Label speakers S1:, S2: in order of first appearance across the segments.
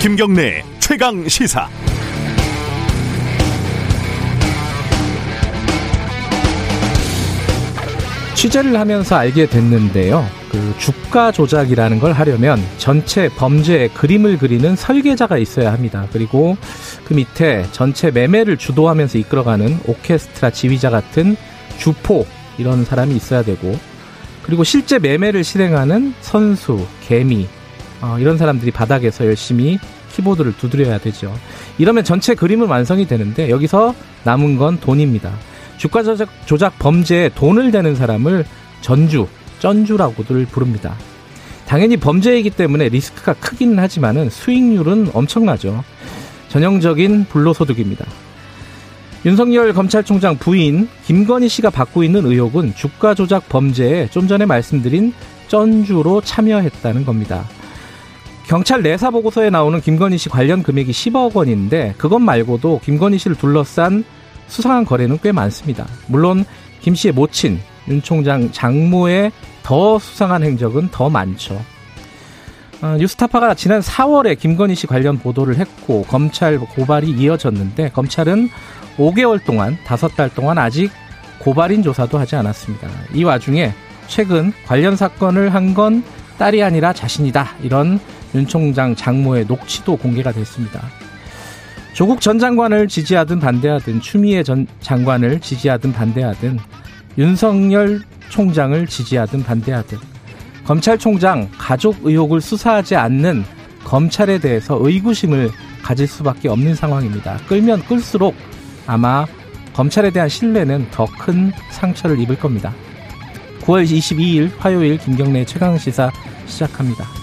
S1: 김경래 최강 시사.
S2: 취재를 하면서 알게 됐는데요. 그 주가 조작이라는 걸 하려면 전체 범죄의 그림을 그리는 설계자가 있어야 합니다. 그리고 그 밑에 전체 매매를 주도하면서 이끌어가는 오케스트라 지휘자 같은 주포 이런 사람이 있어야 되고 그리고 실제 매매를 실행하는 선수, 개미 어, 이런 사람들이 바닥에서 열심히 키보드를 두드려야 되죠. 이러면 전체 그림은 완성이 되는데 여기서 남은 건 돈입니다. 주가 조작, 조작 범죄에 돈을 대는 사람을 전주, 쩐주라고들 부릅니다. 당연히 범죄이기 때문에 리스크가 크기는 하지만은 수익률은 엄청나죠. 전형적인 불로소득입니다. 윤석열 검찰총장 부인 김건희 씨가 받고 있는 의혹은 주가 조작 범죄에 좀 전에 말씀드린 쩐주로 참여했다는 겁니다. 경찰 내사 보고서에 나오는 김건희 씨 관련 금액이 10억 원인데 그것 말고도 김건희 씨를 둘러싼 수상한 거래는 꽤 많습니다. 물론 김 씨의 모친 윤 총장 장모의 더 수상한 행적은 더 많죠. 어, 뉴스타파가 지난 4월에 김건희 씨 관련 보도를 했고 검찰 고발이 이어졌는데 검찰은 5개월 동안 5달 동안 아직 고발인 조사도 하지 않았습니다. 이 와중에 최근 관련 사건을 한 건 딸이 아니라 자신이다. 이런 윤 총장 장모의 녹취도 공개가 됐습니다. 조국 전 장관을 지지하든 반대하든 추미애 전 장관을 지지하든 반대하든 윤석열 총장을 지지하든 반대하든 검찰총장 가족 의혹을 수사하지 않는 검찰에 대해서 의구심을 가질 수밖에 없는 상황입니다. 끌면 끌수록 아마 검찰에 대한 신뢰는 더 큰 상처를 입을 겁니다. 9월 22일 화요일 김경래 최강 시사 시작합니다.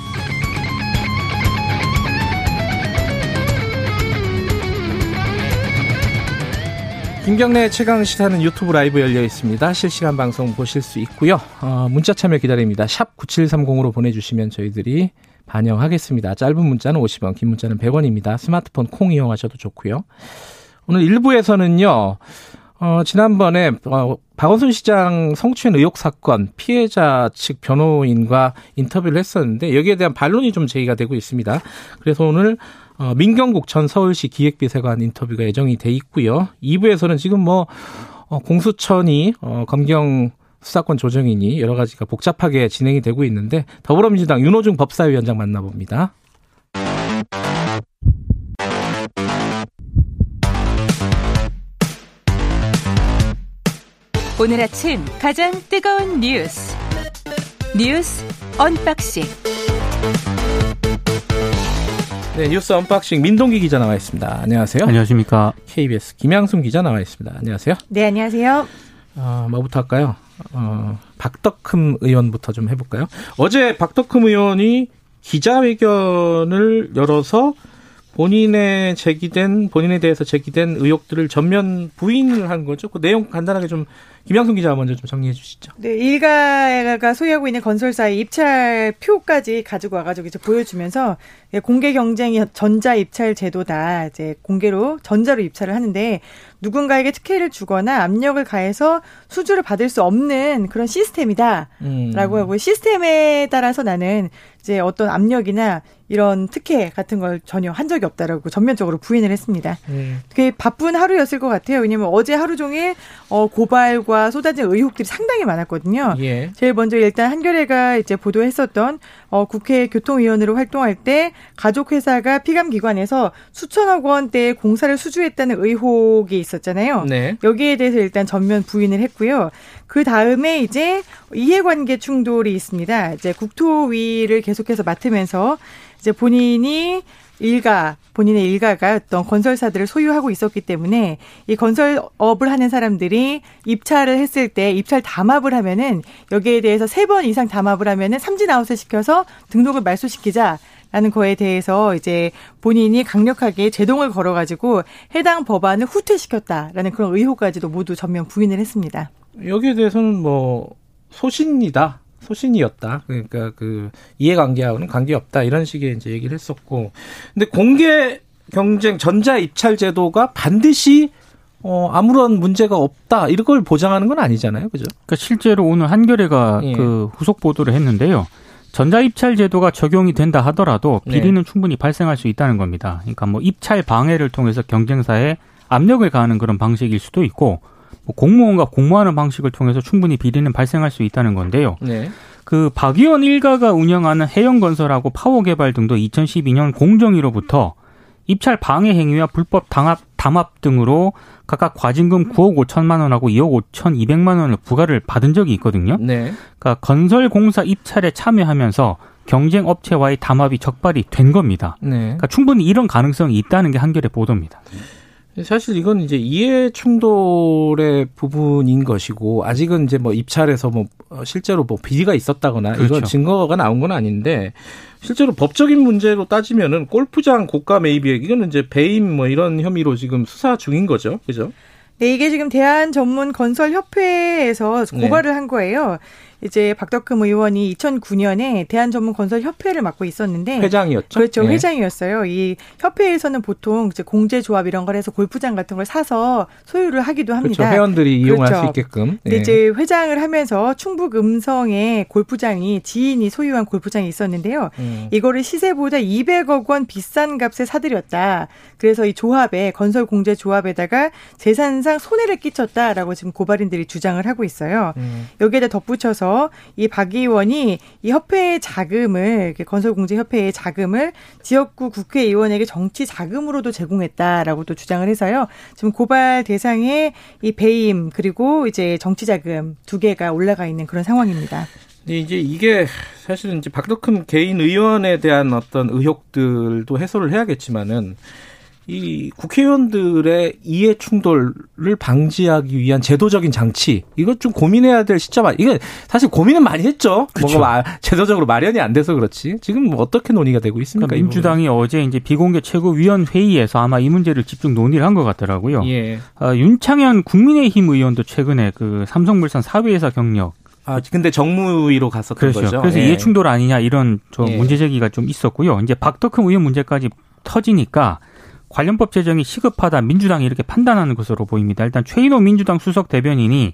S2: 김경래 최강 시사는 유튜브 라이브 열려 있습니다. 실시간 방송 보실 수 있고요. 어, 문자 참여 기다립니다. 샵 9730으로 보내주시면 저희들이 반영하겠습니다. 짧은 문자는 50원, 긴 문자는 100원입니다. 스마트폰 콩 이용하셔도 좋고요. 오늘 1부에서는요. 어, 지난번에 어, 박원순 시장 성추행 의혹 사건 피해자 측 변호인과 인터뷰를 했었는데 여기에 대한 반론이 좀 제기가 되고 있습니다. 그래서 오늘 어, 민경국 전 서울시 기획비서관 인터뷰가 예정이 돼 있고요. 2부에서는 지금 뭐 어, 공수처니 어, 검경 수사권 조정이니 여러 가지가 복잡하게 진행이 되고 있는데 더불어민주당 윤호중 법사위원장 만나봅니다.
S3: 오늘 아침 가장 뜨거운 뉴스 뉴스 unboxing
S2: 네, 뉴스 unboxing 민동기 기자 나와 있습니다. 안녕하세요.
S4: 안녕하십니까.
S2: KBS 김양순 기자 나와 있습니다. 안녕하세요.
S5: 네, 안녕하세요.
S2: 어, 뭐부터 할까요? 어, 박덕흠 의원부터 좀 해볼까요? 어제 박덕흠 의원이 기자회견을 열어서 본인의 제기된 본인에 대해서 제기된 의혹들을 전면 부인을 한 거죠. 그 내용 간단하게 좀 김양순 기자 먼저 좀 정리해 주시죠.
S5: 네, 일가가 소유하고 있는 건설사의 입찰표까지 가지고 와가지고 이제 보여주면서 예, 공개 경쟁이 전자 입찰 제도다. 이제 공개로 전자로 입찰을 하는데 누군가에게 특혜를 주거나 압력을 가해서 수주를 받을 수 없는 그런 시스템이다라고 음. 하고 시스템에 따라서 나는 이제 어떤 압력이나 이런 특혜 같은 걸 전혀 한 적이 없다라고 전면적으로 부인을 했습니다. 음. 되게 바쁜 하루였을 것 같아요. 왜냐면 어제 하루 종일 어, 고발과 쏟아진 의혹들이 상당히 많았거든요. 예. 제일 먼저 일단 한겨레가 이제 보도했었던 어, 국회 교통위원으로 활동할 때 가족회사가 피감기관에서 수천억 원대의 공사를 수주했다는 의혹이 있었잖아요. 네. 여기에 대해서 일단 전면 부인을 했고요. 그 다음에 이제 이해관계 충돌이 있습니다. 이제 국토위를 계속해서 맡으면서 이제 본인이 일가 본인의 일가가 어떤 건설사들을 소유하고 있었기 때문에 이 건설업을 하는 사람들이 입찰을 했을 때 입찰 담합을 하면은 여기에 대해서 세 번 이상 담합을 하면은 삼진 아웃을 시켜서 등록을 말소시키자. 라는 거에 대해서 이제 본인이 강력하게 제동을 걸어가지고 해당 법안을 후퇴시켰다라는 그런 의혹까지도 모두 전면 부인을 했습니다.
S2: 여기에 대해서는 뭐 소신이다. 소신이었다. 그러니까 그 이해관계하고는 관계없다. 이런 식의 이제 얘기를 했었고. 근데 공개 경쟁 전자 입찰 제도가 반드시 어, 아무런 문제가 없다 이걸 보장하는 건 아니잖아요, 그죠?
S4: 그러니까 실제로 오늘 한겨레가
S2: 예.
S4: 그 후속 보도를 했는데요. 전자 입찰 제도가 적용이 된다 하더라도
S2: 네.
S4: 비리는 충분히 발생할 수 있다는 겁니다. 그러니까 뭐 입찰 방해를 통해서 경쟁사에 압력을 가하는 그런 방식일 수도 있고 뭐 공무원과 공모하는 방식을 통해서 충분히 비리는 발생할 수 있다는 건데요.
S2: 네.
S4: 그 박의원 일가가 운영하는 해영건설하고 파워개발 등도 2012년 공정위로부터 입찰 방해 행위와 불법 당합, 담합 등으로 각각 과징금 9억 5천만 원하고 2억 5천 2백만 원을 부과를 받은 적이 있거든요.
S2: 네.
S4: 그러니까 건설공사 입찰에 참여하면서 경쟁 업체와의 담합이 적발이 된 겁니다.
S2: 네.
S4: 그러니까 충분히 이런 가능성이 있다는 게 한겨레 보도입니다.
S2: 사실 이건 이제 이해 충돌의 부분인 것이고 아직은 이제 뭐 입찰에서 뭐 어, 실제로 뭐 비리가 있었다거나
S4: 그렇죠.
S2: 증거가 나온 건 아닌데 실제로 법적인 문제로 따지면은 골프장 고가 매입액 이거는 이제 배임 뭐 이런 혐의로 지금 수사 중인 거죠, 그죠?
S5: 네, 이게 지금 대한 전문 건설 협회에서
S2: 네.
S5: 고발을 한 거예요. 이제 박덕흠 의원이 2009년에 대한 전문 건설 협회를 맡고 있었는데
S2: 회장이었죠.
S5: 그렇죠.
S2: 네.
S5: 회장이었어요. 이 협회에서는 보통 이제 공제 조합 이런 걸 해서 골프장 같은 걸 사서 소유를 하기도 합니다.
S2: 그렇죠. 회원들이 이용할
S5: 그렇죠.
S2: 수 있게끔.
S5: 근데
S2: 예.
S5: 이제 회장을 하면서 충북 음성에 골프장이 지인이 소유한 골프장이 있었는데요.
S2: 음.
S5: 이거를 시세보다 200억 원 비싼 값에 사들였다. 그래서 이 조합에 건설 공제 조합에다가 재산상 손해를 끼쳤다라고 지금 고발인들이 주장을 하고 있어요.
S2: 음.
S5: 여기에다 덧붙여서 이 박 의원이 이 협회의 자금을 건설공제협회의 자금을 지역구 국회의원에게 정치 자금으로도 제공했다라고 또 주장을 해서요. 지금 고발 대상에 이 배임 그리고 이제 정치 자금 두 개가 올라가 있는 그런 상황입니다.
S2: 이제 이게 사실은 이제 박덕흠 개인 의원에 대한 어떤 의혹들도 해소를 해야겠지만은 이 국회의원들의 이해 충돌을 방지하기 위한 제도적인 장치 이것 좀 고민해야 될 시점 아 이게 사실 고민은 많이 했죠. 뭐가 마- 제도적으로 마련이 안 돼서 그렇지. 지금 뭐 어떻게 논의가 되고 있습니까?
S4: 그러니까
S2: 이
S4: 민주당이 어제 이제 비공개 최고위원 회의에서 아마 이 문제를 집중 논의를 한 것 같더라고요.
S2: 예.
S4: 아, 윤창현 국민의힘 의원도 최근에 그 삼성물산 사회이사 경력
S2: 아 근데 정무위로 갔었던
S4: 그렇죠.
S2: 거죠.
S4: 그래서
S2: 예.
S4: 이해 충돌 아니냐 이런 좀
S2: 예.
S4: 문제 제기가 좀 있었고요. 이제 박덕흠 의원 문제까지 터지니까 관련법 제정이 시급하다 민주당이 이렇게 판단하는 것으로 보입니다. 일단 최인호 민주당 수석 대변인이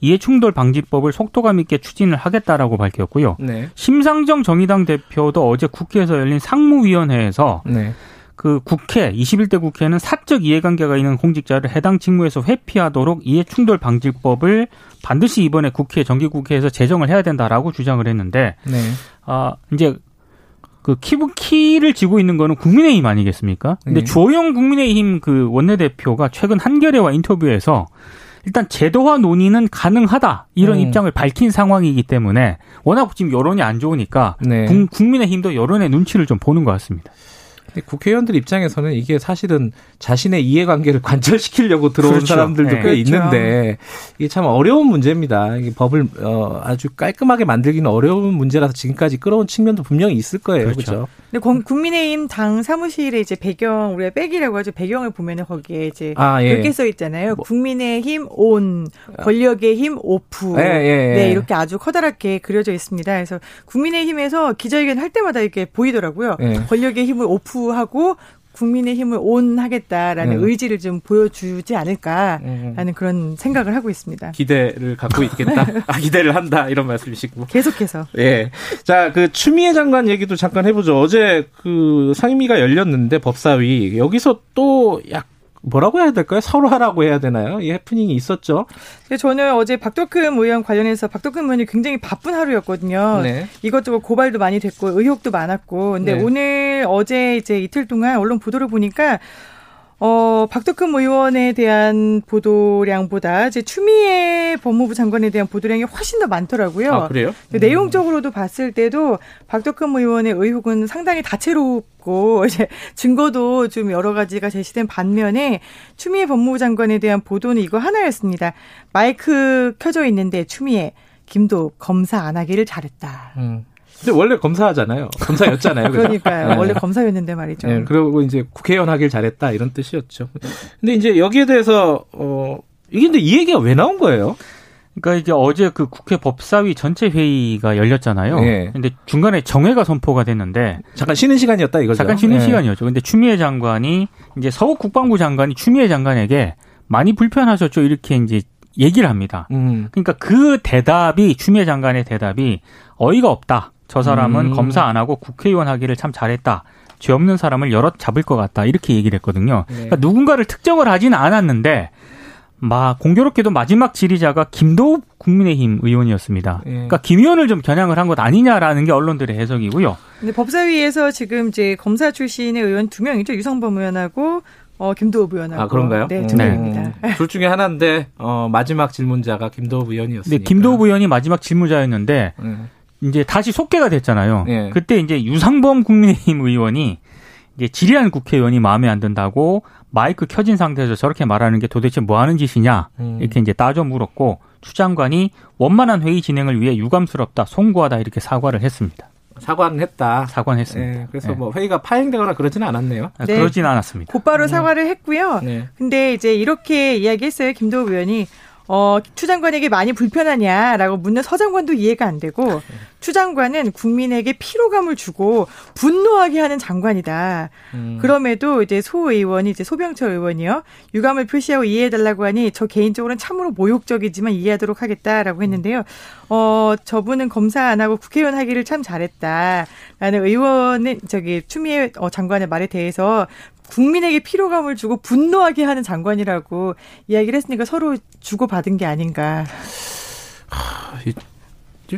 S4: 이해 충돌 방지법을 속도감 있게 추진을 하겠다라고 밝혔고요.
S2: 네.
S4: 심상정 정의당 대표도 어제 국회에서 열린 상무위원회에서
S2: 네.
S4: 그 국회 21대 국회는 사적 이해관계가 있는 공직자를 해당 직무에서 회피하도록 이해충돌 방지법을 반드시 이번에 국회 정기국회에서 제정을 해야 된다라고 주장을 했는데
S2: 네.
S4: 아 이제 그 키부 키를 쥐고 있는 거는 국민의힘 아니겠습니까? 근데
S2: 네.
S4: 주호영 국민의힘 그 원내대표가 최근 한겨레와 인터뷰에서 일단 제도화 논의는 가능하다 이런
S2: 음.
S4: 입장을 밝힌 상황이기 때문에 워낙 지금 여론이 안 좋으니까
S2: 네.
S4: 국- 국민의힘도 여론의 눈치를 좀 보는 것 같습니다.
S2: 국회의원들 입장에서는 이게 사실은 자신의 이해관계를 관철시키려고 들어온
S4: 그렇죠.
S2: 사람들도
S4: 네.
S2: 꽤
S5: 그렇죠.
S2: 있는데 이게 참 어려운 문제입니다. 이게 법을 어, 아주 깔끔하게 만들기는 어려운 문제라서 지금까지 끌어온 측면도 분명히 있을 거예요.
S4: 그렇죠.
S2: 그렇죠?
S5: 근데 공- 국민의힘 당 사무실에 이제 배경 우리가 백이라고 하죠. 배경을 보면은 거기에 이제
S2: 아, 예.
S5: 그렇게 써 있잖아요. 국민의힘 온, 권력의 힘 오프.
S2: 예, 예, 예.
S5: 네, 이렇게 아주 커다랗게 그려져 있습니다. 그래서 국민의힘에서 기자회견 할 때마다 이렇게 보이더라고요.
S2: 예.
S5: 권력의 힘을 오프하고 국민의 힘을 온 하겠다라는
S2: 음.
S5: 의지를 좀 보여주지 않을까라는
S2: 음.
S5: 그런 생각을 하고 있습니다.
S2: 기대를 갖고 있겠다. 아, 기대를 한다. 이런 말씀이시고.
S5: 계속해서.
S2: 예. 자, 그 추미애 장관 얘기도 잠깐 해보죠. 어제 그 상임위가 열렸는데 법사위 여기서 또 약 뭐라고 해야 될까요? 서로 하라고 해야 되나요? 이 해프닝이 있었죠.
S5: 근데 저는 어제 박덕흠 의원 관련해서 박덕흠 의원이 굉장히 바쁜 하루였거든요.
S2: 네.
S5: 이것저것 고발도 많이 됐고 의혹도 많았고. 근데
S2: 네.
S5: 오늘 어제 이제 이틀 동안 언론 보도를 보니까 어, 박덕흠 의원에 대한 보도량보다 이제 추미애 법무부 장관에 대한 보도량이 훨씬 더 많더라고요.
S2: 아, 그래요?
S5: 그 내용적으로도 봤을 때도 박덕흠 의원의 의혹은 상당히 다채롭고 이제 증거도 좀 여러 가지가 제시된 반면에 추미애 법무부 장관에 대한 보도는 이거 하나였습니다. 마이크 켜져 있는데 추미애 김도 검사 안 하기를 잘했다.
S2: 음. 근데 원래 검사하잖아요. 검사였잖아요.
S5: 그러니까요.
S2: 네.
S5: 원래 검사였는데 말이죠.
S2: 네, 그리고 이제 국회의원 하길 잘했다 이런 뜻이었죠. 근데 이제 여기에 대해서 어 이게 근데 이 얘기가 왜 나온 거예요?
S4: 그러니까 이제 어제 그 국회 법사위 전체 회의가 열렸잖아요.
S2: 예.
S4: 근데 중간에 정회가 선포가 됐는데
S2: 잠깐 쉬는 시간이었다 이거죠.
S4: 잠깐 쉬는
S2: 네.
S4: 시간이었죠. 근데 추미애 장관이 이제 서욱 국방부 장관이 추미애 장관에게 많이 불편하셨죠. 이렇게 이제 얘기를 합니다.
S2: 음.
S4: 그러니까 그 대답이 추미애 장관의 대답이 어이가 없다. 저 사람은
S2: 음.
S4: 검사 안 하고 국회의원 하기를 참 잘했다. 죄 없는 사람을 여럿 잡을 것 같다. 이렇게 얘기를 했거든요.
S2: 네.
S4: 그러니까 누군가를 특정을 하지는 않았는데 막 공교롭게도 마지막 질의자가 김도읍 국민의힘 의원이었습니다.
S2: 예.
S4: 그러니까 김 의원을 좀 겨냥을 한 것 아니냐라는 게 언론들의 해석이고요.
S5: 근데 법사위에서 지금 이제 검사 출신의 의원 두 명이죠. 유성범 의원하고 어, 김도읍 의원하고.
S2: 아 그런가요?
S5: 네, 두
S4: 네.
S5: 명입니다.
S2: 음, 둘 중에 하나인데 어, 마지막 질문자가 김도읍
S4: 근데
S2: 의원이었으니까.
S4: 김도읍 의원이 마지막 질문자였는데
S2: 음.
S4: 이제 다시 속개가 됐잖아요.
S2: 예.
S4: 그때 이제 유상범 국민의힘 의원이 이제 지리한 국회의원이 마음에 안 든다고 마이크 켜진 상태에서 저렇게 말하는 게 도대체 뭐 하는 짓이냐
S2: 음.
S4: 이렇게 이제 따져 물었고 추 장관이 원만한 회의 진행을 위해 유감스럽다 송구하다 이렇게 사과를 했습니다.
S2: 사과는 했다.
S4: 사과는 했습니다.
S2: 네, 그래서
S4: 네.
S2: 뭐 회의가 파행되거나 그러지는 않았네요.
S4: 아,
S5: 네.
S4: 그러진 않았습니다.
S5: 곧바로 사과를 했고요.
S2: 네.
S5: 근데 이제 이렇게 이야기했어요. 김도읍 의원이. 어, 추 장관에게 많이 불편하냐라고 묻는 서 장관도 이해가 안 되고 추 장관은 국민에게 피로감을 주고 분노하게 하는 장관이다.
S2: 음.
S5: 그럼에도 이제 소 의원이 이제 소병철 의원이요. 유감을 표시하고 이해해달라고 하니 저 개인적으로는 참으로 모욕적이지만 이해하도록 하겠다라고 했는데요. 어, 저분은 검사 안 하고 국회의원 하기를 참 잘했다. 라는 의원은 저기 추미애 어, 장관의 말에 대해서 국민에게 피로감을 주고 분노하게 하는 장관이라고 이야기를 했으니까 서로 주고받은 게 아닌가.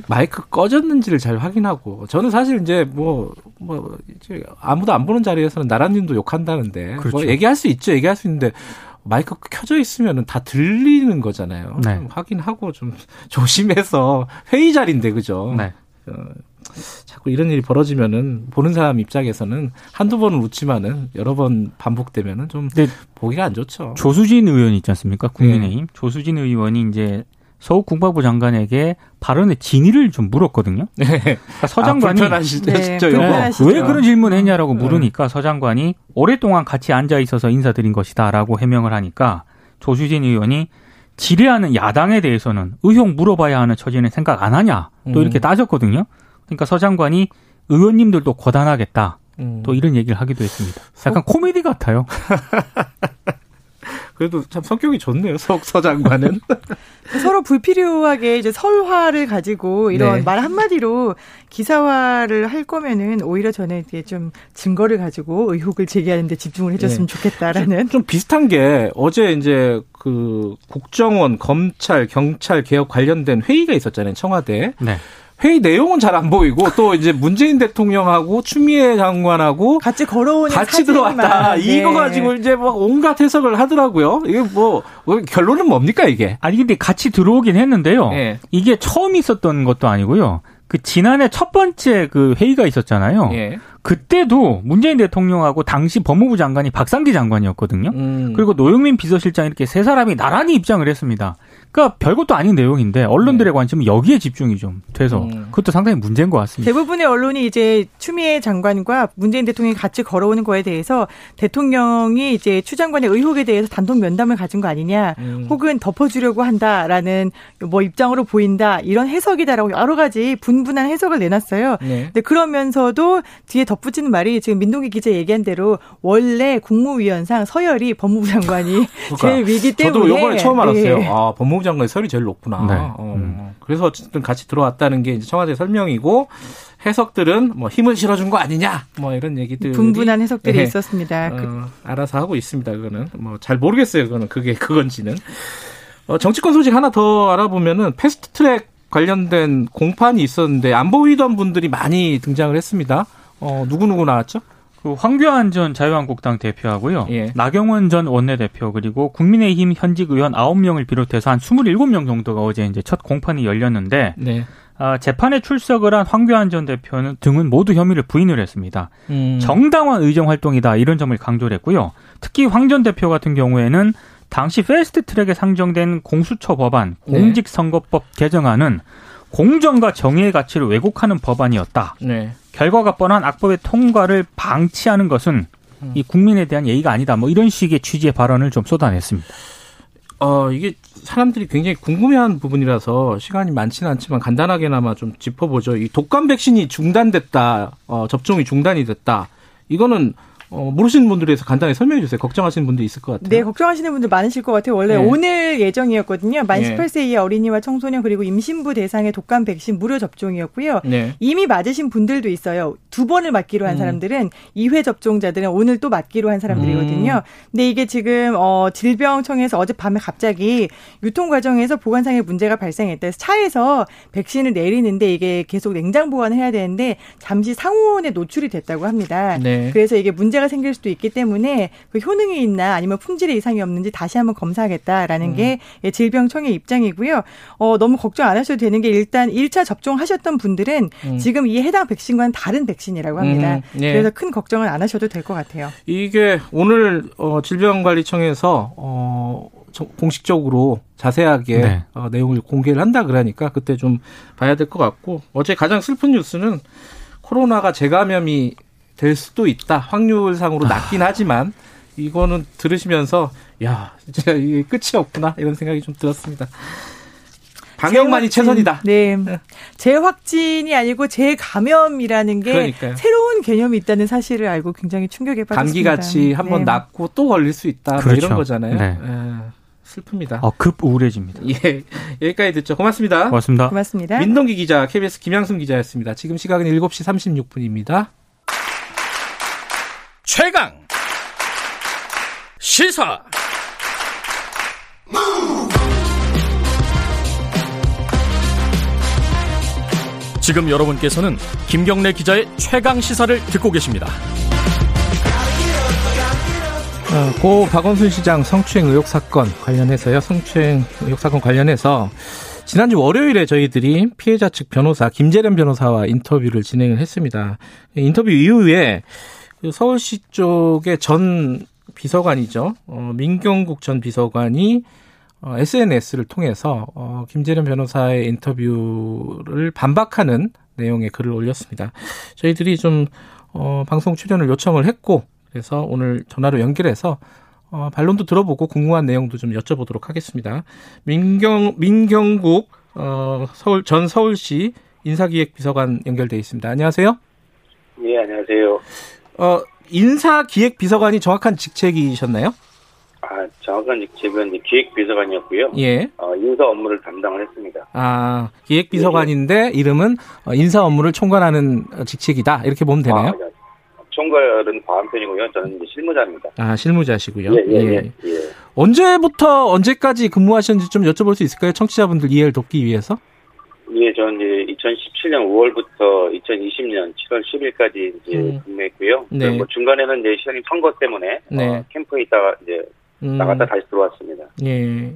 S2: 마이크 꺼졌는지를 잘 확인하고 저는 사실 이제 뭐뭐 이제 아무도 안 보는 자리에서는 나라님도 욕한다는데
S4: 그렇죠.
S2: 뭐 얘기할 수 있죠 얘기할 수 있는데 마이크 켜져 있으면은 다 들리는 거잖아요.
S4: 네.
S2: 좀 확인하고 좀 조심해서 회의 자리인데 그죠?
S4: 네.
S2: 어, 자꾸 이런 일이 벌어지면은 보는 사람 입장에서는 한두 번은 웃지만은 여러 번 반복되면은 좀 보기가 안 좋죠.
S4: 조수진 의원 있지 않습니까? 국민의힘 조수진 의원이 이제 서욱 국방부 장관에게 발언의 진위를 좀 물었거든요. 그러니까 서 장관이
S2: 아, 불편하시죠,
S5: 네, 불편하시-.
S4: 왜 그런 질문을 했냐라고
S2: 네.
S4: 물으니까 서 장관이 오랫동안 같이 앉아 있어서 인사드린 것이다라고 해명을 하니까 조수진 의원이 지뢰하는 야당에 대해서는 의혹 물어봐야 하는 처지는 생각 안 하냐 또
S2: 음.
S4: 이렇게 따졌거든요. 그러니까 서 장관이 의원님들도 고단하겠다
S2: 음.
S4: 또 이런 얘기를 하기도 했습니다. 약간 코미디 같아요.
S2: 그래도 참 성격이 좋네요. 석 서장관은.
S5: 서로 불필요하게 이제 설화를 가지고 이런
S2: 네.
S5: 말 한마디로 기사화를 할 거면은 오히려 저는 이제 좀 증거를 가지고 의혹을 제기하는 데 집중을 해줬으면 좋겠다라는.
S2: 좀 비슷한 게 어제 이제 그 국정원, 검찰, 경찰 개혁 관련된 회의가 있었잖아요. 청와대.
S4: 네.
S2: 회의 내용은 잘 안 보이고 또 이제 문재인 대통령하고 추미애 장관하고
S5: 같이 걸어오는
S2: 같이
S5: 사진만.
S2: 들어왔다.
S5: 네.
S2: 이거 가지고 이제 막 온갖 해석을 하더라고요. 이게 뭐 결론은 뭡니까 이게?
S4: 아니 근데 같이 들어오긴 했는데요.
S2: 예.
S4: 이게 처음 있었던 것도 아니고요. 그 지난해 첫 번째 그 회의가 있었잖아요.
S2: 예.
S4: 그때도 문재인 대통령하고 당시 법무부 장관이 박상기 장관이었거든요.
S2: 음.
S4: 그리고 노영민 비서실장 이렇게 세 사람이 나란히 입장을 했습니다. 그러니까 별것도 아닌 내용인데 언론들의 관심은 여기에 집중이 좀 돼서
S2: 네. 음.
S4: 그것도 상당히 문제인 것 같습니다.
S5: 대부분의 언론이 이제 추미애 장관과 문재인 대통령이 같이 걸어오는 거에 대해서 대통령이 이제 추 장관의 의혹에 대해서 단독 면담을 가진 거 아니냐,
S2: 음.
S5: 혹은 덮어주려고 한다라는 뭐 입장으로 보인다 이런 해석이다라고 여러 가지 분분한 해석을 내놨어요.
S2: 네.
S5: 근데 그러면서도 뒤에 덧붙이는 말이 지금 민동기 기자 얘기한 대로 원래 국무위원상 서열이 법무부 장관이 제일 위기 때문에
S2: 그러니까 저도 요번에 처음 알았어요.
S5: 네.
S2: 아, 법무부 장관의 설이 제일 높구나.
S4: 네.
S2: 어,
S4: 음.
S2: 그래서 어쨌든 같이 들어왔다는 게 이제 청와대 설명이고 해석들은 뭐 힘을 실어준 거 아니냐. 뭐 이런 얘기들.
S5: 분분한 해석들이
S2: 네.
S5: 있었습니다. 그-
S2: 어, 알아서 하고 있습니다. 그거는 뭐 잘 모르겠어요. 그거는 그게 그건지는. 어, 정치권 소식 하나 더 알아보면은 패스트트랙 관련된 공판이 있었는데 안 보이던 분들이 많이 등장을 했습니다. 어, 누구 누구 나왔죠?
S4: 그 황교안 전 자유한국당 대표하고요.
S2: 예.
S4: 나경원 전 원내대표 그리고 국민의힘 현직 의원 9명을 비롯해서 한 27명 정도가 어제 이제 첫 공판이 열렸는데
S2: 네.
S4: 아, 재판에 출석을 한 황교안 전 대표는 등은 모두 혐의를 부인을 했습니다.
S2: 음.
S4: 정당한 의정 활동이다 이런 점을 강조를 했고요. 특히 황 전 대표 같은 경우에는 당시 패스트 트랙에 상정된 공수처 법안
S2: 네.
S4: 공직선거법 개정안은 공정과 정의의 가치를 왜곡하는 법안이었다.
S2: 네.
S4: 결과가 뻔한 악법의 통과를 방치하는 것은
S2: 음.
S4: 이 국민에 대한 예의가 아니다. 뭐 이런 식의 취지의 발언을 좀 쏟아냈습니다.
S2: 어, 이게 사람들이 굉장히 궁금해하는 부분이라서 시간이 많지는 않지만 간단하게나마 좀 짚어보죠. 이 독감 백신이 중단됐다, 어, 접종이 중단이 됐다. 이거는 어, 모르시는 분들에 대해서 간단히 설명해 주세요. 걱정하시는 분도 있을 것 같아요.
S5: 네, 걱정하시는 분들 많으실 것 같아요. 원래
S2: 네.
S5: 오늘 예정이었거든요. 만
S2: 네.
S5: 18세 이하 어린이와 청소년 그리고 임신부 대상의 독감 백신 무료 접종이었고요.
S2: 네.
S5: 이미 맞으신 분들도 있어요. 두 번을 맞기로 한
S2: 음.
S5: 사람들은 2회 접종자들은 오늘 또 맞기로 한 사람들이거든요.
S2: 음.
S5: 근데 이게 지금 어 질병청에서 어젯밤에 갑자기 유통 과정에서 보관상의 문제가 발생했다 해서 차에서 백신을 내리는데 이게 계속 냉장 보관을 해야 되는데 잠시 상온에 노출이 됐다고 합니다.
S2: 네.
S5: 그래서 이게 문제 가 생길 수도 있기 때문에 그 효능이 있나 아니면 품질에 이상이 없는지 다시 한번 검사하겠다라는
S2: 음.
S5: 게 예, 질병청의 입장이고요. 어, 너무 걱정 안 하셔도 되는 게 일단 1차 접종하셨던 분들은
S2: 음.
S5: 지금 이 해당 백신과는 다른 백신이라고 합니다.
S2: 음, 예.
S5: 그래서 큰 걱정은 안 하셔도 될 것 같아요.
S2: 이게 오늘 어, 질병관리청에서 어, 저- 공식적으로 자세하게
S4: 네.
S2: 어, 내용을 공개를 한다 그러니까 그때 좀 봐야 될 것 같고 어제 가장 슬픈 뉴스는 코로나가 재감염이 될 수도 있다 확률상으로 낮긴 하지만 이거는 들으시면서 야 진짜 이게 끝이 없구나 이런 생각이 좀 들었습니다. 방역만이 최선이다.
S5: 네. 재확진이 아니고 재감염이라는 게
S2: 그러니까요.
S5: 새로운 개념이 있다는 사실을 알고 굉장히 충격에 빠졌습니다.
S2: 감기 같이 한번
S5: 네.
S2: 낫고 또 걸릴 수 있다 뭐
S4: 그렇죠.
S2: 이런 거잖아요.
S4: 네.
S2: 예, 슬픕니다.
S4: 어, 급 우울해집니다.
S2: 예, 여기까지 듣죠. 고맙습니다.
S4: 고맙습니다.
S5: 고맙습니다.
S2: 민동기 기자, KBS 김양순 기자였습니다. 지금 시각은 7시 36분입니다.
S1: 최강 시사 지금 여러분께서는 김경래 기자의 최강 시사를 듣고 계십니다.
S2: 어, 고 박원순 시장 성추행 의혹 사건 관련해서요. 성추행 의혹 사건 관련해서 지난주 월요일에 저희들이 피해자 측 변호사 김재련 변호사와 인터뷰를 진행을 했습니다. 인터뷰 이후에 그 서울시 쪽의 전 비서관이죠. 어, 민경국 전 비서관이 어, SNS를 통해서 어, 김재련 변호사의 인터뷰를 반박하는 내용의 글을 올렸습니다. 저희들이 좀 어, 방송 출연을 요청을 했고 그래서 오늘 전화로 연결해서 어, 반론도 들어보고 궁금한 내용도 좀 여쭤보도록 하겠습니다. 민경 민경국 어, 서울 전 서울시 인사기획비서관 연결돼 있습니다. 안녕하세요.
S6: 예, 안녕하세요.
S2: 어, 인사기획비서관이 정확한 직책이셨나요?
S6: 아, 정확한 직책은 기획비서관이었고요.
S2: 예.
S6: 어, 인사 업무를 담당을 했습니다.
S2: 아, 기획비서관인데 이름은 어, 인사 업무를 총괄하는 어, 직책이다. 이렇게 보면 되나요?
S6: 아, 총괄은 과한 편이고요. 저는 이제 실무자입니다.
S2: 아, 실무자시고요.
S6: 예, 예, 예. 예.
S2: 언제부터 언제까지 근무하셨는지 좀 여쭤볼 수 있을까요? 청취자분들 이해를 돕기 위해서.
S6: 예, 저는 이제 2017년 5월부터 2020년 7월 10일까지 이제
S2: 음.
S6: 근무했고요.
S2: 네.
S6: 뭐 중간에는 이제 시장님 선거 때문에
S2: 네.
S6: 어, 캠프에 있다가 이제
S2: 음,
S6: 나갔다 다시 들어왔습니다.
S2: 예.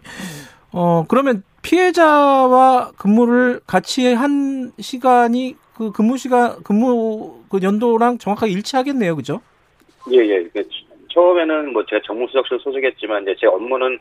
S2: 어, 그러면 피해자와 근무를 같이 한 시간이 그 근무 시간, 근무 그 연도랑 정확하게 일치하겠네요. 그죠?
S6: 예, 예. 그 처음에는 뭐 제가 정무수석실 소속했지만 이제 제 업무는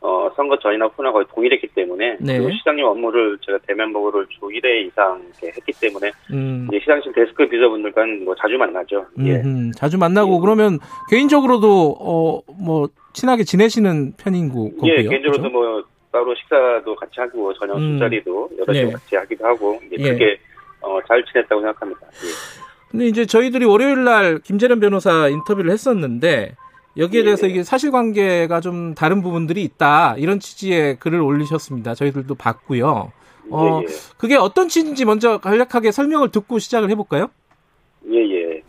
S6: 어, 선거 전이나 후나 거의 동일했기 때문에
S2: 네.
S6: 그리고 시장님 업무를 제가 대면 보고를 주 1회 이상 했기 때문에
S2: 음.
S6: 이제 시장실 데스크 비서분들과는 뭐 자주 만나죠. 예.
S2: 음, 자주 만나고
S6: 예.
S2: 그러면 개인적으로도 어 뭐 친하게 지내시는 편인 거- 거고요.
S6: 예, 개인적으로도
S2: 그죠?
S6: 뭐 따로 식사도 같이 하고 저녁
S2: 음.
S6: 술자리도 여러
S2: 네.
S6: 시 같이 하기도 하고 이제
S2: 예.
S6: 그렇게 어, 잘 지냈다고 생각합니다. 예.
S2: 근데 이제 저희들이 월요일 날 김재련 변호사 인터뷰를 했었는데 여기에
S6: 예.
S2: 대해서 이게 사실관계가 좀 다른 부분들이 있다 이런 취지의 글을 올리셨습니다. 저희들도 봤고요. 어,
S6: 예,
S2: 그게 어떤 취지인지 먼저 간략하게 설명을 듣고 시작을 해볼까요?
S6: 예, 예.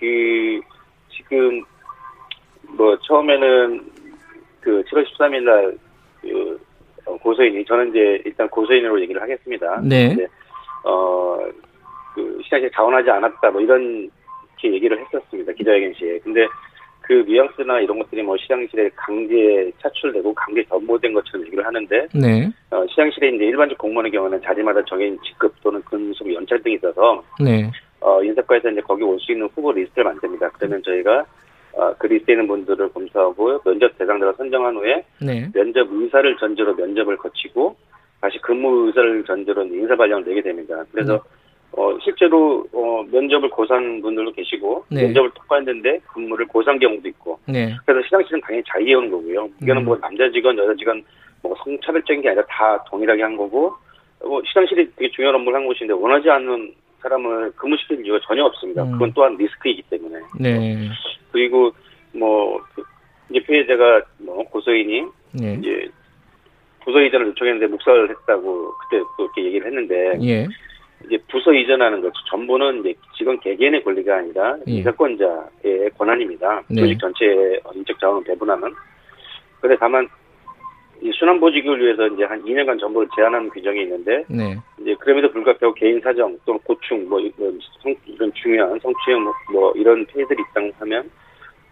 S6: 그, 지금, 뭐, 처음에는 그 7월 13일 날, 그, 어, 고소인이, 저는 이제 일단 고소인으로 얘기를 하겠습니다.
S2: 네.
S6: 어, 그, 시장에 자원하지 않았다, 뭐 이런, 이렇게 얘기를 했었습니다. 기자회견 시에. 근데 그 뉘앙스나 이런 것들이 뭐 시장실에 강제 차출되고 강제 전보된 것처럼 얘기를 하는데,
S2: 네,
S6: 어, 시장실에 이제 일반적 공무원의 경우는 자리마다 정해진 직급 또는 근속 연차 등이 있어서
S2: 네,
S6: 어, 인사과에서 이제 거기 올 수 있는 후보 리스트를 만듭니다. 그러면 저희가 어, 그 리스트에 있는 분들을 검사하고 면접 대상자를 선정한 후에
S2: 네,
S6: 면접 의사를 전제로 면접을 거치고 다시 근무 의사를 전제로 인사 발령을 내게 됩니다. 그래서 어, 실제로 어, 면접을 고사한 분들도 계시고
S2: 네.
S6: 면접을 통과했는데 근무를 고사한 경우도 있고
S2: 네,
S6: 그래서 시장실은 당연히 자의해오는 거고요. 이거는
S2: 음.
S6: 뭐 남자 직원, 여자 직원 뭐 성차별적인 게 아니라 다 동일하게 한 거고 뭐 시장실이 되게 중요한 업무를 한 곳인데 원하지 않는 사람을 근무시킬 이유가 전혀 없습니다.
S2: 음.
S6: 그건 또한 리스크이기 때문에.
S2: 네.
S6: 그리고 뭐 그, 이제 피해자가 뭐 고소인이
S2: 예.
S6: 이제 이전을 요청했는데 묵살을 했다고 그때 또 이렇게 얘기를 했는데
S2: 예.
S6: 이제 부서 이전하는 것 전부는 이제 직원 개개인의 권리가 아니라
S2: 예.
S6: 이사권자의 권한입니다.
S2: 네.
S6: 조직 전체의 인적 자원을 배분하는. 그런데 다만 이 순환 보직을 위해서 이제 한 2년간 전부를 제한하는 규정이 있는데
S2: 네.
S6: 이제 그럼에도 불구하고 개인 사정 또는 고충 뭐 이런, 성, 이런 중요한 성추행 뭐, 뭐 이런 피해들이 있다고 하면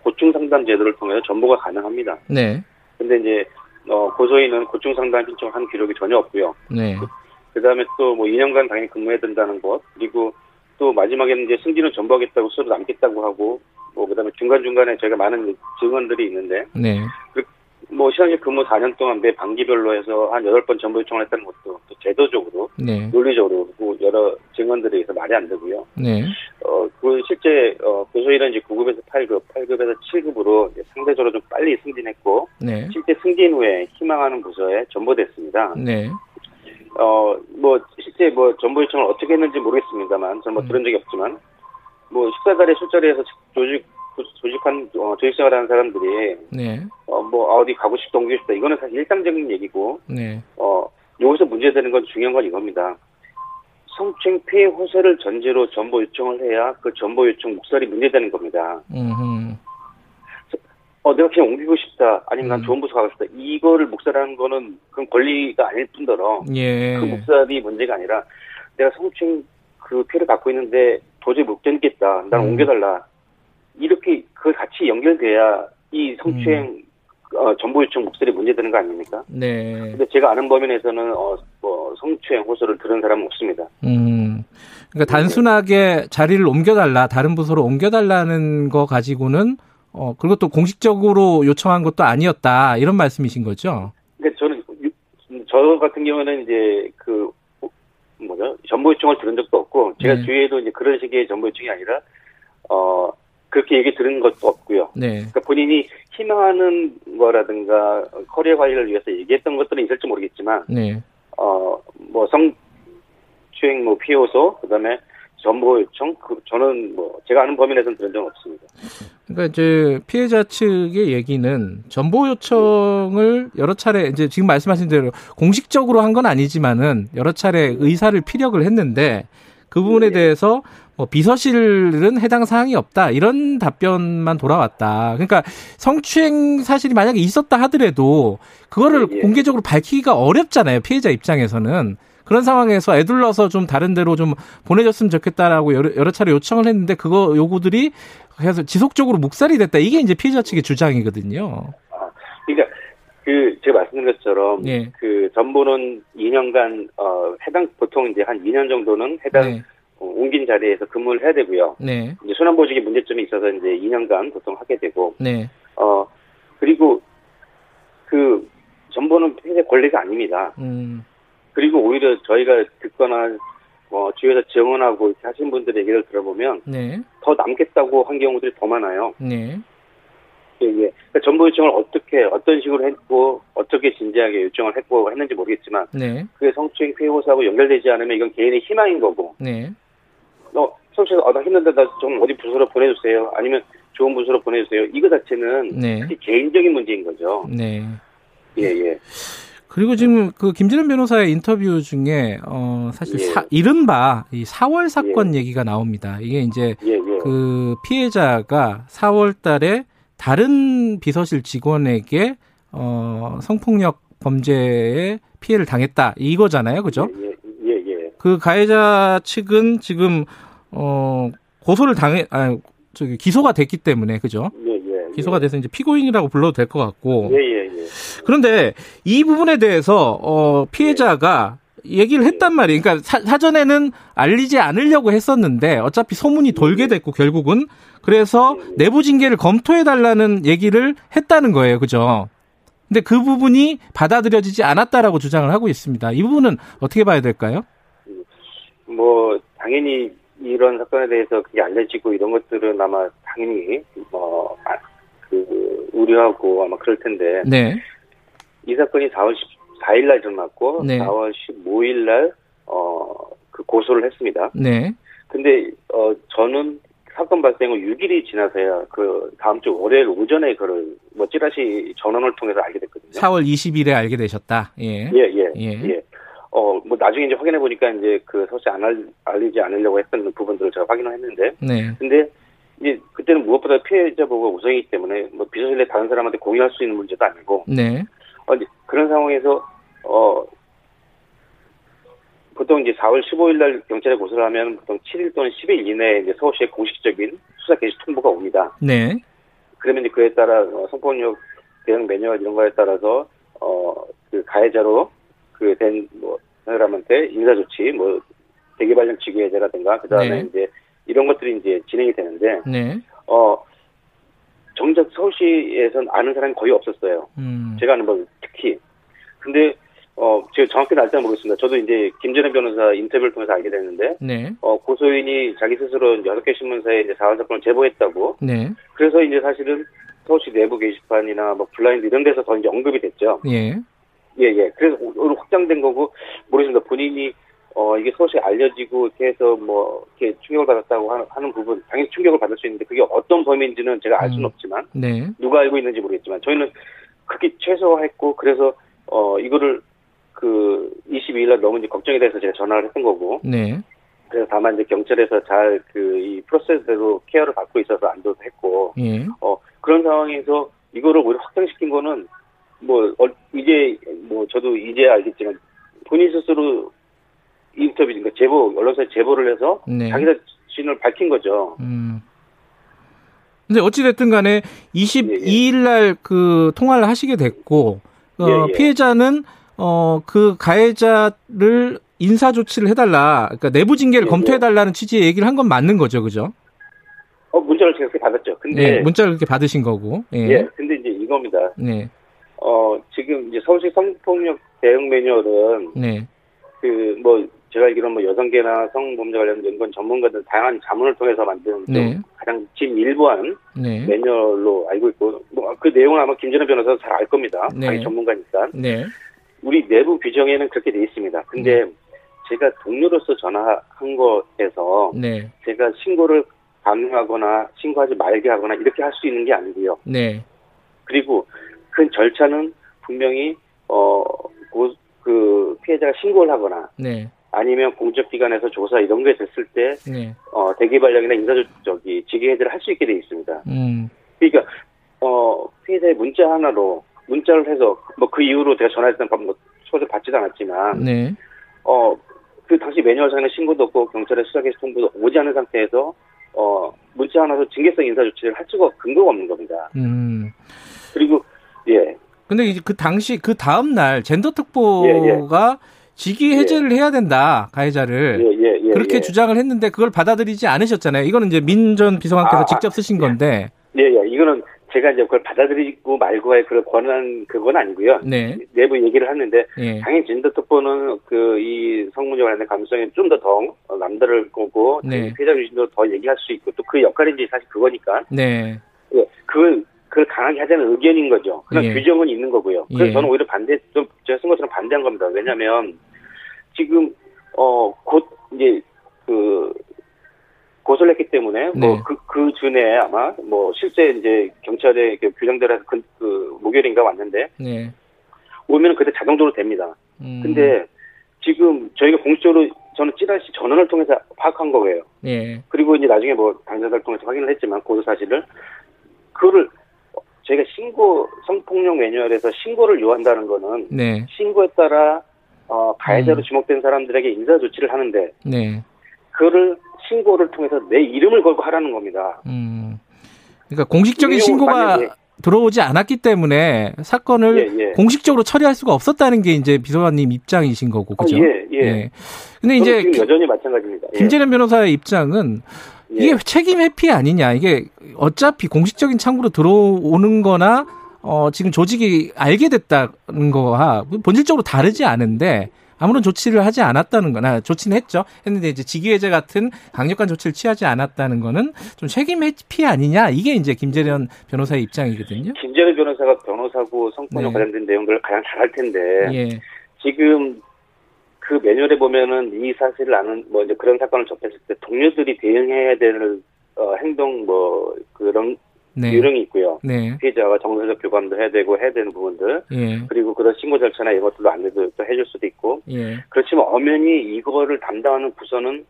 S6: 고충 상담 제도를 통해서 전부가 가능합니다.
S2: 네.
S6: 근데 이제 어, 고소인은 고충 상담 신청한 기록이 전혀 없고요.
S2: 네.
S6: 그 다음에 또 뭐 2년간 당연히 근무해야 된다는 것, 그리고 또 마지막에는 이제 승진을 전부하겠다고 서로 남겠다고 하고, 뭐 그 다음에 중간 중간에 저희가 많은 증언들이 있는데,
S2: 네.
S6: 뭐 시간제 근무 4년 동안 매 반기별로 해서 한 8번 전부 요청을 했다는 것도 또 제도적으로,
S2: 네.
S6: 논리적으로, 그 여러 증언들에 의해서 말이 안 되고요.
S2: 네.
S6: 어, 그 실제, 어, 고소인은 이제 9급에서 8급, 8급에서 7급으로 상대적으로 좀 빨리 승진했고,
S2: 네.
S6: 실제 승진 후에 희망하는 부서에 전보됐습니다.
S2: 네.
S6: 어, 뭐, 실제 뭐, 정보 요청을 어떻게 했는지 모르겠습니다만, 저는 뭐
S2: 음.
S6: 들은 적이 없지만, 뭐, 식사 자리 술자리에서 조직, 조직한, 어, 조직 생활 하는 사람들이,
S2: 네.
S6: 어, 뭐, 아, 어디 가고 싶다, 옮기고 싶다. 이거는 사실 일상적인 얘기고,
S2: 네.
S6: 어, 여기서 문제되는 건 중요한 건 이겁니다. 성추행 피해 호소를 전제로 정보 요청을 해야 그 정보 요청 묵살이 문제되는 겁니다.
S2: 음.
S6: 어, 내가 그냥 옮기고 싶다. 아니면 난
S2: 음.
S6: 좋은 부서 가고 싶다. 이거를 묵살하는 거는 그건 권리가 아닐 뿐더러,
S2: 예.
S6: 그 묵살이 문제가 아니라 내가 성추행 그 피해를 갖고 있는데 도저히 못 견디겠다. 난
S2: 음.
S6: 옮겨달라. 이렇게 그 같이 연결돼야 이 성추행
S2: 음.
S6: 어, 정보 요청 묵살이 문제되는 거 아닙니까?
S2: 네.
S6: 근데 제가 아는 범위 내에서는 어, 뭐 성추행 호소를 들은 사람은 없습니다.
S2: 음. 그러니까 단순하게 자리를 옮겨달라, 다른 부서로 옮겨달라는 거 가지고는, 어, 그리고 또 공식적으로 요청한 것도 아니었다, 이런 말씀이신 거죠?
S6: 근데 저는 유- 저 같은 경우는 이제 그 어, 뭐죠 정보 요청을 들은 적도 없고 제가
S2: 네.
S6: 주위에도 이제 그런 식의 정보 요청이 아니라 어 그렇게 얘기 들은 것도 없고요.
S2: 네.
S6: 그러니까 본인이 희망하는 거라든가 커리어 관리를 위해서 얘기했던 것들은 있을지 모르겠지만
S2: 네.
S6: 어 뭐 성 추행 뭐 피해호소 그 다음에 정보 요청 그 저는 뭐 제가 아는 범위 내에서는 들은 적은 없습니다.
S2: 그러니까 이제 피해자 측의 얘기는 정보 요청을 여러 차례 이제 지금 말씀하신 대로 공식적으로 한 건 아니지만은 여러 차례 의사를 피력을 했는데 그 부분에
S6: 네.
S2: 대해서 뭐 비서실은 해당 사항이 없다 이런 답변만 돌아왔다. 그러니까 성추행 사실이 만약에 있었다 하더라도 그거를
S6: 예, 예.
S2: 공개적으로 밝히기가 어렵잖아요 피해자 입장에서는. 그런 상황에서 애둘러서 좀 다른 데로 좀 보내줬으면 좋겠다라고 여러, 여러 차례 요청을 했는데 그거 요구들이 그래서 지속적으로 묵살이 됐다. 이게 이제 피해자 측의 주장이거든요.
S6: 그러니까 그 제가 말씀드린 것처럼
S2: 예.
S6: 그 전부는 2년간 어 해당 보통 이제 한 2년 정도는 해당
S2: 네.
S6: 어, 옮긴 자리에서 근무를 해야 되고요.
S2: 네.
S6: 이제 순환보직에 문제점이 있어서 이제 2년간 보통 하게 되고
S2: 네.
S6: 어 그리고 그 전부는 피해 권리가 아닙니다.
S2: 음.
S6: 그리고 오히려 저희가 듣거나 어 주위에서 증언하고 이렇게 하신 분들의 얘기를 들어보면
S2: 네.
S6: 더 남겠다고 한 경우들이 더 많아요.
S2: 네.
S6: 예, 예. 그러니까 정보 요청을 어떻게 어떤 식으로 했고 어떻게 진지하게 요청을 했고 했는지 모르겠지만
S2: 네.
S6: 그게 성추행 피해 호소하고 연결되지 않으면 이건 개인의 희망인 거고
S2: 네.
S6: 너 성추행 아 나 힘든데 나 좀 어디 부서로 보내주세요 아니면 좋은 부서로 보내주세요 이거 자체는
S2: 네.
S6: 개인적인 문제인 거죠
S2: 네.
S6: 예 예
S2: 그리고 지금 그 김진현 변호사의 인터뷰 중에 어 사실
S6: 예.
S2: 사, 이른바 이 4월 사건 얘기가 나옵니다. 이게 이제
S6: 예예
S2: 그 피해자가 4월 달에 다른 비서실 직원에게 어 성폭력 범죄에 피해를 당했다. 이거잖아요. 그죠?
S6: 예 예
S2: 그 가해자 측은 지금 어 고소를 당해 아 저기 기소가 됐기 때문에 그죠?
S6: 예 예
S2: 기소가 돼서 이제 피고인이라고 불러도 될 것 같고.
S6: 예 예 예
S2: 그런데 이 부분에 대해서 어 피해자가 얘기를 했단 말이에요. 그러니까 사, 전에는 알리지 않으려고 했었는데 어차피 소문이 돌게 됐고 결국은 그래서 내부 징계를 검토해 달라는 얘기를 했다는 거예요. 그죠? 근데 그 부분이 받아들여지지 않았다라고 주장을 하고 있습니다. 이 부분은 어떻게 봐야 될까요?
S6: 뭐 당연히 이런 사건에 대해서 그게 알려지고 이런 것들은 아마 당연히 뭐 그 우려하고 아마 그럴 텐데
S2: 네.
S6: 이 사건이 4월 14일 날 일어났고
S2: 네.
S6: 4월 15일 날 어 그 고소를 했습니다.
S2: 네.
S6: 근데 어 저는 사건 발생 후 6일이 지나서야 그 다음 주 월요일 오전에 그를 뭐 찌라시 전원을 통해서 알게 됐거든요.
S2: 4월 20일에 알게 되셨다. 예.
S6: 예, 예,
S2: 예.
S6: 예. 어, 뭐 나중에 이제 확인해 보니까 이제 그 서치 안 알, 알리지 않으려고 했던 부분들을 제가 확인을 했는데,
S2: 네.
S6: 근데 이제 그때는 무엇보다 피해자 보호가 우선이기 때문에 뭐 비서실내 다른 사람한테 공유할 수 있는 문제도 아니고,
S2: 네.
S6: 어, 이제 그런 상황에서 어 보통 이제 4월 15일 날 경찰에 고소를 하면 보통 7일 또는 10일 이내에 이제 서울시에 공식적인 수사 개시 통보가 옵니다.
S2: 네.
S6: 그러면 이제 그에 따라 어, 성폭력 대응 매뉴얼 이런 거에 따라서 어 그 가해자로 그 된 뭐 사람한테 인사 조치 뭐 대기 발령 직위 해제라든가 그다음에
S2: 네.
S6: 이제 이런 것들이 이제 진행이 되는데
S2: 네.
S6: 어 정작 서울시에선 아는 사람이 거의 없었어요.
S2: 음.
S6: 제가 아는 법 특히. 근데 어 제가 정확히 날짜는 모르겠습니다. 저도 이제 김전현 변호사 인터뷰를 통해서 알게 됐는데
S2: 네.
S6: 어 고소인이 자기 스스로 여섯 개 신문사에 이제 사건 사건을 제보했다고.
S2: 네.
S6: 그래서 이제 사실은 서울시 내부 게시판이나 뭐 블라인드 이런 데서 더 이제 언급이 됐죠.
S2: 예.
S6: 예, 예. 그래서 오늘 확장된 거고 모르겠습니다. 본인이 어 이게 서울시에 알려지고 이렇게 해서 뭐 이렇게 충격을 받았다고 하는, 하는 부분 당연히 충격을 받을 수 있는데 그게 어떤 범인지는 제가 알 수는
S2: 음.
S6: 없지만
S2: 네.
S6: 누가 알고 있는지 모르겠지만 저희는 그렇게 최소화했고 그래서 어 이거를 그 22일 날 너무 이제 걱정이 돼서 제가 전화를 했던 거고
S2: 네.
S6: 그래서 다만 이제 경찰에서 잘 그 이 프로세스대로 케어를 받고 있어서 안도도 했고
S2: 예.
S6: 어 그런 상황에서 이거를 오히려 확장시킨 거는 뭐 어, 이제 뭐 저도 이제 알겠지만 본인 스스로 인터뷰 그러니까 제보 언론사에 제보를 해서
S2: 네.
S6: 자기 자신을 밝힌 거죠.
S2: 음. 근데 어찌됐든 간에
S6: 예,
S2: 22일 날그 통화를 하시게 됐고, 어,
S6: 예, 예.
S2: 피해자는, 어, 그 가해자를 인사 조치를 해달라, 그러니까 내부 징계를
S6: 예,
S2: 검토해달라는 취지의 얘기를 한 건 맞는 거죠, 그죠?
S6: 어 문자를 제가 그렇게 받았죠. 근데
S2: 네. 문자를 그렇게 받으신 거고, 예.
S6: 예, 근데 이제 이겁니다.
S2: 네.
S6: 어, 지금 이제 서울시 성폭력 대응 매뉴얼은
S2: 네.
S6: 그 뭐 제가 알기로는 뭐 여성계나 성범죄 관련 연구원 전문가들 다양한 자문을 통해서 만든 좀
S2: 네.
S6: 가장 진일보한
S2: 네.
S6: 매뉴얼로 알고 있고 뭐 그 내용은 아마 김전현 변호사도 잘 알 겁니다.
S2: 네.
S6: 자기 전문가니까.
S2: 네.
S6: 우리 내부 규정에는 그렇게 돼 있습니다. 근데 제가 동료로서 전화한 거에서
S2: 네. 제가
S6: 신고를 강요하거나 신고하지 말게 하거나 이렇게 할 수 있는 게 아니고요.
S2: 네.
S6: 그리고 그 절차는 분명히 어, 고, 그 피해자가 신고를 하거나
S2: 네.
S6: 아니면 공적기관에서 조사 이런 게 됐을 때
S2: 네.
S6: 어, 대기 발령이나 인사 저기 직위 해제를 할 수 있게 돼 있습니다.
S2: 음.
S6: 그러니까 어, 피해자의 문자 하나로 문자를 해서 뭐 그 이후로 제가 전화했던 뭐 초대 받지도 않았지만
S2: 네.
S6: 어, 그 당시 매뉴얼상에는 신고도 없고 경찰의 수사 개시 통보도 오지 않은 상태에서 어, 문자 하나로 징계성 인사 조치를 할 수가 근거가 없는 겁니다.
S2: 음.
S6: 그리고 예,
S2: 근데 이제 그 당시 그 다음 날 젠더 특보가 직위 해제를 해야 된다 가해자를
S6: 예, 예, 예.
S2: 그렇게
S6: 예.
S2: 주장을 했는데 그걸 받아들이지 않으셨잖아요. 이거는 이제 민 전 비서관께서
S6: 아,
S2: 직접 쓰신 건데.
S6: 예, 예. 이거는 제가 이제 그걸 받아들이고 말고의 그런 권한 그건 아니고요.
S2: 네.
S6: 내부 얘기를 했는데
S2: 예.
S6: 당연히 진도 특보는 그 이 성문제 관련된 감성이 좀 더 더 남다를 거고
S2: 네.
S6: 피해자 중심도 더 얘기할 수 있고 또 그 역할인지 사실 그거니까
S2: 네.
S6: 예, 그걸 그걸 강하게 하자는 의견인 거죠. 그런
S2: 예.
S6: 규정은 있는 거고요. 그래서
S2: 예.
S6: 저는 오히려 반대 좀 제가 쓴 것처럼 반대한 겁니다. 왜냐하면 지금 어 곧 이제 그 고소를 했기 때문에
S2: 네.
S6: 뭐그그 전에 아마 뭐 실제 이제 경찰의 그 규정대로 그, 그 목요일인가 왔는데
S2: 네.
S6: 오면 그때 자동적으로 됩니다.
S2: 음.
S6: 근데 지금 저희가 공식적으로 저는 찌라시 전원을 통해서 파악한 거예요.
S2: 예.
S6: 그리고 이제 나중에 뭐 당사자를 통해서 확인을 했지만 고소 사실을 그거를 저희가 신고 성폭력 매뉴얼에서 신고를 요한다는 거는
S2: 네.
S6: 신고에 따라 어, 가해자로
S2: 음.
S6: 지목된 사람들에게 인사 조치를 하는데
S2: 네.
S6: 그거를 신고를 통해서 내 이름을 걸고 하라는 겁니다.
S2: 음. 그러니까 공식적인 신고가
S6: 만약에-
S2: 들어오지 않았기 때문에 사건을
S6: 예, 예.
S2: 공식적으로 처리할 수가 없었다는 게 이제 비서관님 입장이신 거고 그죠?
S6: 어, 예, 예.
S2: 근데 이제
S6: 여전히 마찬가지입니다. 예.
S2: 김재련 변호사의 입장은
S6: 예.
S2: 이게 책임 회피 아니냐. 이게 어차피 공식적인 창구로 들어오는 거나 어 지금 조직이 알게 됐다는 거와 본질적으로 다르지 않은데 아무런 조치를 하지 않았다는 거나 조치는 했죠. 했는데 이제 직위해제 같은 강력한 조치를 취하지 않았다는 거는 좀 책임 회피 아니냐. 이게 이제 김재련 변호사의 입장이거든요.
S6: 김재래 변호사가 변호사고 성폭력
S2: 네.
S6: 관련된 내용들을 가장 잘알 텐데
S2: 예.
S6: 지금 그 매뉴얼에 보면은 이 사실을 아는 뭐 이제 그런 사건을 접했을 때 동료들이 대응해야 될 어, 행동 뭐 그런
S2: 네.
S6: 요령이 있고요.
S2: 네.
S6: 피해자와 정서적 교감도 해야 되고 해야 되는 부분들
S2: 예.
S6: 그리고 그런 신고 절차나 이런 것들도 안내도 또 해줄 수도 있고
S2: 예.
S6: 그렇지만 엄연히 이거를 담당하는 부서는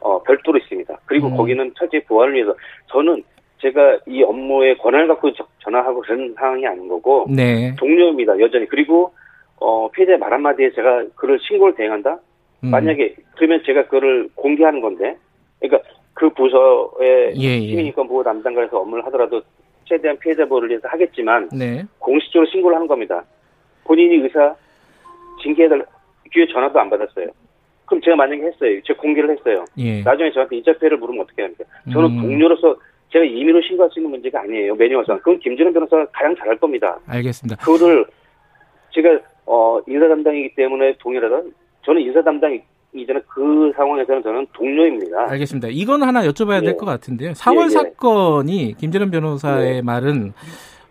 S6: 어, 별도로 있습니다. 그리고
S2: 음.
S6: 거기는 처지 보완을 위해서 저는 제가 이 업무에 권한을 갖고 저- 전화하고 그런 상황이 아닌 거고
S2: 네.
S6: 동료입니다 여전히 그리고 어, 피해자의 말 한마디에 제가 그를 신고를 대행한다
S2: 음.
S6: 만약에 그러면 제가 그거를 공개하는 건데 그러니까 그 부서의
S2: 예, 예.
S6: 시민인권 보호 담당관에서 업무를 하더라도 최대한 피해자 보호를 위해서 하겠지만
S2: 네.
S6: 공식적으로 신고를 하는 겁니다. 본인이 의사 징계해달 기회 전화도 안 받았어요. 그럼 제가 만약에 했어요. 제가 공개를 했어요.
S2: 예.
S6: 나중에 저한테 인적폐해를 물으면 어떻게 합니까? 저는
S2: 음.
S6: 동료로서 제가 임의로 신고할 수 있는 문제가 아니에요. 매뉴얼상. 그건 김준현 변호사가 가장 잘할 겁니다.
S2: 알겠습니다.
S6: 그거를 제가 어 인사 담당이기 때문에 동일하다. 저는 인사 담당이 이전에 그 상황에서는 저는 동료입니다.
S2: 알겠습니다. 이건 하나 여쭤봐야 될
S6: 예.
S2: 것 같은데요. 4월
S6: 예, 예.
S2: 사건이 김재련 변호사의
S6: 예.
S2: 말은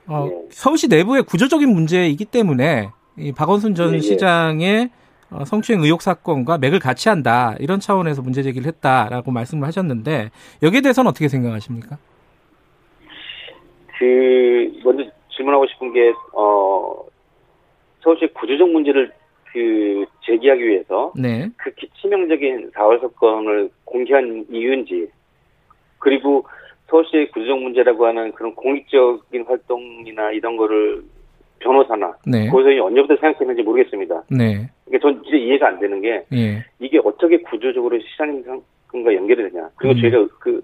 S2: 어,
S6: 예.
S2: 서울시 내부의 구조적인 문제이기 때문에 이 박원순 전. 시장의 어, 성추행 의혹 사건과 맥을 같이 한다 이런 차원에서 문제 제기를 했다라고 말씀을 하셨는데 여기에 대해서는 어떻게 생각하십니까?
S6: 그 먼저 질문하고 싶은 게 어, 서울시 구조적 문제를 그 제기하기 위해서
S2: 네,
S6: 극히 치명적인 4월 사건을 공개한 이유인지 그리고 서울시의 구조적 문제라고 하는 그런 공익적인 활동이나 이런 거를 변호사나
S2: 네,
S6: 고소인이 언제부터 생각했는지 모르겠습니다.
S2: 네,
S6: 그러니까 전 진짜 이해가 안 되는 게
S2: 예,
S6: 이게 어떻게 구조적으로 시장인상과 연결이 되냐. 그리고
S2: 음.
S6: 저희가 그,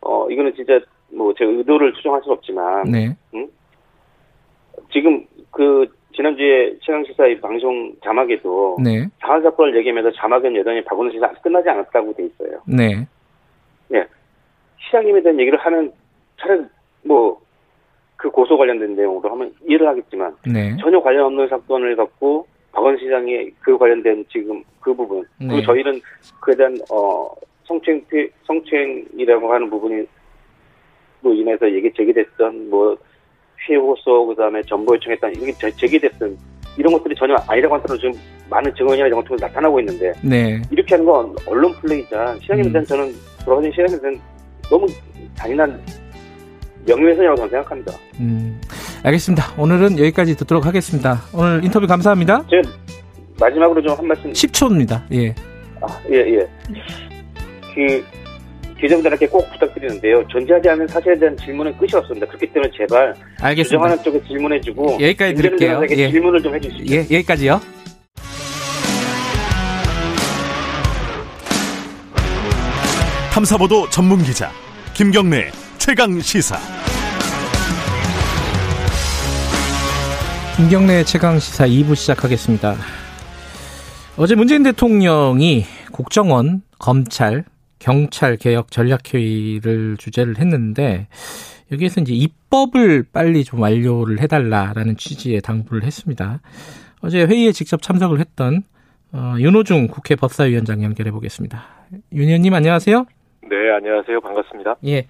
S6: 어, 이거는 진짜 뭐 제가 의도를 추정할 수는 없지만
S2: 네,
S6: 지금 그 지난주에 최강시사의 방송 자막에도
S2: 네,
S6: 사안 사건을 얘기하면서 자막은 여전히 박원순 시사 아직 끝나지 않았다고 돼 있어요.
S2: 네,
S6: 시장님에 대한 얘기를 하면 차라리 뭐 그 고소 관련된 내용으로 하면 이해를 하겠지만
S2: 네,
S6: 전혀 관련 없는 사건을 갖고 박원순 시장이 그 관련된 지금 그 부분 그리고
S2: 네.
S6: 저희는 그에 대한 어 성추행 피- 성추행이라고 하는 부분이 로 인해서 얘기 제기됐던 뭐 피해 호소 그다음에 정보 요청했던 이게 제- 제기됐던 이런 것들이 전혀 아니라고 하더라도 지금 많은 증언이나 이런 것들이 나타나고 있는데
S2: 네,
S6: 이렇게 하는 건 언론 플레이자 시장님에
S2: 음.
S6: 대한 저는 돌아가신 시장님에 대한 너무 잔인한 명예훼손이라고 저는 생각합니다.
S2: 음, 알겠습니다. 오늘은 여기까지 듣도록 하겠습니다. 오늘 인터뷰 감사합니다.
S6: 제가 마지막으로 좀 한 말씀
S2: 10초입니다. 예,
S6: 아, 예, 예. 그, 기자분들께 꼭 부탁드리는데요. 존재하지 않는 사실에 대한 질문은 끝이 없습니다. 그렇기 때문에 제발
S2: 알겠습니다.
S6: 주장하는 쪽에 질문해주고
S2: 여기까지
S6: 김재룡
S2: 드릴게요. 예.
S6: 질문을 좀 해주시죠.
S2: 예, 여기까지요.
S7: 탐사보도 전문 기자 김경래 최강 시사.
S2: 김경래 최강 시사 2부 시작하겠습니다. 어제 문재인 대통령이 국정원, 검찰, 경찰 개혁 전략 회의를 주재를 했는데 여기에서 이제 입법을 빨리 좀 완료를 해달라라는 취지의 당부를 했습니다. 어제 회의에 직접 참석을 했던 어, 윤호중 국회 법사위원장 연결해 보겠습니다. 윤 의원님 안녕하세요.
S8: 네, 안녕하세요. 반갑습니다.
S2: 예.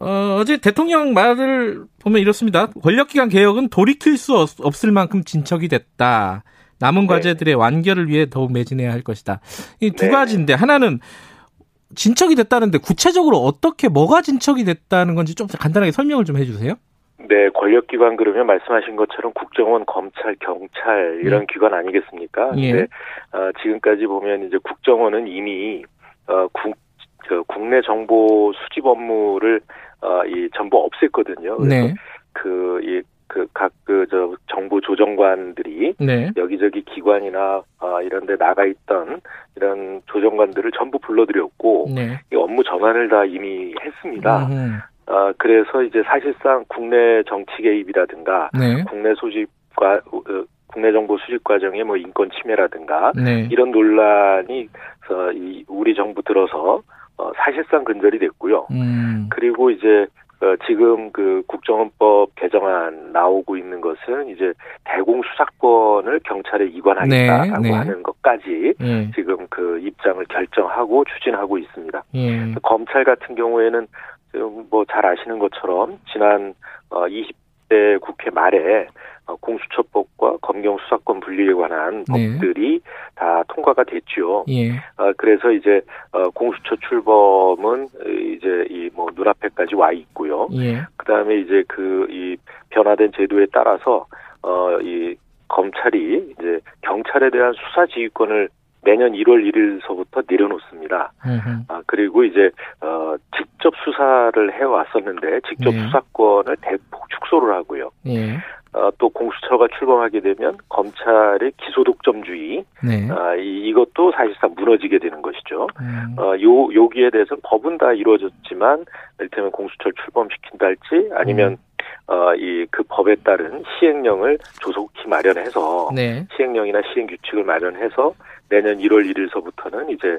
S2: 어, 어제 대통령 말을 보면 이렇습니다. 권력기관 개혁은 돌이킬 수 없, 없을 만큼 진척이 됐다. 남은
S6: 네.
S2: 과제들의 완결을 위해 더욱 매진해야 할 것이다. 이두
S6: 네.
S2: 가지인데 하나는 진척이 됐다는데 구체적으로 어떻게 뭐가 진척이 됐다는 건지 좀 간단하게 설명을 좀 해주세요.
S8: 네, 권력기관 그러면 말씀하신 것처럼 국정원, 검찰, 경찰 이런 기관 아니겠습니까?
S2: 예.
S8: 근데 어, 지금까지 보면 이제 국정원은 이미 어, 국, 그 국내 정보 수집 업무를 어, 이 전부 없앴거든요. 그래서
S2: 네,
S8: 그, 이, 그, 각, 그, 저, 정부 조정관들이
S2: 네,
S8: 여기저기 기관이나, 아, 이런 데 나가 있던 이런 조정관들을 전부 불러들였고,
S2: 네.
S8: 이 업무 전환을 다 이미 했습니다.
S2: 음,
S8: 아, 그래서 이제 사실상 국내 정치 개입이라든가
S2: 네,
S8: 국내 수집과 어, 국내 정보 수집 과정의 뭐 인권 침해라든가
S2: 네,
S8: 이런 논란이 어, 이 우리 정부 들어서 어, 사실상 근절이 됐고요.
S2: 음,
S8: 그리고 이제 어, 지금 그 국정원법 개정안 나오고 있는 것은 이제 대공 수사권을 경찰에 이관하겠다라고
S2: 네, 네.
S8: 하는 것까지
S2: 예,
S8: 지금 그 입장을 결정하고 추진하고 있습니다.
S2: 예,
S8: 검찰 같은 경우에는 뭐 잘 아시는 것처럼 지난 어 20, 20대 국회 말에 어, 공수처법과 검경 수사권 분리에 관한
S2: 네.
S8: 법들이 다 통과가 됐죠.
S2: 예.
S8: 어, 그래서 이제 어, 공수처 출범은 이제 이 뭐 눈앞에까지 와 있고요.
S2: 예.
S8: 그다음에 이제 그 이 변화된 제도에 따라서 어 이 검찰이 이제 경찰에 대한 수사 지휘권을 내년 1월 1일서부터 내려놓습니다. 아 그리고 이제 어 직접 수사를 해 왔었는데 직접
S2: 네.
S8: 수사권을 대폭 축소를 하고요.
S2: 예.
S8: 어, 또 공수처가 출범하게 되면 검찰의 기소 독점주의
S2: 네.
S8: 아, 이, 이것도 사실상 무너지게 되는 것이죠.
S2: 음.
S8: 어, 요, 여기에 대해서는 법은 다 이루어졌지만, 이를테면 공수처를 출범시킨다 할지, 아니면, 어, 이, 그 법에 따른 시행령을 조속히 마련해서,
S2: 네.
S8: 시행령이나 시행 규칙을 마련해서, 내년 1월 1일서부터는 이제,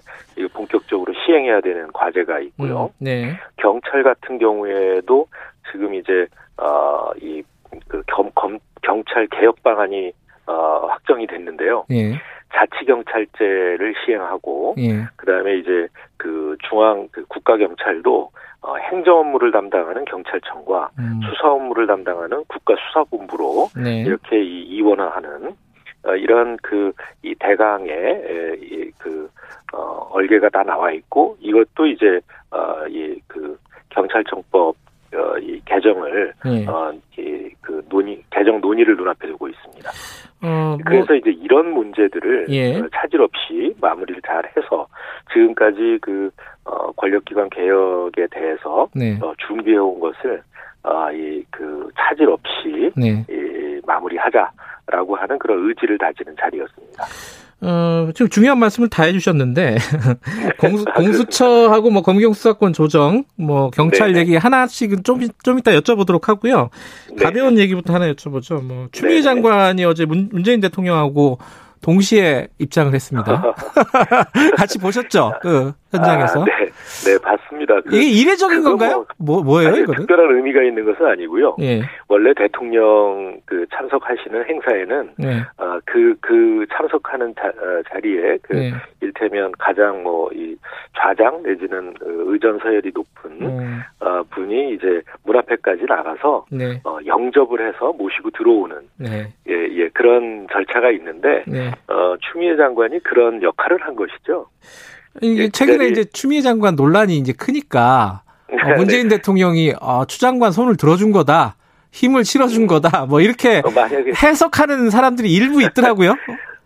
S8: 본격적으로 시행해야 되는 과제가 있고요.
S2: 음. 네.
S8: 경찰 같은 경우에도 지금 이제, 어, 이, 그, 겸, 검, 경찰 개혁 방안이, 어, 확정이 됐는데요.
S2: 예.
S8: 자치 경찰제를 시행하고,
S2: 예.
S8: 그다음에 이제 그 중앙 그 국가 경찰도 어, 행정 업무를 담당하는 경찰청과
S2: 음.
S8: 수사 업무를 담당하는 국가 수사본부로
S2: 네.
S8: 이렇게 이 이원화하는 어, 이런 그 이 대강의 에, 이, 그 어, 얼개가 다 나와 있고 이것도 이제 어, 이그 경찰청법 어, 이 개정을
S2: 예.
S8: 어, 이, 그 논의 개정 논의를 눈앞에 두고 있습니다.
S2: 어, 뭐,
S8: 그래서 이제 이런 문제들을
S2: 예.
S8: 어, 차질 없이 마무리를 잘 해서 지금까지 그 어, 권력기관 개혁에 대해서
S2: 네.
S8: 어, 준비해 온 것을 어, 이그 차질 없이
S2: 네.
S8: 이, 마무리하자라고 하는 그런 의지를 다지는 자리였습니다.
S2: 어, 지금 중요한 말씀을 다 해주셨는데, 공수, 공수처하고 뭐 검경수사권 조정, 뭐 경찰
S8: 네네.
S2: 얘기 하나씩은 좀, 이- 좀 이따 여쭤보도록 하고요.
S8: 네.
S2: 가벼운 얘기부터 하나 여쭤보죠. 뭐, 추미애
S8: 네네.
S2: 장관이 어제 문, 문재인 대통령하고 동시에 입장을 했습니다. 같이 보셨죠? 그 현장에서.
S8: 아, 네, 네 봤습니다. 그,
S2: 이게 이례적인 건가요? 뭐, 뭐 예요,
S8: 아니,
S2: 이거는?
S8: 특별한 의미가 있는 것은 아니고요.
S2: 예,
S8: 원래 대통령 그 참석하시는 행사에는
S2: 예,
S8: 어, 그, 그 참석하는 자, 어, 자리에 그
S2: 예.
S8: 일테면 가장 뭐 이 좌장 내지는 어, 의전 서열이 높은
S2: 음,
S8: 어, 분이 이제 문 앞에까지 나가서
S2: 네,
S8: 어, 영접을 해서 모시고 들어오는
S2: 네,
S8: 예, 예 그런 절차가 있는데
S2: 네.
S8: 어, 추미애 장관이 그런 역할을 한 것이죠.
S2: 이게
S8: 예,
S2: 최근에 이제 추미애 장관 논란이 이제 크니까 어,
S8: 네,
S2: 문재인 대통령이 어, 추 장관 손을 들어준 거다. 힘을 실어준 거다. 뭐 이렇게
S8: 어, 만약에
S2: 해석하는 사람들이 일부 있더라고요.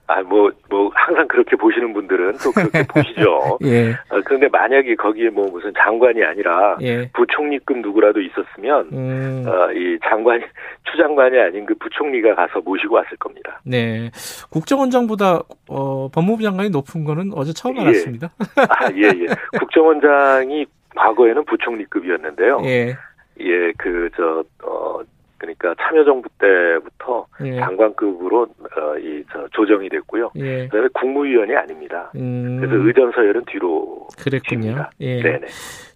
S8: 아 뭐 뭐 항상 그렇게 보시는 분들은 또 그렇게 보시죠.
S2: 예,
S8: 어, 그런데 만약에 거기에 뭐 무슨 장관이 아니라
S2: 예.
S8: 부총리급 누구라도 있었으면
S2: 음,
S8: 어, 이 장관이 추 장관이 아닌 그 부총리가 가서 모시고 왔을 겁니다.
S2: 네. 국정원장보다 어, 법무부 장관이 높은 거는 어제 처음
S8: 예.
S2: 알았습니다.
S8: 아, 예, 예. 국정원장이 과거에는 부총리급이었는데요.
S2: 예,
S8: 예, 그, 저, 어, 그러니까 참여정부 때부터
S2: 예,
S8: 장관급으로, 어, 이, 저, 조정이 됐고요.
S2: 예.
S8: 그 다음에 국무위원이 아닙니다.
S2: 음,
S8: 그래서 의전 서열은 뒤로.
S2: 그랬군요. 예.
S8: 네네.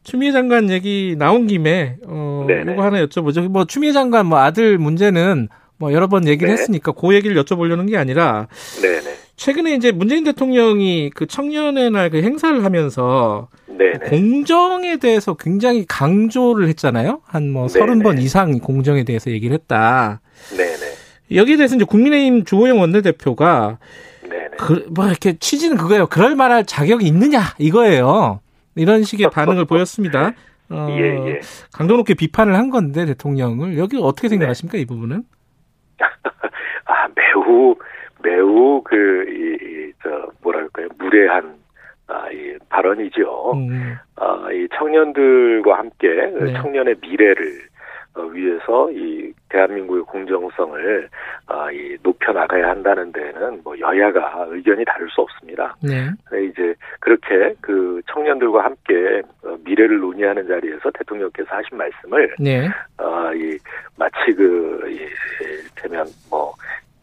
S2: 추미애 장관 얘기 나온 김에 어
S8: 네네.
S2: 이거 하나 여쭤보죠. 뭐 추미애 장관 뭐 아들 문제는 뭐 여러 번 얘기를
S8: 네.
S2: 했으니까 그 얘기를 여쭤보려는 게 아니라
S8: 네네.
S2: 최근에 이제 문재인 대통령이 그 청년의 날 그 행사를 하면서
S8: 네네.
S2: 공정에 대해서 굉장히 강조를 했잖아요. 한뭐
S8: 네네.
S2: 서른 번 이상 공정에 대해서 얘기를 했다.
S8: 네네.
S2: 여기에 대해서 이제 국민의힘 주호영 원내대표가
S8: 네네.
S2: 그, 뭐 이렇게 취지는 그거예요. 그럴 만할 자격이 있느냐 이거예요. 이런 식의 반응을 보였습니다. 어,
S8: 예, 예.
S2: 강도 높게 비판을 한 건데 대통령을 여기 어떻게
S8: 네.
S2: 생각하십니까 이 부분은?
S8: 아, 매우, 매우 그, 이, 이, 저, 뭐랄까요. 무례한, 아, 이 발언이죠.
S2: 음,
S8: 아, 이 청년들과 함께 그
S2: 네.
S8: 청년의 미래를 어, 위해서 이 대한민국의 공정성을 아, 이 높여 나가야 한다는 데는 뭐 여야가 의견이 다를 수 없습니다.
S2: 네,
S8: 네, 이제 그렇게 그 청년들과 함께 어, 미래를 논의하는 자리에서 대통령께서 하신 말씀을
S2: 네,
S8: 아, 이 마치 그 이, 이를테면 뭐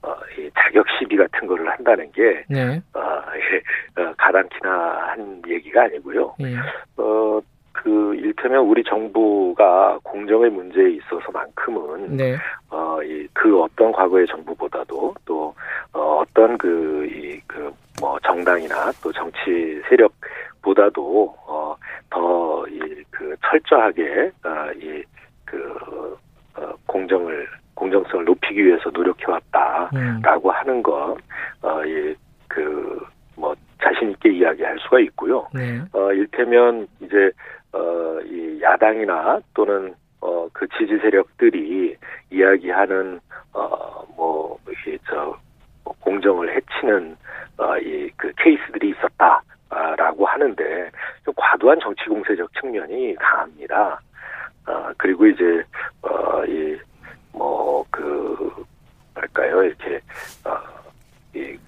S8: 어, 이 자격 시비 같은 거를 한다는 게
S2: 네,
S8: 아, 예, 어, 가당키나 한 얘기가 아니고요.
S2: 예,
S8: 어, 그, 일테면 우리 정부가 공정의 문제에 있어서만큼은,
S2: 네,
S8: 어, 이, 그 어떤 과거의 정부보다도 또, 어, 어떤 그, 이, 그, 뭐, 정당이나 또 정치 세력보다도, 어, 더, 이, 그, 철저하게, 어, 이, 그, 어, 공정을 공정성을 높이기 위해서 노력해왔다라고
S2: 음.
S8: 하는 것, 어, 예, 그, 뭐, 자신 있게 이야기할 수가 있고요.
S2: 네.
S8: 어, 일테면 이제, 어, 이 야당이나 또는 어, 그 지지 세력들이 이야기하는, 어, 뭐, 이게 저, 뭐 공정을 해치는, 어, 이, 그 케이스들이 있었다. 아, 라고 하는데, 좀 과도한 정치 공세적 측면이 강합니다. 아, 그리고 이제, 어, 이, 뭐, 그, 뭐랄까요, 이렇게, 어, 이,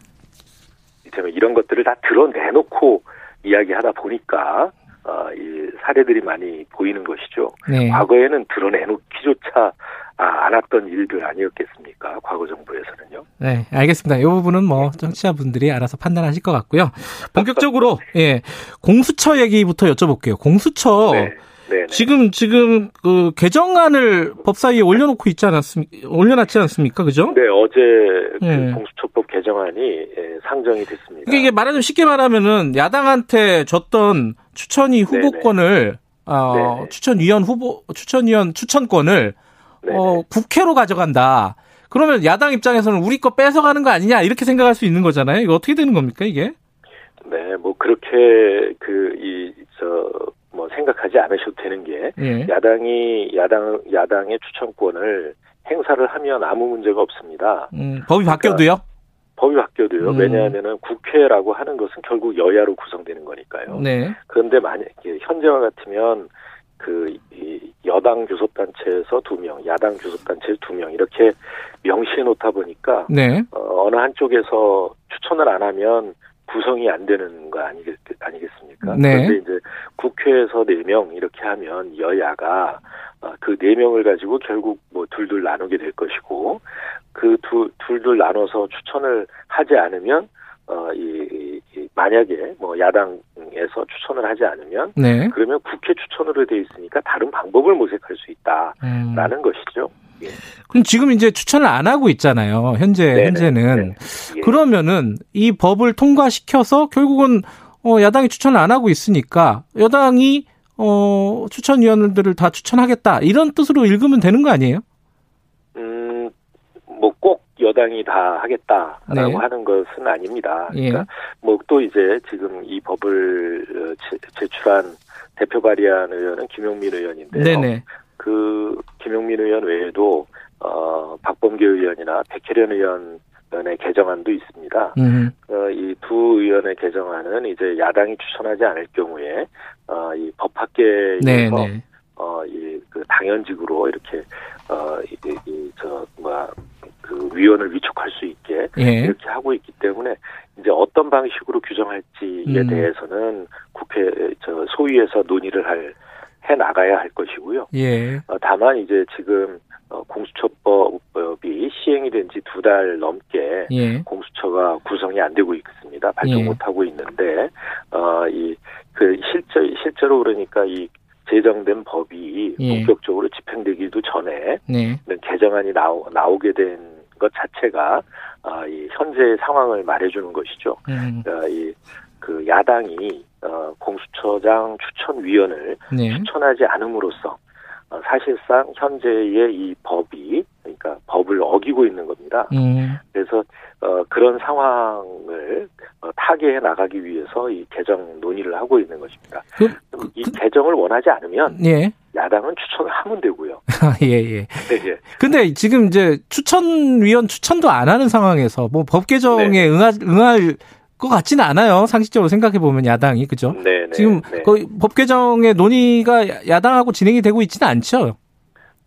S8: 이제는 이런 것들을 다 드러내놓고 이야기하다 보니까, 어, 이 사례들이 많이 보이는 것이죠.
S2: 네.
S8: 과거에는 드러내놓기조차 아, 않았던 일들 아니었겠습니까? 과거 정부에서는요.
S2: 네, 알겠습니다. 이 부분은 뭐 청취자분들이 알아서 판단하실 것 같고요. 본격적으로 예 공수처 얘기부터 여쭤볼게요. 공수처
S8: 네. 네.
S2: 지금 지금 그 개정안을 법사위에 올려놓고 있지 않았습니까? 올려놨지 않습니까? 그죠?
S8: 네, 어제
S2: 네.
S8: 그 공수처법 개정안이 예, 상정이 됐습니다.
S2: 이게, 말하자면 쉽게 말하면은 야당한테 줬던 추천위 후보권을 어,
S8: 네네.
S2: 추천위원 후보 추천위원 추천권을
S8: 네.
S2: 어, 국회로 가져간다. 그러면 야당 입장에서는 우리 거 뺏어가는 거 아니냐 이렇게 생각할 수 있는 거잖아요. 이거 어떻게 되는 겁니까 이게?
S8: 네, 뭐 그렇게 그 이 저 뭐 생각하지 않으셔도 되는 게
S2: 예.
S8: 야당이 야당 야당의 추천권을 행사를 하면 아무 문제가 없습니다.
S2: 음, 법이 바뀌어도요?
S8: 법이 바뀌어도요.
S2: 음.
S8: 왜냐하면은 국회라고 하는 것은 결국 여야로 구성되는 거니까요.
S2: 네.
S8: 그런데 만약에 현재와 같으면 그이 여당 교섭단체에서 두 명, 야당 교섭단체 두 명 이렇게 명시해 놓다 보니까
S2: 네.
S8: 어, 어느 한쪽에서 추천을 안 하면 구성이 안 되는 거 아니겠, 아니겠습니까?
S2: 네.
S8: 그런데 이제 국회에서 네 명 이렇게 하면 여야가 그 네 명을 가지고 결국 뭐 둘둘 나누게 될 것이고 그 두, 둘둘 나눠서 추천을 하지 않으면 어, 이, 이- 이 만약에 뭐 야당에서 추천을 하지 않으면
S2: 네.
S8: 그러면 국회 추천으로 돼 있으니까 다른 방법을 모색할 수 있다라는
S2: 음.
S8: 것이죠.
S2: 그럼 지금 이제 추천을 안 하고 있잖아요. 현재
S8: 네네.
S2: 현재는
S8: 예.
S2: 그러면은 이 법을 통과시켜서 결국은 어, 야당이 추천을 안 하고 있으니까 여당이 어, 추천위원들을 다 추천하겠다 이런 뜻으로 읽으면 되는 거 아니에요?
S8: 음, 뭐 꼭 여당이 다 하겠다라고
S2: 네.
S8: 하는 것은 아닙니다.
S2: 예.
S8: 그러니까 뭐 또 이제 지금 이 법을 어, 제- 제출한 대표 발의한 의원은 김용민 의원인데요.
S2: 네네.
S8: 그 김용민 의원 외에도 어, 박범계 의원이나 백혜련 의원 의 개정안도 있습니다.
S2: 음.
S8: 어, 이두 의원의 개정안은 이제 야당이 추천하지 않을 경우에 어, 이 법학계에서
S2: 네 네.
S8: 어, 이, 그, 당연직으로 이렇게, 어, 이, 이, 저, 뭐야, 그, 위원을 위촉할 수 있게,
S2: 예.
S8: 이렇게 하고 있기 때문에, 이제 어떤 방식으로 규정할지에
S2: 음.
S8: 대해서는 국회, 저, 소위에서 논의를 할, 해 나가야 할 것이고요.
S2: 예.
S8: 어, 다만 이제 지금, 어, 공수처법이 시행이 된 지 두 달 넘게,
S2: 예.
S8: 공수처가 구성이 안 되고 있습니다. 발동
S2: 예.
S8: 못 하고 있는데 어 이 그 실제 실제로 그러니까 이 제정된 법이
S2: 예.
S8: 본격적으로 집행되기도 전에
S2: 네.
S8: 개정안이 나오, 나오게 된 것 자체가 아, 이 현재 상황을 말해주는 것이죠.
S2: 음.
S8: 어, 이 그 야당이 어, 공수처장 추천위원을
S2: 네.
S8: 추천하지 않음으로써 어, 사실상 현재의 이 법이 그러니까 법을 어기고 있는 겁니다.
S2: 음.
S8: 그래서 어, 그런 상황을 어, 타개해 나가기 위해서 이 개정 논의를 하고 있는 것입니다.
S2: 그,
S8: 이 개정을 원하지 않으면
S2: 예.
S8: 야당은 추천을 하면 되고요.
S2: 예, 예.
S8: 예.
S2: 근데 지금 이제 추천위원 추천도 안 하는 상황에서 뭐 법 개정에
S8: 네.
S2: 응할, 응할 것 같지는 않아요. 상식적으로 생각해 보면 야당이 그죠?
S8: 네, 네.
S2: 지금
S8: 네.
S2: 거의 법 개정의 논의가 야- 야당하고 진행이 되고 있지는 않죠.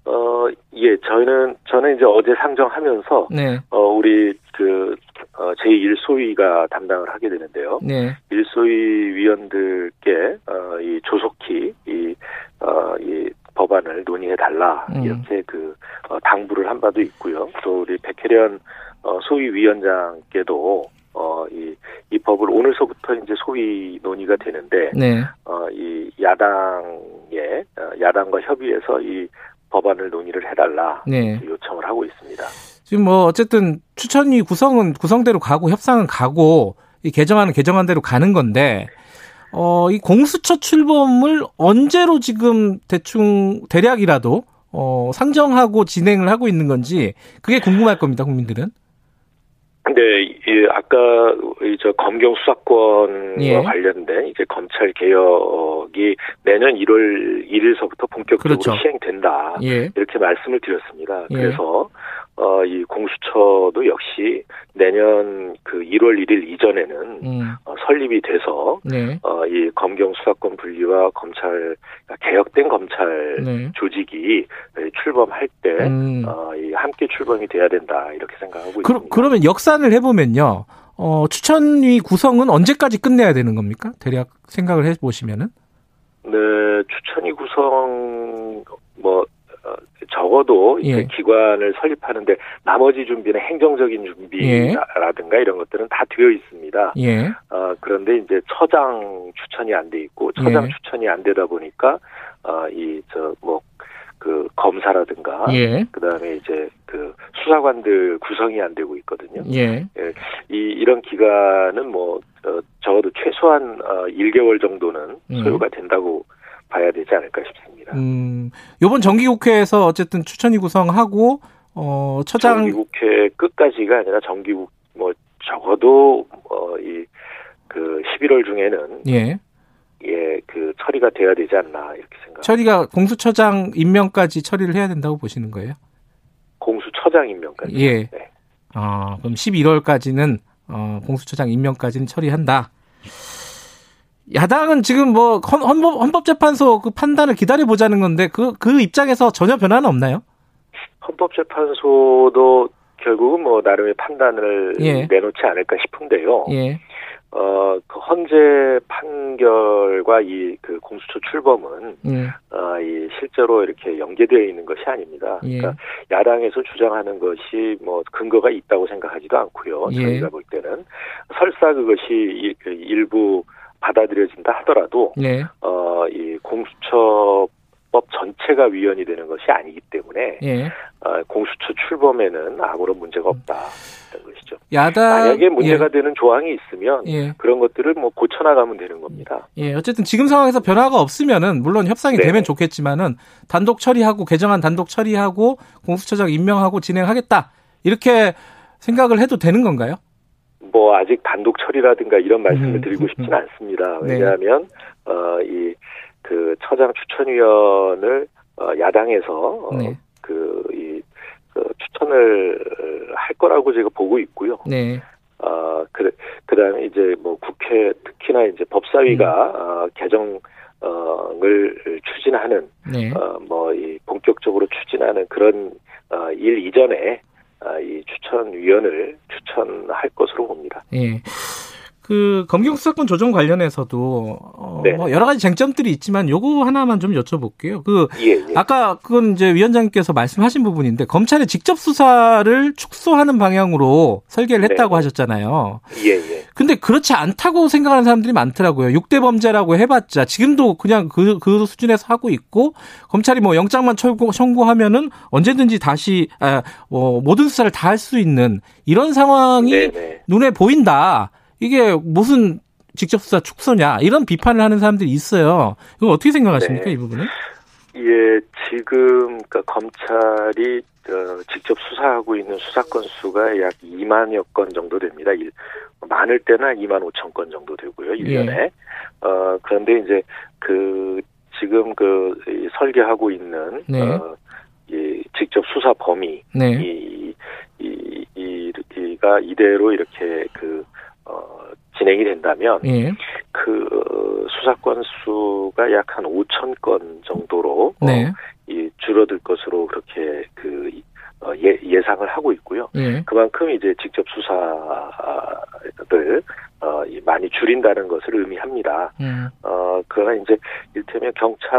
S8: 어, 예, 저는 저는 이제 어제 상정하면서
S2: 네,
S8: 어, 우리 그 어, 제1소위가 담당을 하게 되는데요.
S2: 네,
S8: 일소위 위원들께 어, 이 조속히 이, 어, 이 법안을 논의해 달라
S2: 음.
S8: 이렇게 그 어, 당부를 한 바도 있고요. 또 우리 백혜련 어, 소위 위원장께도 어, 이, 이 법을 오늘서부터 이제 소위 논의가 되는데
S2: 네,
S8: 어, 이 야당의 어, 야당과 협의해서 이 법안을 논의를 해달라
S2: 네.
S8: 요청을 하고 있습니다.
S2: 지금 뭐 어쨌든 추천위 구성은 구성대로 가고 협상은 가고 이 개정안은 개정안대로 가는 건데 어 이 공수처 출범을 언제로 지금 대충 대략이라도 어, 상정하고 진행을 하고 있는 건지 그게 궁금할 겁니다, 국민들은.
S8: 근데 이 아까 이저 검경 수사권과
S2: 예.
S8: 관련된 이제 검찰 개혁이 내년 1월 1일서부터 본격적으로
S2: 그렇죠.
S8: 시행된다.
S2: 예.
S8: 이렇게 말씀을 드렸습니다.
S2: 예.
S8: 그래서 어, 이 공수처도 역시 내년 그 1월 1일 이전에는
S2: 음.
S8: 어, 설립이 돼서
S2: 네.
S8: 어, 이 검경 수사권 분리와 검찰 개혁된 검찰
S2: 네.
S8: 조직이 출범할 때
S2: 음.
S8: 어, 이 함께 출범이 돼야 된다 이렇게 생각하고
S2: 그,
S8: 있습니다.
S2: 그러면 역산을 해보면요. 어, 추천위 구성은 언제까지 끝내야 되는 겁니까? 대략 생각을 해보시면은.
S8: 네, 추천위 구성 뭐 어, 적어도 이제
S2: 예.
S8: 기관을 설립하는데 나머지 준비는 행정적인 준비라든가 이런 것들은 다 되어 있습니다.
S2: 예.
S8: 어, 그런데 이제 처장 추천이 안 돼 있고 처장
S2: 예.
S8: 추천이 안 되다 보니까 어, 이저뭐 그 검사라든가
S2: 예.
S8: 그다음에 이제 그 수사관들 구성이 안 되고 있거든요.
S2: 예.
S8: 이 이런 기간은 뭐 어, 적어도 최소한 어, 1개월 정도는
S2: 음.
S8: 소요가 된다고 봐야 되지 않을까 싶습니다.
S2: 음, 요번 정기국회에서 어쨌든 추천위 구성하고, 어, 처장,
S8: 정기국회 끝까지가 아니라 정기국 뭐 적어도 어 이 그 11월 중에는
S2: 예.
S8: 예 그 처리가 돼야 되지 않나 이렇게 생각.
S2: 처리가 공수처장 임명까지 처리를 해야 된다고 보시는 거예요?
S8: 공수처장 임명까지.
S2: 예.
S8: 네.
S2: 아, 그럼 11월까지는, 어, 공수처장 임명까지는 처리한다. 야당은 지금 뭐, 헌- 헌법, 헌법재판소 그 판단을 기다려보자는 건데, 그, 그 입장에서 전혀 변화는 없나요?
S8: 헌법재판소도 결국은 뭐 나름의 판단을
S2: 예.
S8: 내놓지 않을까 싶은데요.
S2: 예.
S8: 어, 그 헌재 판결과 이 그 공수처 출범은
S2: 예.
S8: 어, 이 실제로 이렇게 연계되어 있는 것이 아닙니다.
S2: 예.
S8: 그러니까 야당에서 주장하는 것이 뭐 근거가 있다고 생각하지도 않고요.
S2: 예.
S8: 저희가 볼 때는 설사 그것이 이- 그 일부 받아들여진다 하더라도
S2: 예.
S8: 어, 이 공수처법 전체가 위헌이 되는 것이 아니기 때문에
S2: 예.
S8: 어, 공수처 출범에는 아무런 문제가 없다 이런 것이죠.
S2: 야당.
S8: 만약에 문제가 되는 조항이 있으면
S2: 예.
S8: 그런 것들을 뭐 고쳐나가면 되는 겁니다.
S2: 예, 어쨌든 지금 상황에서 변화가 없으면은 물론 협상이
S8: 네.
S2: 되면 좋겠지만은 단독 처리하고 개정안 단독 처리하고 공수처장 임명하고 진행하겠다 이렇게 생각을 해도 되는 건가요?
S8: 뭐 아직 단독 처리라든가 이런 말씀을
S2: 음,
S8: 드리고
S2: 음,
S8: 싶지는
S2: 음.
S8: 않습니다.
S2: 네.
S8: 왜냐하면 어이 그 처장 추천위원을 어, 야당에서 어,
S2: 네.
S8: 그이 그 추천을 할 거라고 제가 보고 있고요.
S2: 네.
S8: 어, 그, 그 다음에 이제 뭐 국회, 특히나 이제 법사위가,
S2: 음.
S8: 어, 개정, 어, 을 추진하는,
S2: 네.
S8: 어, 뭐, 이 본격적으로 추진하는 그런, 어, 일 이전에, 어, 이 추천위원을 추천할 것으로 봅니다.
S2: 예. 그 검경 수사권 조정 관련해서도 어,
S8: 네.
S2: 뭐 여러 가지 쟁점들이 있지만 요거 하나만 좀 여쭤볼게요. 그
S8: 예, 예.
S2: 아까 그건 이제 위원장님께서 말씀하신 부분인데 검찰의 직접 수사를 축소하는 방향으로 설계를
S8: 네.
S2: 했다고 하셨잖아요.
S8: 예, 예.
S2: 근데 그렇지 않다고 생각하는 사람들이 많더라고요. 6대 범죄라고 해봤자 지금도 그냥 그, 그 수준에서 하고 있고 검찰이 뭐 영장만 청구, 청구하면은 언제든지 다시 아, 뭐 모든 수사를 다 할 수 있는 이런 상황이
S8: 네네.
S2: 눈에 보인다. 이게 무슨 직접 수사 축소냐 이런 비판을 하는 사람들이 있어요. 이거 어떻게 생각하십니까
S8: 네.
S2: 이 부분은?
S8: 예, 지금, 그니까 검찰이, 어, 직접 수사하고 있는 수사 건 수가 약 2만여 건 정도 됩니다. 일, 많을 때는 2만 5천 건 정도 되고요, 1년에. 어, 그런데 이제, 그, 지금 그, 이 설계하고 있는,
S2: 네.
S8: 어, 이, 직접 수사 범위,
S2: 네.
S8: 이, 이, 이, 이가 이대로 이렇게 그, 어, 진행이 된다면,
S2: 예.
S8: 그 어, 수사 건 수가 약 한 5천 건 정도로 어,
S2: 네.
S8: 이 줄어들 것으로 그렇게 그 어, 예, 예상을 하고 있고요.
S2: 예.
S8: 그만큼 이제 직접 수사를 어, 이 많이 줄인다는 것을 의미합니다.
S2: 음.
S8: 어, 그러나 이제 일테면 경찰과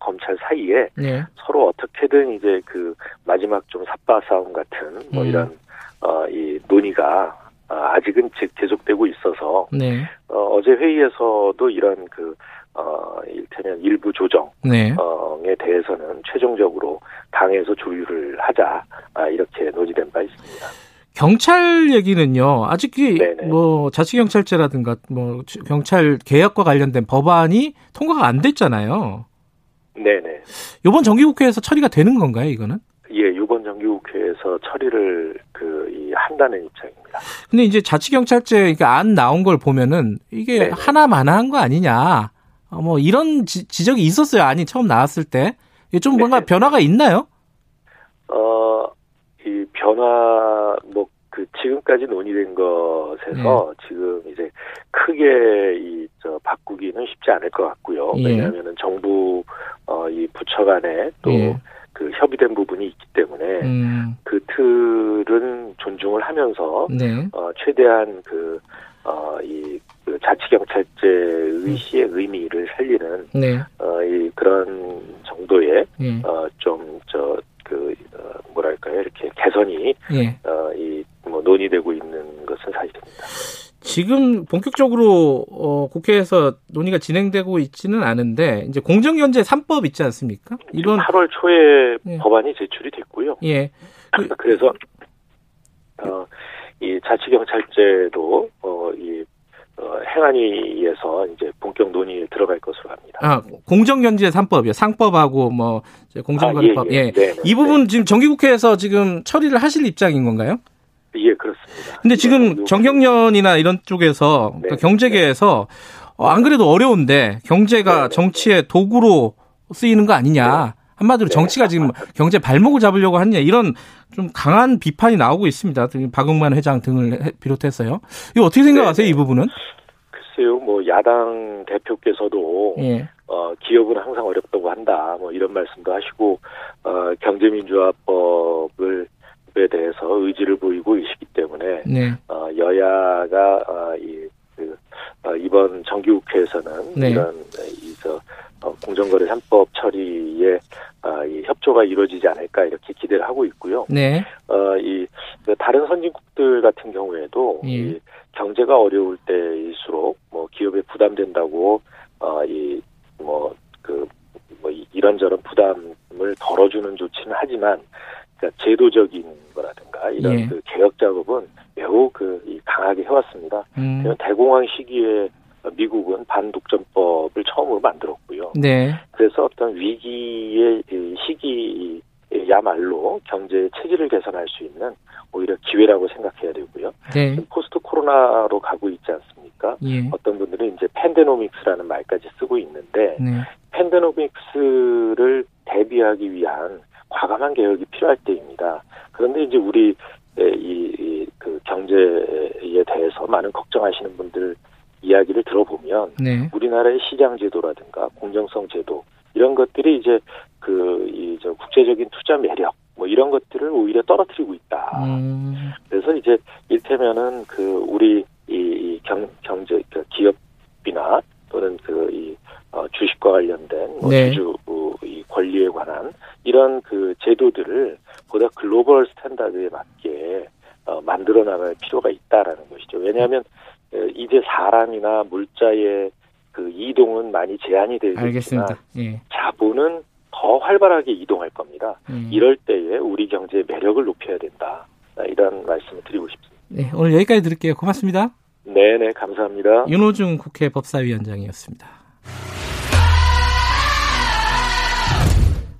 S8: 검찰 사이에
S2: 예.
S8: 서로 어떻게든 이제 그 마지막 좀 삿바 싸움 같은 뭐
S2: 음.
S8: 이런 어, 이 논의가 어, 아직은 제- 계속되고 있어서
S2: 네.
S8: 어, 어제 회의에서도 이런 그 어, 일테면 일부 조정에
S2: 네.
S8: 대해서는 최종적으로 당에서 조율을 하자 아, 이렇게 논의된 바 있습니다.
S2: 경찰 얘기는요. 아직 이
S8: 네네.
S2: 뭐 자치 경찰제라든가 뭐 경찰 개혁과 관련된 법안이 통과가 안 됐잖아요.
S8: 네네.
S2: 이번 정기국회에서 처리가 되는 건가요, 이거는?
S8: 예, 이번 정기국회에서 처리를 그, 이, 한다는 입장입니다.
S2: 근데 이제 자치경찰제 그러니까 안 나온 걸 보면은 이게
S8: 네네.
S2: 하나만한 거 아니냐. 어, 뭐 이런 지, 지적이 있었어요. 아니, 처음 나왔을 때. 좀 뭔가
S8: 네.
S2: 변화가 있나요?
S8: 어, 이 변화, 뭐, 그, 지금까지 논의된 것에서
S2: 네.
S8: 지금 이제 크게 이, 저, 바꾸기는 쉽지 않을 것 같고요.
S2: 예.
S8: 왜냐하면은 정부, 어, 이 부처 간에 또
S2: 예.
S8: 그 협의된 부분이 있기 때문에
S2: 음,
S8: 그 틀은 존중을 하면서
S2: 네.
S8: 어, 최대한 그, 어, 이, 그 자치경찰제의 시의 의미를 살리는,
S2: 네.
S8: 어, 이, 그런 정도의,
S2: 예.
S8: 어, 좀, 저, 그, 어, 뭐랄까요. 이렇게 개선이,
S2: 예.
S8: 어, 이, 뭐, 논의되고 있는 것은 사실입니다.
S2: 지금 본격적으로 어, 국회에서 논의가 진행되고 있지는 않은데 이제 공정연재 3법 있지 않습니까? 이런
S8: 8월 초에
S2: 예.
S8: 법안이 제출이 됐고요.
S2: 예.
S8: 그래서, 어, 이 자치경찰제도, 어, 이, 어, 행안위에서 이제 본격 논의에 들어갈 것으로 합니다.
S2: 아, 공정연재 3법이요. 상법하고 뭐 공정거래법.
S8: 아, 예,
S2: 예.
S8: 예. 네 네,
S2: 이 부분 지금 정기국회에서 지금 처리를 하실 입장인 건가요?
S8: 예, 그렇습니다.
S2: 근데 지금
S8: 예,
S2: 정경련이나 이런 쪽에서
S8: 네.
S2: 그러니까 경제계에서 어, 안 그래도 어려운데 경제가
S8: 네, 네,
S2: 정치의 도구로 쓰이는 거 아니냐. 한마디로
S8: 네.
S2: 정치가 지금 경제 발목을 잡으려고 하느냐 이런 좀 강한 비판이 나오고 있습니다. 박용만 회장 등을 해- 비롯해서요. 이거 어떻게 생각하세요,
S8: 네, 네.
S2: 이 부분은?
S8: 글쎄요, 뭐 야당 대표께서도
S2: 예.
S8: 어, 기업은 항상 어렵다고 한다, 뭐 이런 말씀도 하시고 어, 경제민주화법을 에 대해서 의지를 보이고 계시기 때문에
S2: 네.
S8: 어, 여야가 어, 이, 그, 어, 이번 정기국회에서는
S2: 네.
S8: 이런 이저 어, 공정거래 3법 처리에 어, 이 협조가 이루어지지 않을까 이렇게 기대를 하고 있고요.
S2: 네.
S8: 어, 이, 그 다른 선진국들 같은 경우에도,
S2: 예.
S8: 이 경제가 어려울 때일수록, 뭐, 기업에 부담된다고, 어, 이, 뭐, 그, 뭐, 이- 이런저런 부담을 덜어주는 조치는 하지만, 그러니까 제도적인 거라든가, 이런
S2: 예.
S8: 그 개혁 작업은 매우 그, 이 강하게 해왔습니다.
S2: 음.
S8: 왜냐면 대공황 시기에 미국은 반독점법을 처음으로 만들었고요.
S2: 네.
S8: 그래서 어떤 위기의 이 시기야말로 경제의 체질을 개선할 수 있는 오히려 기회라고 생각해야 되고요.
S2: 네.
S8: 포스트 코로나로 가고 있지 않습니까?
S2: 예.
S8: 어떤 분들은 이제 팬데노믹스라는 말까지 쓰고 있는데
S2: 네.
S8: 팬데노믹스를 대비하기 위한 과감한 개혁이 필요할 때입니다. 그런데 이제 우리 이그 경제에 대해서 많은 걱정하시는 분들 이야기를 들어보면
S2: 네.
S8: 우리나라의 시장 제도라든가 공정성 제도 이런 것들이 이제 그 이 저 국제적인 투자 매력 뭐 이런 것들을 오히려 떨어뜨리고 있다.
S2: 음.
S8: 그래서 이제 이를테면은 그 우리 이경 경제 그 기업이나 또는 그 이 어, 주식과 관련된 뭐
S2: 네.
S8: 주주 이 권리에 관한 이런 그 제도들을 보다 global standard에 맞게 어, 만들어 나갈 필요가 있다라는 것이죠. 왜냐하면 에, 이제 사람이나 물자의 그 이동은 많이 제한이 되겠지만
S2: 알겠습니다. 예.
S8: 자본은 더 활발하게 이동할 겁니다.
S2: 예.
S8: 이럴 때에 우리 경제의 매력을 높여야 된다. 아, 이런 말씀을 드리고 싶습니다.
S2: 네, 오늘 여기까지 들을게요. 고맙습니다.
S8: 네네, 감사합니다.
S2: 윤호중 국회 법사위원장이었습니다.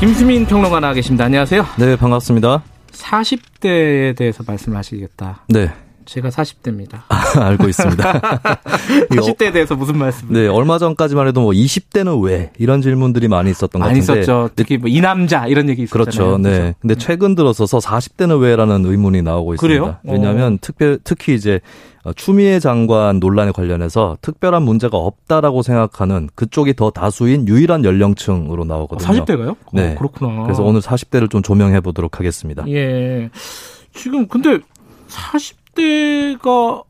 S2: 김수민 평론가 나와 계십니다. 안녕하세요.
S9: 네, 반갑습니다.
S2: 40대에 대해서 말씀하시겠다.
S9: 네,
S2: 제가 40대입니다.
S9: 알고 있습니다. 이거
S2: 40대에 대해서 무슨 말씀?
S9: 네, 얼마 전까지만 해도 뭐 20대는 왜 이런 질문들이 많이 있었던 것
S2: 많이
S9: 같은데
S2: 있었죠. 특히 뭐 이 남자 이런 얘기 있었잖아요.
S9: 그렇죠. 네. 근데 최근 들어서서 40대는 왜라는 의문이 나오고 있습니다.
S2: 그래요?
S9: 왜냐하면 특별 특히 이제 어, 추미애 장관 논란에 관련해서 특별한 문제가 없다라고 생각하는 그쪽이 더 다수인 유일한 연령층으로 나오거든요.
S2: 40대가요?
S9: 네.
S2: 어, 그렇구나.
S9: 그래서 오늘 40대를 좀 조명해 보도록 하겠습니다.
S2: 예. 지금 근데 40 대가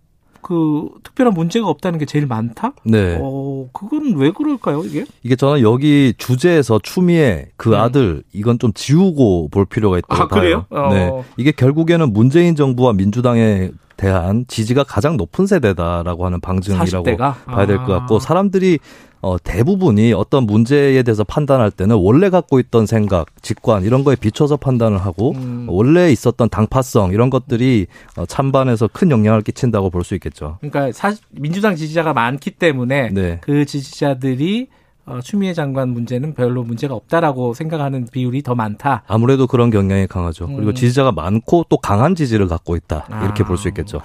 S2: 그 특별한 문제가 없다는 게 제일 많다?
S9: 네.
S2: 어, 그건 왜 그럴까요, 이게?
S9: 이게 저는 여기 주제에서 추미애 그
S2: 음.
S9: 아들 이건 좀 지우고 볼 필요가 있다고
S2: 아, 그래요?
S9: 봐요.
S2: 어.
S9: 네. 이게 결국에는 문재인 정부와 민주당에 대한 지지가 가장 높은 세대다라고 하는 방증이라고
S2: 40대가?
S9: 봐야 될 것 같고
S2: 아.
S9: 사람들이 어, 대부분이 어떤 문제에 대해서 판단할 때는 원래 갖고 있던 생각, 직관 이런 거에 비춰서 판단을 하고
S2: 음.
S9: 원래 있었던 당파성 이런 것들이 어, 찬반에서 큰 영향을 끼친다고 볼 수 있겠죠.
S2: 그러니까 사실 민주당 지지자가 많기 때문에
S9: 네.
S2: 그 지지자들이 어, 추미애 장관 문제는 별로 문제가 없다라고 생각하는 비율이 더 많다.
S9: 아무래도 그런 경향이 강하죠. 그리고
S2: 음.
S9: 지지자가 많고 또 강한 지지를 갖고 있다. 이렇게
S2: 아.
S9: 볼수 있겠죠.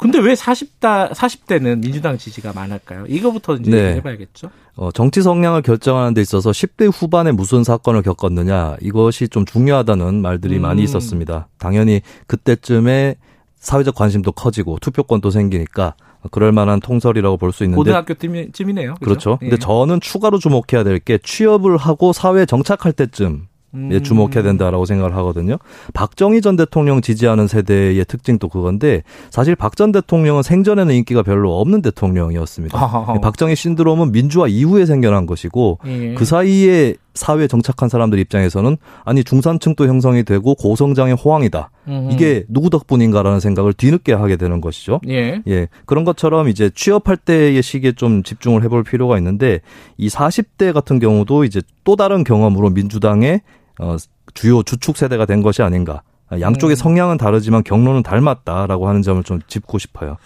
S2: 근데 왜 40다 40대는 민주당 지지가 많을까요? 이거부터 이제
S9: 네.
S2: 해봐야겠죠.
S9: 어, 정치 성향을 결정하는 데 있어서 10대 후반에 무슨 사건을 겪었느냐 이것이 좀 중요하다는 말들이
S2: 음.
S9: 많이 있었습니다. 당연히 그때쯤에 사회적 관심도 커지고 투표권도 생기니까 그럴 만한 통설이라고 볼 수 있는데
S2: 고등학교 쯤이네요.
S9: 그렇죠.
S2: 예.
S9: 근데 저는 추가로 주목해야 될 게 취업을 하고 사회에 정착할 때쯤
S2: 음.
S9: 예, 주목해야 된다라고 생각을 하거든요. 박정희 전 대통령 지지하는 세대의 특징도 그건데 사실 박 전 대통령은 생전에는 인기가 별로 없는 대통령이었습니다.
S2: 아하하.
S9: 예, 박정희 신드롬은 민주화 이후에 생겨난 것이고
S2: 예.
S9: 그 사이에 사회에 정착한 사람들 입장에서는 아니 중산층도 형성이 되고 고성장의 호황이다.
S2: 음.
S9: 이게 누구 덕분인가라는 생각을 뒤늦게 하게 되는 것이죠.
S2: 예.
S9: 예. 그런 것처럼 이제 취업할 때의 시기에 좀 집중을 해볼 필요가 있는데 이 40대 같은 경우도 이제 또 다른 경험으로 민주당의 어, 주요 주축 세대가 된 것이 아닌가. 양쪽의
S2: 음.
S9: 성향은 다르지만 경로는 닮았다라고 하는 점을 좀 짚고 싶어요.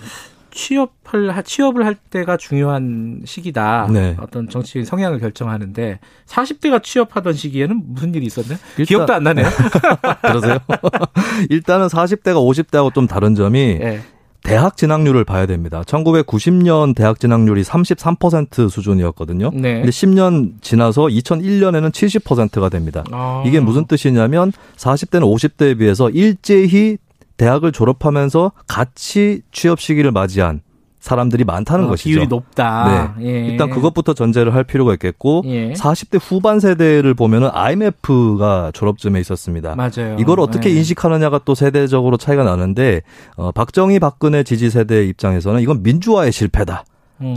S2: 취업을 하- 취업을 할 때가 중요한 시기다.
S9: 네.
S2: 어떤 정치인 성향을 결정하는데 40대가 취업하던 시기에는 무슨 일이 있었나요?
S9: 일단-
S2: 기억도 안 나네요.
S9: 그러세요? 일단은 40대가 50대하고 좀 다른 점이
S2: 예.
S9: 대학 진학률을 봐야 됩니다. 1990년 대학 진학률이 33% 수준이었거든요.
S2: 네.
S9: 근데 10년 지나서 2001년에는 70%가 됩니다.
S2: 아.
S9: 이게 무슨 뜻이냐면 40대는 50대에 비해서 일제히 대학을 졸업하면서 같이 취업 시기를 맞이한 사람들이 많다는
S2: 어,
S9: 것이죠.
S2: 비율이 높다.
S9: 네.
S2: 예.
S9: 일단 그것부터 전제를 할 필요가 있겠고
S2: 예.
S9: 40대 후반 세대를 보면은 IMF가 졸업쯤에 있었습니다.
S2: 맞아요.
S9: 이걸 어떻게
S2: 예.
S9: 인식하느냐가 또 세대적으로 차이가 나는데 어, 박정희 박근혜 지지 세대 입장에서는 이건 민주화의 실패다.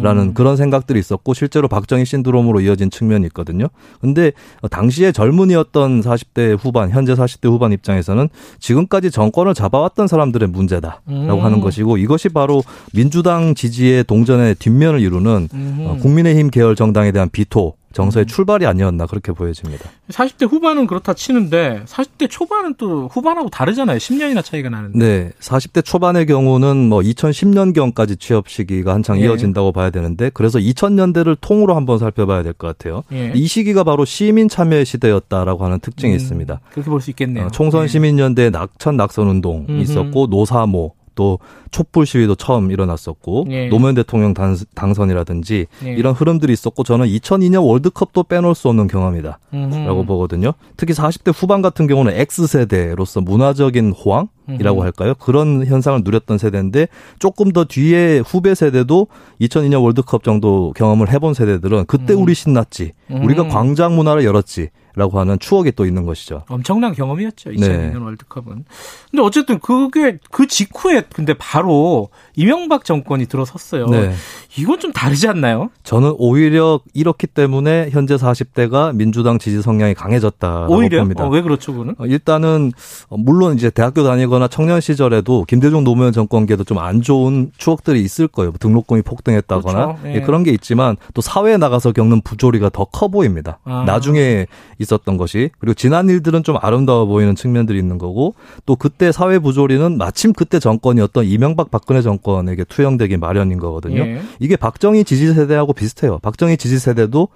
S9: 라는
S2: 음.
S9: 그런 생각들이 있었고 실제로 박정희 신드롬으로 이어진 측면이 있거든요. 근데 어, 당시에 젊은이였던 40대 후반, 현재 40대 후반 입장에서는 지금까지 정권을 잡아왔던 사람들의 문제다라고
S2: 음.
S9: 하는 것이고 이것이 바로 민주당 지지의 동전의 뒷면을 이루는
S2: 음.
S9: 어, 국민의힘 계열 정당에 대한 비토 정서의 출발이 아니었나 그렇게 보여집니다.
S2: 40대 후반은 그렇다 치는데 40대 초반은 또 후반하고 다르잖아요. 10년이나 차이가 나는데.
S9: 네, 40대 초반의 경우는 뭐 2010년경까지 취업 시기가 한창
S2: 예.
S9: 이어진다고 봐야 되는데 그래서 2000년대를 통으로 한번 살펴봐야 될 것 같아요.
S2: 예.
S9: 이 시기가 바로 시민 참여 시대였다라고 하는 특징이
S2: 음,
S9: 있습니다.
S2: 그렇게 볼 수 있겠네요.
S9: 어, 총선
S2: 예.
S9: 시민연대 낙천 낙선 운동이
S2: 음흠.
S9: 있었고 노사모 또 촛불 시위도 처음 일어났었고
S2: 예.
S9: 노무현 대통령 당, 당선이라든지
S2: 예.
S9: 이런 흐름들이 있었고 저는 2002년 월드컵도 빼놓을 수 없는 경험이다.
S2: 음흠.
S9: 라고 보거든요. 특히 40대 후반 같은 경우는 X세대로서 문화적인 호황 이라고
S2: 음흠.
S9: 할까요? 그런 현상을 누렸던 세대인데 조금 더 뒤에 후배 세대도 2002년 월드컵 정도 경험을 해본 세대들은 그때
S2: 음.
S9: 우리 신났지. 우리가
S2: 음.
S9: 광장 문화를 열었지. 라고 하는 추억이 또 있는 것이죠.
S2: 엄청난 경험이었죠. 2002년
S9: 네.
S2: 월드컵은. 근데 어쨌든 그게 그 직후에 근데 바로 이명박 정권이 들어섰어요.
S9: 네.
S2: 이건 좀 다르지 않나요?
S9: 저는 오히려 이렇기 때문에 현재 40대가 민주당 지지 성향이 강해졌다고
S2: 오히려
S9: 봅니다.
S2: 어, 왜 그렇죠, 그는?
S9: 어, 일단은 어, 물론 이제 대학교 다니거나 청년 시절에도 김대중 노무현 정권계도 좀 안 좋은 추억들이 있을 거예요. 뭐 등록금이 폭등했다거나
S2: 그렇죠. 예.
S9: 예, 그런 게 있지만 또 사회에 나가서 겪는 부조리가 더 커 보입니다.
S2: 아.
S9: 나중에 있었던 것이 그리고 지난 일들은 좀 아름다워 보이는 측면들이 있는 거고 또 그때 사회 부조리는 마침 그때 정권이었던 이명박 박근혜 정권에게 투영되기 마련인 거거든요.
S2: 예.
S9: 이게 박정희 지지 세대하고 비슷해요. 박정희 지지 세대도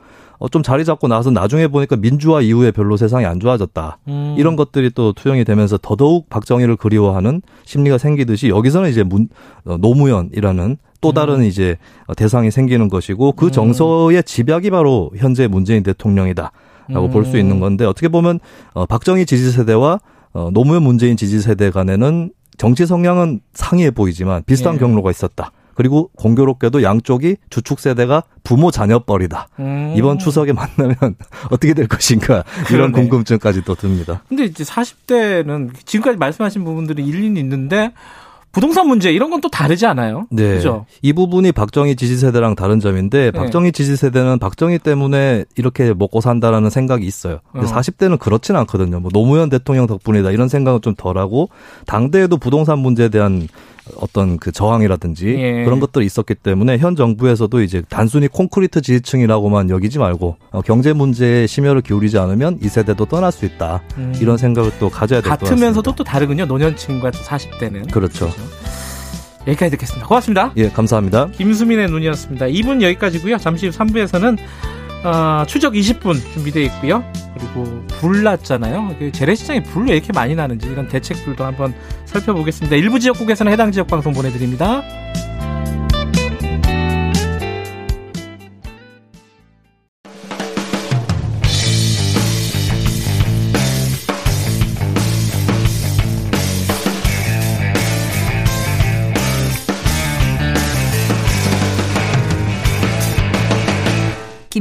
S9: 어, 좀 자리 잡고 나서 나중에 보니까 민주화 이후에 별로 세상이 안 좋아졌다.
S2: 음.
S9: 이런 것들이 또 투영이 되면서 더더욱 박정희를 그리워하는 심리가 생기듯이 여기서는 이제 문, 어, 노무현이라는 또 다른 이제 어, 대상이 생기는 것이고 그
S2: 음.
S9: 정서의 집약이 바로 현재 문재인 대통령이다 라고
S2: 음.
S9: 볼수 있는 건데 어떻게 보면 어, 박정희 지지 세대와 어, 노무현 문재인 지지 세대 간에는 정치 성향은 상이해 보이지만 비슷한
S2: 예.
S9: 경로가 있었다. 그리고 공교롭게도 양쪽이 주축 세대가 부모 자녀뻘이다.
S2: 음.
S9: 이번 추석에 만나면 어떻게 될 것인가 이런
S2: 그러네.
S9: 궁금증까지 또 듭니다.
S2: 근데 이제 40대는 지금까지 말씀하신 부분들이 일리는 있는데 부동산 문제 이런 건 또 다르지 않아요?
S9: 네.
S2: 그죠?
S9: 이 부분이 박정희 지지 세대랑 다른 점인데
S2: 네.
S9: 박정희 지지 세대는 박정희 때문에 이렇게 먹고 산다라는 생각이 있어요. 근데
S2: 어.
S9: 40대는 그렇진 않거든요. 뭐 노무현 대통령 덕분이다 이런 생각은 좀 덜하고 당대에도 부동산 문제에 대한 어떤 그 저항이라든지
S2: 예.
S9: 그런 것들이 있었기 때문에 현 정부에서도 이제 단순히 콘크리트 지지층이라고만 여기지 말고 어, 경제 문제에 심혈을 기울이지 않으면 이 세대도 떠날 수 있다
S2: 음.
S9: 이런 생각을 또 가져야 될 것 같습니다.
S2: 같으면서도 또 다르군요. 노년층과 40대는.
S9: 그렇죠.
S2: 여기까지 듣겠습니다. 고맙습니다.
S9: 예, 감사합니다.
S2: 김수민의 눈이었습니다. 2분 여기까지고요. 잠시 후 3부에서는 어, 추적 20분 준비되어 있고요. 그리고 불 났잖아요. 그 재래시장에 불 왜 이렇게 많이 나는지 이런 대책들도 한번 살펴보겠습니다. 일부 지역국에서는 해당 지역 방송 보내드립니다.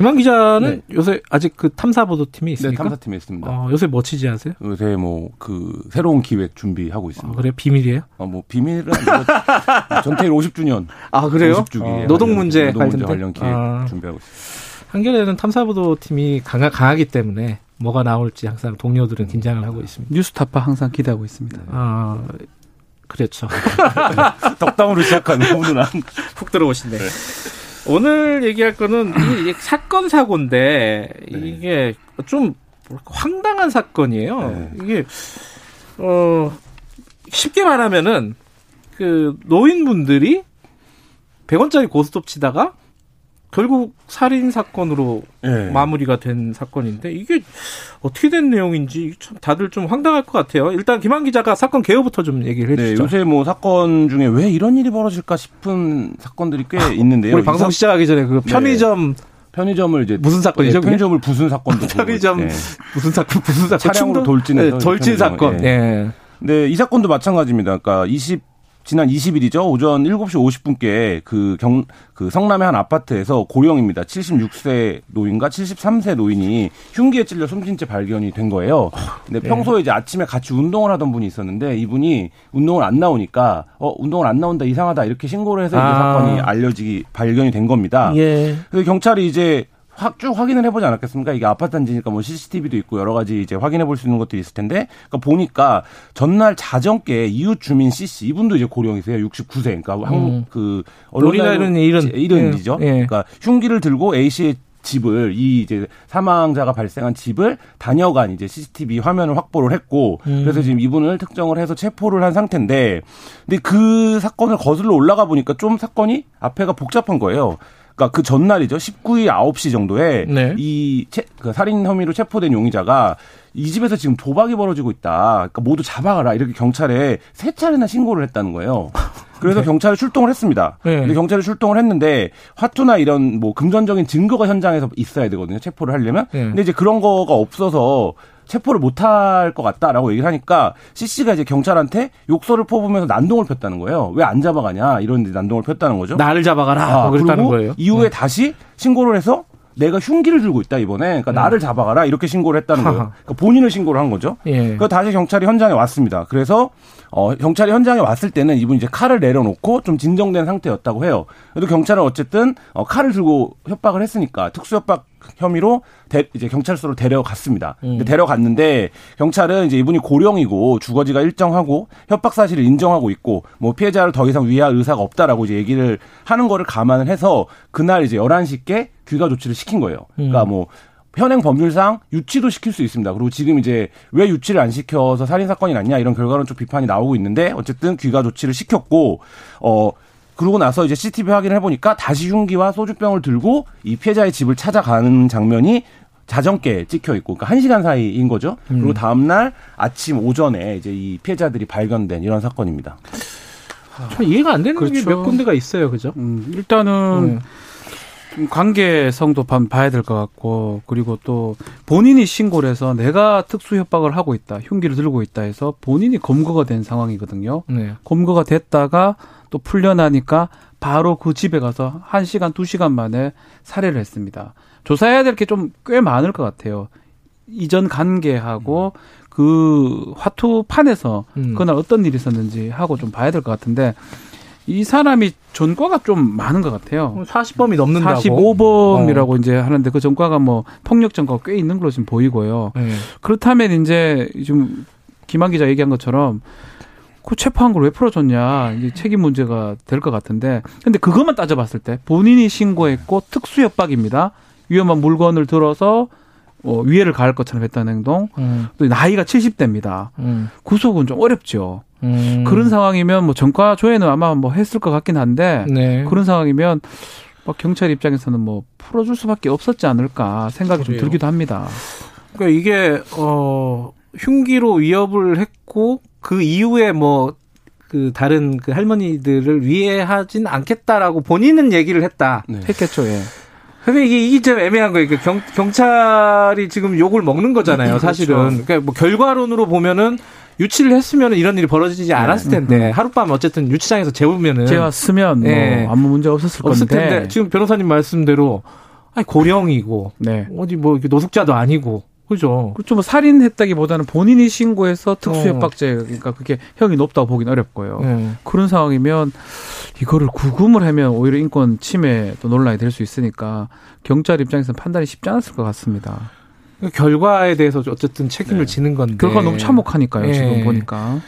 S2: 김한 기자는 요새 아직 그 탐사 보도팀이
S10: 네,
S2: 있습니까?
S10: 탐사팀에 있습니다.
S2: 어, 요새 뭐 취재하세요?
S10: 요새 뭐 그 새로운 기획 준비하고
S2: 아,
S10: 있습니다.
S2: 그래요? 비밀이에요?
S10: 어, 뭐 비밀은 아니고 전태일 50주년
S2: 아, 그래요?
S10: 50주기
S2: 어, 노동 문제
S10: 노동 문제?
S2: 관련
S10: 기획
S2: 아.
S10: 준비하고 있습니다.
S2: 한겨레는 탐사 보도 팀이 강하, 강하기 때문에 뭐가 나올지 항상 동료들은 긴장을 하고 있습니다.
S11: 뉴스타파 항상 기대하고 있습니다.
S2: 아, 그렇죠.
S10: 덕담으로 시작하는 훈훈한
S2: 푹 들어오시네. 오늘 얘기할 거는 이, 이 사건 사고인데 이게 좀 황당한 사건이에요.
S10: 네.
S2: 이게 어 쉽게 말하면은 그 노인분들이 100원짜리 고스톱 치다가 결국 살인 사건으로
S10: 네.
S2: 마무리가 된 사건인데 이게 어떻게 된 내용인지 참 다들 좀 황당할 것 같아요. 일단 김한 기자가 사건 개요부터 좀 얘기를
S10: 네,
S2: 해주죠.
S10: 요새 뭐 사건 중에 왜 이런 일이 벌어질까 싶은 사건들이 꽤 있는데요.
S2: 우리 방송 시작하기 전에 그 편의점
S10: 편의점을 이제
S2: 무슨 사건이죠,
S10: 네,
S2: 그게?
S10: 편의점을 부순 사건도
S2: 편의점
S10: 네.
S2: 무슨 사건 무슨 사건
S10: 차량으로? 돌진해서
S2: 네, 돌진 사건.
S10: 예.
S2: 예.
S10: 네, 이 사건도 마찬가지입니다. 그러니까 20 지난 20일이죠. 오전 7시 50분께 그 경, 그 성남의 한 아파트에서 고령입니다. 76세 노인과 73세 노인이 흉기에 찔려 숨진 채 발견이 된 거예요. 근데
S2: 네.
S10: 평소에 이제 아침에 같이 운동을 하던 분이 있었는데 이분이 운동을 안 나오니까 어, 운동을 안 나온다 이상하다 이렇게 신고를 해서
S2: 아.
S10: 사건이 알려지기 발견이 된 겁니다.
S2: 예.
S10: 그래서 경찰이 이제 확 쭉 확인을 해보지 않았겠습니까? 이게 아파트 단지니까 뭐 CCTV도 있고 여러 가지 이제 확인해 볼 수 있는 것들이 있을 텐데, 그러니까 보니까 전날 자정께 이웃 주민 C 씨 이분도 이제 고령이세요. 69세. 그러니까 한국
S2: 음.
S10: 그
S2: 노리나 이런 일은-
S10: 이른이죠.
S2: 예.
S10: 그러니까 흉기를 들고 A 씨의 집을 이 이제 사망자가 발생한 집을 다녀간 이제 CCTV 화면을 확보를 했고
S2: 음.
S10: 그래서 지금 이분을 특정을 해서 체포를 한 상태인데 근데 그 사건을 거슬러 올라가 보니까 좀 사건이 앞에가 복잡한 거예요. 그러니까 그 전날이죠. 19일 9시 정도에
S2: 네.
S10: 이 채, 그 살인 혐의로 체포된 용의자가 이 집에서 지금 도박이 벌어지고 있다. 그러니까 모두 잡아가라. 이렇게 경찰에 세 차례나 신고를 했다는 거예요. 그래서
S2: 네.
S10: 경찰이 출동을 했습니다.
S2: 네.
S10: 근데 경찰이 출동을 했는데 화투나 이런 뭐 금전적인 증거가 현장에서 있어야 되거든요. 체포를 하려면.
S2: 네.
S10: 근데 이제 그런 거가 없어서 체포를 못할 것 같다라고 얘기를 하니까 CC가 이제 경찰한테 욕설을 퍼부면서 난동을 폈다는 거예요. 왜 안 잡아가냐 이런 데 난동을 폈다는 거죠.
S2: 나를 잡아가라.
S10: 아,
S2: 뭐 그랬다는 거예요.
S10: 이후에
S2: 네.
S10: 다시 신고를 해서 내가 흉기를 들고 있다 이번에 그러니까 나를 잡아가라 이렇게 신고를 했다는 거예요. 그러니까 본인을 신고를 한 거죠.
S2: 예.
S10: 그 다시 경찰이 현장에 왔습니다. 그래서 어 경찰이 현장에 왔을 때는 이분이 이제 칼을 내려놓고 좀 진정된 상태였다고 해요. 그래도 경찰은 어쨌든 어 칼을 들고 협박을 했으니까 특수협박 혐의로 대- 이제 경찰서로 데려갔습니다.
S2: 음.
S10: 데려갔는데 경찰은 이제 이분이 고령이고 주거지가 일정하고 협박 사실을 인정하고 있고 뭐 피해자를 더 이상 위할 의사가 없다라고 이제 얘기를 하는 거를 감안을 해서 그날 이제 11시께 귀가 조치를 시킨 거예요. 그러니까
S2: 음.
S10: 뭐 현행 법률상 유치도 시킬 수 있습니다. 그리고 지금 이제 왜 유치를 안 시켜서 살인 사건이 났냐 이런 결과는 좀 비판이 나오고 있는데 어쨌든 귀가 조치를 시켰고 어 그러고 나서 이제 CCTV 확인을 해보니까 다시 흉기와 소주병을 들고 이 피해자의 집을 찾아가는 장면이 자정께 찍혀 있고, 그러니까 한 시간 사이인 거죠. 그리고 다음 날 아침 오전에 이제 이 피해자들이 발견된 이런 사건입니다.
S2: 참 이해가 안 되는 게
S11: 그렇죠.
S2: 몇 군데가 있어요, 그죠?
S11: 음, 일단은
S2: 네.
S11: 좀 관계성도 봐- 봐야 될 것 같고 그리고 또 본인이 신고를 해서 내가 특수 협박을 하고 있다, 흉기를 들고 있다 해서 본인이 검거가 된 상황이거든요.
S2: 네.
S11: 검거가 됐다가 또 풀려나니까 바로 그 집에 가서 한시간두시간 만에 살해를 했습니다. 조사해야 될 게 좀 꽤 많을 것 같아요. 이전 관계하고 그 화투판에서
S2: 음.
S11: 그날 어떤 일이 있었는지 하고 좀 봐야 될 것 같은데 이 사람이 전과가 좀 많은 것 같아요.
S2: 40범이 넘는다고.
S11: 45범이라고 이제 하는데 그 전과가 뭐 폭력 전과가 꽤 있는 걸로 지금 보이고요.
S2: 네.
S11: 그렇다면 이제 지금 김한 기자 얘기한 것처럼 그 체포한 걸 왜 풀어줬냐 이제 책임 문제가 될 것 같은데 근데 그것만 따져봤을 때 본인이 신고했고 특수 협박입니다. 위험한 물건을 들어서 어, 위해를 가할 것처럼 했다는 행동.
S2: 음.
S11: 또 나이가 70대입니다.
S2: 음.
S11: 구속은 좀 어렵죠.
S2: 음.
S11: 그런 상황이면 뭐 전과 조회는 아마 뭐 했을 것 같긴 한데
S2: 네.
S11: 그런 상황이면 뭐 경찰 입장에서는 뭐 풀어줄 수밖에 없었지 않을까 생각이 좀
S2: 그래요.
S11: 들기도 합니다.
S2: 그러니까 이게 어 흉기로 위협을 했고 그 이후에 뭐 그 다른 그 할머니들을 위해하진 않겠다라고 본인은 얘기를 했다.
S11: 했겠죠, 예.
S2: 근데 이게 이게 좀 애매한 거예요. 그 경, 경찰이 지금 욕을 먹는 거잖아요. 사실은.
S11: 그렇죠.
S2: 그러니까 뭐 결과론으로 보면은 유치를 했으면 이런 일이 벌어지지 않았을 텐데 하룻밤 어쨌든 유치장에서 재우면은
S11: 재웠으면
S2: 예.
S11: 뭐 아무 문제 없었을
S2: 없을
S11: 건데.
S2: 텐데 지금 변호사님 말씀대로 아니 고령이고
S11: 네.
S2: 어디 뭐 노숙자도 아니고 그죠.
S11: 그렇죠. 뭐 살인했다기보다는 본인이 신고해서 특수협박죄 그러니까 그게 형이 높다고 보긴 어렵고요.
S2: 예.
S11: 그런 상황이면 이거를 구금을 하면 오히려 인권 침해 또 논란이 될 수 있으니까 경찰 입장에서는 판단이 쉽지 않았을 것 같습니다.
S2: 그 결과에 대해서 어쨌든 책임을 지는 건데.
S11: 결과 너무 참혹하니까요.
S2: 예.
S11: 지금 보니까.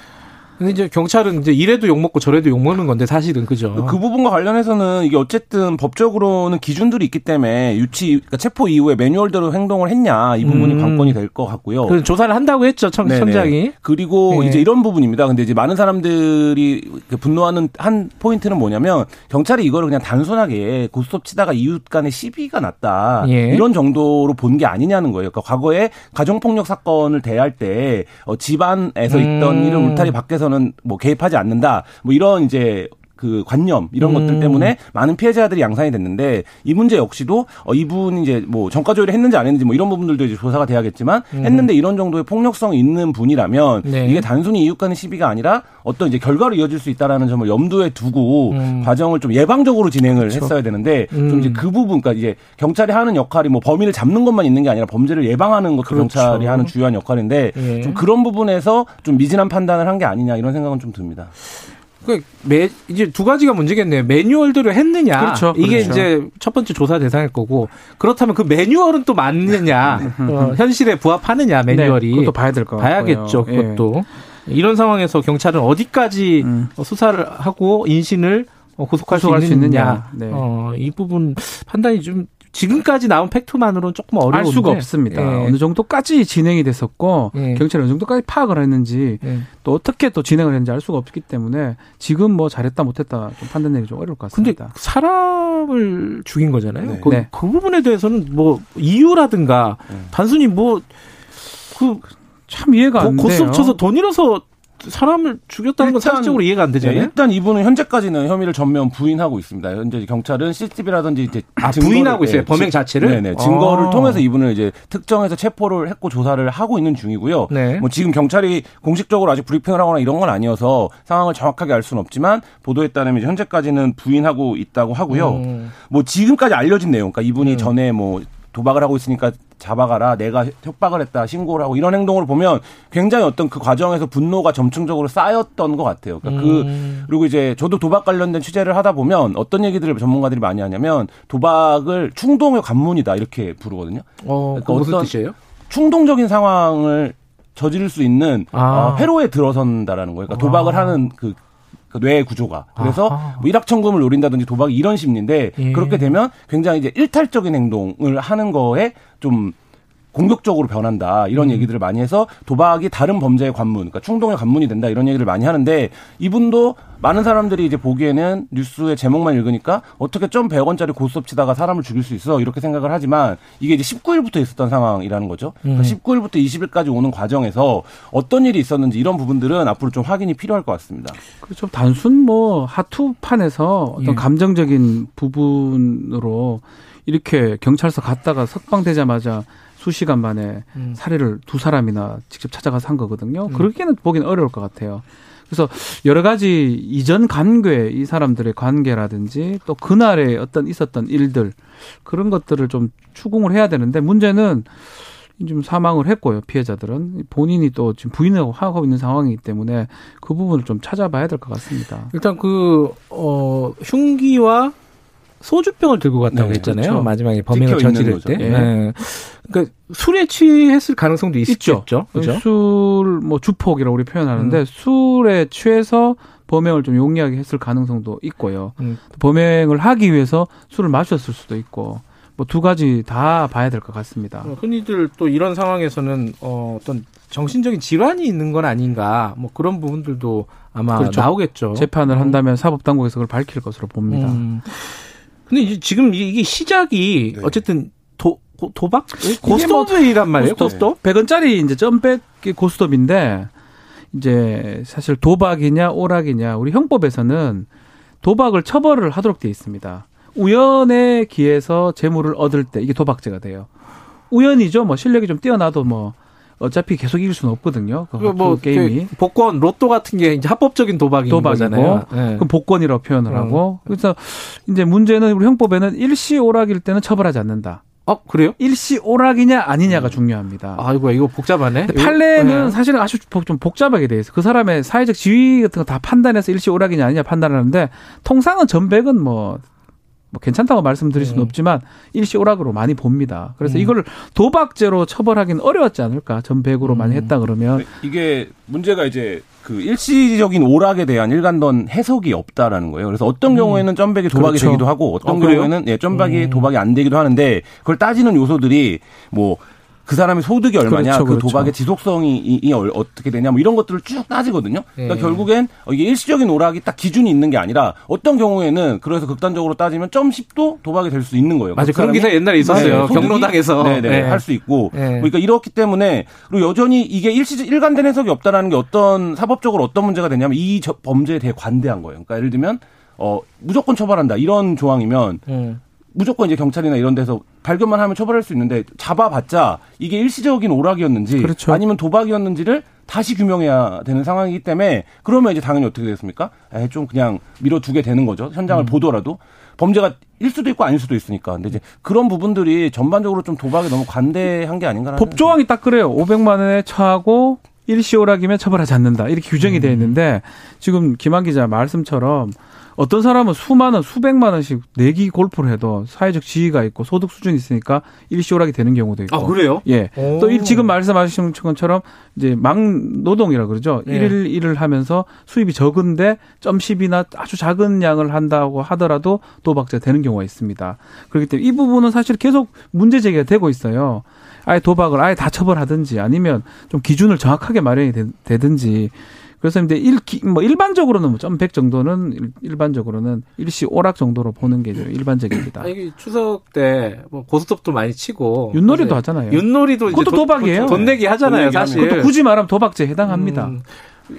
S2: 근데 이제 경찰은 이제 이래도 욕 먹고 저래도 욕 먹는 건데 사실은 그죠.
S10: 그 부분과 관련해서는 이게 어쨌든 법적으로는 기준들이 있기 때문에 유치 그러니까 체포 이후에 매뉴얼대로 행동을 했냐 이 부분이
S2: 음.
S10: 관건이 될 것 같고요.
S2: 그 조사를 한다고 했죠 청. 청장이.
S10: 그리고
S2: 네.
S10: 이제 이런 부분입니다. 근데 이제 많은 사람들이 그 분노하는 한 포인트는 뭐냐면 경찰이 이거를 그냥 단순하게 고스톱 치다가 이웃 간의 시비가 났다.
S2: 예.
S10: 이런 정도로 본 게 아니냐는 거예요. 그러니까 과거에 가정폭력 사건을 대할 때 어, 집안에서 있던
S2: 음.
S10: 일을 울타리 밖에서 는 뭐 개입하지 않는다. 뭐 이런 이제 그 관념 이런
S2: 음.
S10: 것들 때문에 많은 피해자들이 양산이 됐는데 이 문제 역시도 어 이분이 이제 뭐 전과 조회를 했는지 안 했는지 뭐 이런 부분들도 이제 조사가 돼야겠지만 했는데 이런 정도의 폭력성이 있는 분이라면
S2: 음. 네.
S10: 이게 단순히 이웃 간의 시비가 아니라 어떤 이제 결과로 이어질 수 있다라는 점을 염두에 두고
S2: 음.
S10: 과정을 좀 예방적으로 진행을
S2: 그렇죠.
S10: 했어야 되는데
S2: 음.
S10: 좀 이제 그 부분 그러니까 이제 경찰이 하는 역할이 뭐 범인을 잡는 것만 있는 게 아니라 범죄를 예방하는 것도
S2: 그렇죠.
S10: 경찰이 하는 주요한 역할인데
S2: 예.
S10: 좀 그런 부분에서 좀 미진한 판단을 한 게 아니냐 이런 생각은 좀 듭니다.
S2: 그 매, 이제 두 가지가 문제겠네요. 매뉴얼대로 했느냐.
S11: 그렇죠,
S2: 이게
S11: 그렇죠.
S2: 이제 첫 번째 조사 대상일 거고 그렇다면 그 매뉴얼은 또 맞느냐. 어, 현실에 부합하느냐 매뉴얼이.
S11: 네, 그것도 봐야 될 것 같고요.
S2: 봐야겠죠.
S11: 예.
S2: 그것도. 이런 상황에서 경찰은 어디까지
S11: 음.
S2: 어, 수사를 하고 인신을 어, 고속할,
S11: 구속할 수수
S2: 있느냐.
S11: 있느냐. 네.
S2: 어, 이 부분 판단이 좀 지금까지 나온 팩트만으로는 조금 어려운데.
S11: 알 수가 없습니다.
S2: 예.
S11: 어느 정도까지 진행이 됐었고
S2: 예.
S11: 경찰이 어느 정도까지 파악을 했는지
S2: 예.
S11: 또 어떻게 또 진행을 했는지 알 수가 없기 때문에 지금 뭐 잘했다 못했다 좀 판단 내기 좀 어려울 것
S2: 근데
S11: 같습니다.
S2: 사람을 죽인 거잖아요.
S10: 네.
S2: 그,
S11: 네.
S2: 그 부분에 대해서는 뭐 이유라든가 단순히 뭐 그
S11: 참 이해가 안 돼요.
S2: 고스톱 쳐서 돈 잃어서 사람을 죽였다는 건 상식적으로 이해가 안
S10: 네,
S2: 되잖아요.
S10: 일단 이분은 현재까지는 혐의를 전면 부인하고 있습니다. 현재 경찰은 CCTV라든지 이제
S2: 아,
S10: 증거를-
S2: 부인하고 있어요?
S10: 네,
S2: 범행
S10: 지-
S2: 자체를?
S10: 네네 증거를
S2: 아.
S10: 통해서 이분을 이제 특정해서 체포를 했고 조사를 하고 있는 중이고요.
S2: 네.
S10: 뭐 지금 경찰이 공식적으로 아직 브리핑을 하거나 이런 건 아니어서 상황을 정확하게 알 수는 없지만 보도에 따르면 현재까지는 부인하고 있다고 하고요.
S2: 음.
S10: 뭐 지금까지 알려진 내용, 그러니까 이분이 전에 뭐 도박을 하고 있으니까 잡아가라, 내가 협박을 했다, 신고를 하고 이런 행동을 보면 굉장히 어떤 그 과정에서 분노가 점층적으로 쌓였던 것 같아요. 그러니까
S2: 음.
S10: 그 그리고 이제 저도 도박 관련된 취재를 하다 보면 어떤 얘기들을 전문가들이 많이 하냐면 도박을 충동의 관문이다 이렇게 부르거든요.
S2: 어,
S10: 그러니까
S2: 그 무슨
S10: 어떤-
S2: 뜻이에요?
S10: 충동적인 상황을 저지를 수 있는
S2: 아.
S10: 어, 회로에 들어선다라는 거예요. 그러니까 도박을 하는 그, 그 뇌의 구조가. 그래서
S2: 아하.
S10: 뭐 일확천금을 노린다든지 도박이 이런 심리인데
S2: 예.
S10: 그렇게 되면 굉장히 이제 일탈적인 행동을 하는 거에 좀 공격적으로 변한다 이런
S2: 음.
S10: 얘기들을 많이 해서 도박이 다른 범죄의 관문, 그러니까 충동의 관문이 된다 이런 얘기를 많이 하는데 이분도 많은 사람들이 이제 보기에는 뉴스의 제목만 읽으니까 어떻게 점 100원짜리 고스톱 치다가 사람을 죽일 수 있어 이렇게 생각을 하지만 이게 이제 19일부터 있었던 상황이라는 거죠. 그러니까
S2: 음.
S10: 19일부터 20일까지 오는 과정에서 어떤 일이 있었는지 이런 부분들은 앞으로 좀 확인이 필요할 것 같습니다.
S11: 그렇죠. 단순 뭐 하투판에서 어떤
S2: 예.
S11: 감정적인 부분으로 이렇게 경찰서 갔다가 석방되자마자 수시간 만에
S2: 음.
S11: 살해를 두 사람이나 직접 찾아가서 한 거거든요.
S2: 음.
S11: 그렇게는 보기는 어려울 것 같아요. 그래서 여러 가지 이전 관계, 이 사람들의 관계라든지 또 그날에 어떤 있었던 일들 그런 것들을 좀 추궁을 해야 되는데 문제는 지금 사망을 했고요. 피해자들은 본인이 또 지금 부인하고 하고 있는 상황이기 때문에 그 부분을 좀 찾아봐야 될 것 같습니다.
S2: 일단 그, 어, 흉기와 소주병을 들고 갔다고
S10: 네,
S2: 했잖아요.
S11: 그렇죠.
S2: 마지막에 범행을 저지를. 때.
S11: 예.
S2: 네. 그러니까 술에 취했을 가능성도 있겠죠. 그죠?
S11: 술, 뭐 주폭이라고 우리 표현하는데
S2: 음.
S11: 술에 취해서 범행을 좀 용이하게 했을 가능성도 있고요.
S2: 음.
S11: 범행을 하기 위해서 술을 마셨을 수도 있고 뭐 두 가지 다 봐야 될 것 같습니다.
S2: 어, 흔히들 또 이런 상황에서는 어, 어떤 정신적인 질환이 있는 건 아닌가 뭐 그런 부분들도 아마
S11: 그렇죠.
S2: 나오겠죠.
S11: 재판을 한다면 사법당국에서 그걸 밝힐 것으로 봅니다.
S2: 음. 근데 이제 지금 이게 시작이
S10: 네.
S2: 어쨌든 도, 고- 도박? 고스톱이란 말이에요. 고스톱?
S11: 100원짜리 이제 점백 고스톱인데 이제 사실 도박이냐 오락이냐 우리 형법에서는 도박을 처벌을 하도록 되어 있습니다. 우연에 기해서 재물을 얻을 때 이게 도박죄가 돼요. 우연이죠. 뭐 실력이 좀 뛰어나도 뭐 어차피 계속 이길 수는 없거든요. 그,
S2: 뭐,
S11: 뭐그 게임이
S2: 그 복권, 로또 같은 게 이제 합법적인 도박인
S11: 도박이고
S2: 거잖아요. 네.
S11: 그럼 복권이라고 표현을
S2: 음.
S11: 하고 그래서 이제 문제는 우리 형법에는 일시 오락일 때는 처벌하지 않는다.
S2: 어, 그래요?
S11: 일시 오락이냐 아니냐가 중요합니다.
S2: 아이고, 이거 복잡하네.
S11: 판례는
S2: 네.
S11: 사실은 아주 복- 좀 복잡하게 돼 있어. 그 사람의 사회적 지위 같은 거 다 판단해서 일시 오락이냐 아니냐 판단하는데 통상은 전백은 뭐, 뭐 괜찮다고 말씀드릴 수는
S2: 음.
S11: 없지만 일시 오락으로 많이 봅니다. 그래서
S2: 음.
S11: 이걸 도박죄로 처벌하기는 어려웠지 않을까? 전백으로 많이
S2: 음.
S11: 했다 그러면
S10: 이게 문제가 이제 그 일시적인 오락에 대한 일관된 해석이 없다라는 거예요. 그래서 어떤 경우에는 점백이 도박이
S2: 그렇죠.
S10: 되기도 하고 어떤
S2: 어?
S10: 경우에는 예, 점박이
S2: 음.
S10: 도박이 안 되기도 하는데 그걸 따지는 요소들이 뭐 그 사람의 소득이 얼마냐,
S11: 그렇죠,
S10: 그
S11: 그렇죠.
S10: 도박의 지속성이 이- 이 얼- 어떻게 되냐, 뭐 이런 것들을 쭉 따지거든요. 그러니까
S2: 예.
S10: 결국엔 어, 이게 일시적인 오락이 딱 기준이 있는 게 아니라 어떤 경우에는 그래서 극단적으로 따지면 점 10도 도박이 될 수 있는 거예요.
S2: 맞아.
S10: 그
S2: 그런 기사 옛날에 있었어요.
S10: 소득이-
S2: 경로당에서.
S10: 네네
S2: 네.
S10: 할수 있고
S2: 네.
S10: 그러니까 이렇기 때문에 그리고 여전히 이게 일시 일관된 해석이 없다라는 게 어떤 사법적으로 어떤 문제가 되냐면 이 저- 범죄에 대해 관대한 거예요. 그러니까 예를 들면 어 무조건 처벌한다 이런 조항이면
S2: 음.
S10: 무조건 이제 경찰이나 이런 데서 발견만 하면 처벌할 수 있는데 잡아봤자 이게 일시적인 오락이었는지
S11: 그렇죠.
S10: 아니면 도박이었는지를 다시 규명해야 되는 상황이기 때문에 그러면 이제 당연히 어떻게 되겠습니까? 에, 좀 그냥 밀어두게 되는 거죠. 현장을 보더라도 범죄가 일 수도 있고 아닐 수도 있으니까. 근데 이제 그런 부분들이 전반적으로 좀 도박에 너무 관대한 게 아닌가라는
S11: 법조항이 딱 그래요. 500만 원에 처하고 일시 오락이면 처벌하지 않는다. 이렇게 규정이 되어 있는데 지금 김한 기자 말씀처럼 어떤 사람은 수만 원, 수백만 원씩 내기 골프를 해도 사회적 지위가 있고 소득 수준이 있으니까 일시 오락이 되는 경우도 있고.
S2: 아, 그래요?
S11: 예.
S2: 오.
S11: 또 일- 지금 말씀하신 것처럼 이제 망 노동이라 그러죠.
S2: 예.
S11: 일일 일을 하면서 수입이 적은데 점 10이나 아주 작은 양을 한다고 하더라도 도박죄 되는 경우가 있습니다. 그렇기 때문에 이 부분은 사실 계속 문제 제기가 되고 있어요. 아예 도박을 아예 다 처벌하든지 아니면 좀 기준을 정확하게 마련이 되- 되든지 그래서 이제 일, 기- 뭐 일반적으로는 뭐점100 정도는 일- 일반적으로는 일시 오락 정도로 보는 게 일반적입니다.
S2: 아, 이게 추석 때 뭐 고스톱도 많이 치고
S11: 윷놀이도 하잖아요.
S2: 윷놀이도
S11: 그것도
S2: 돈-
S11: 도박이에요.
S2: 돈 내기 하잖아요,
S10: 돈
S2: 사실.
S11: 그것도 굳이 말하면 도박죄에 해당합니다.
S2: 음,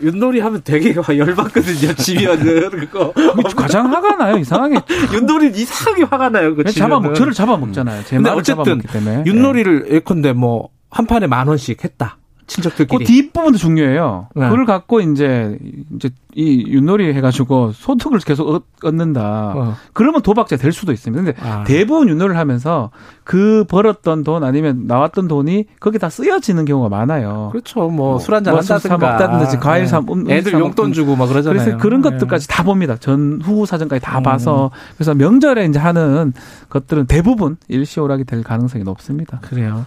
S2: 윷놀이 하면 되게 열받거든요, 지면은 그거.
S11: 가장 화가 나요 이상하게
S2: 윷놀이 이상하게 화가 나요, 그
S11: 잡아
S2: 지면은.
S11: 저를 잡아먹잖아요. 제
S2: 근데 어쨌든
S11: 잡아먹기 때문에
S2: 윷놀이를 예컨대 뭐 한 판에 만 원씩 했다. 친척들끼리.
S11: 그 뒷부분도 중요해요.
S2: 네.
S11: 그걸 갖고 이제 이제 이 윷놀이 해가지고 소득을 계속 얻- 얻는다.
S2: 어.
S11: 그러면 도박죄 될 수도 있습니다. 근데
S2: 아.
S11: 대부분 윷놀이를 하면서 그 벌었던 돈 아니면 나왔던 돈이 거기 다 쓰여지는 경우가 많아요.
S2: 그렇죠. 뭐 술 한잔
S11: 뭐술
S2: 한다든가.
S11: 사 먹다든지 과일 사-
S2: 네.
S11: 음-
S2: 애들
S11: 사
S2: 용돈 주고 막 그러잖아요.
S11: 그래서 그런
S2: 네.
S11: 것들까지 다 봅니다. 전후 사정까지 다
S2: 음.
S11: 봐서 그래서 명절에 이제 하는 것들은 대부분 일시오락이 될 가능성이 높습니다.
S2: 그래요.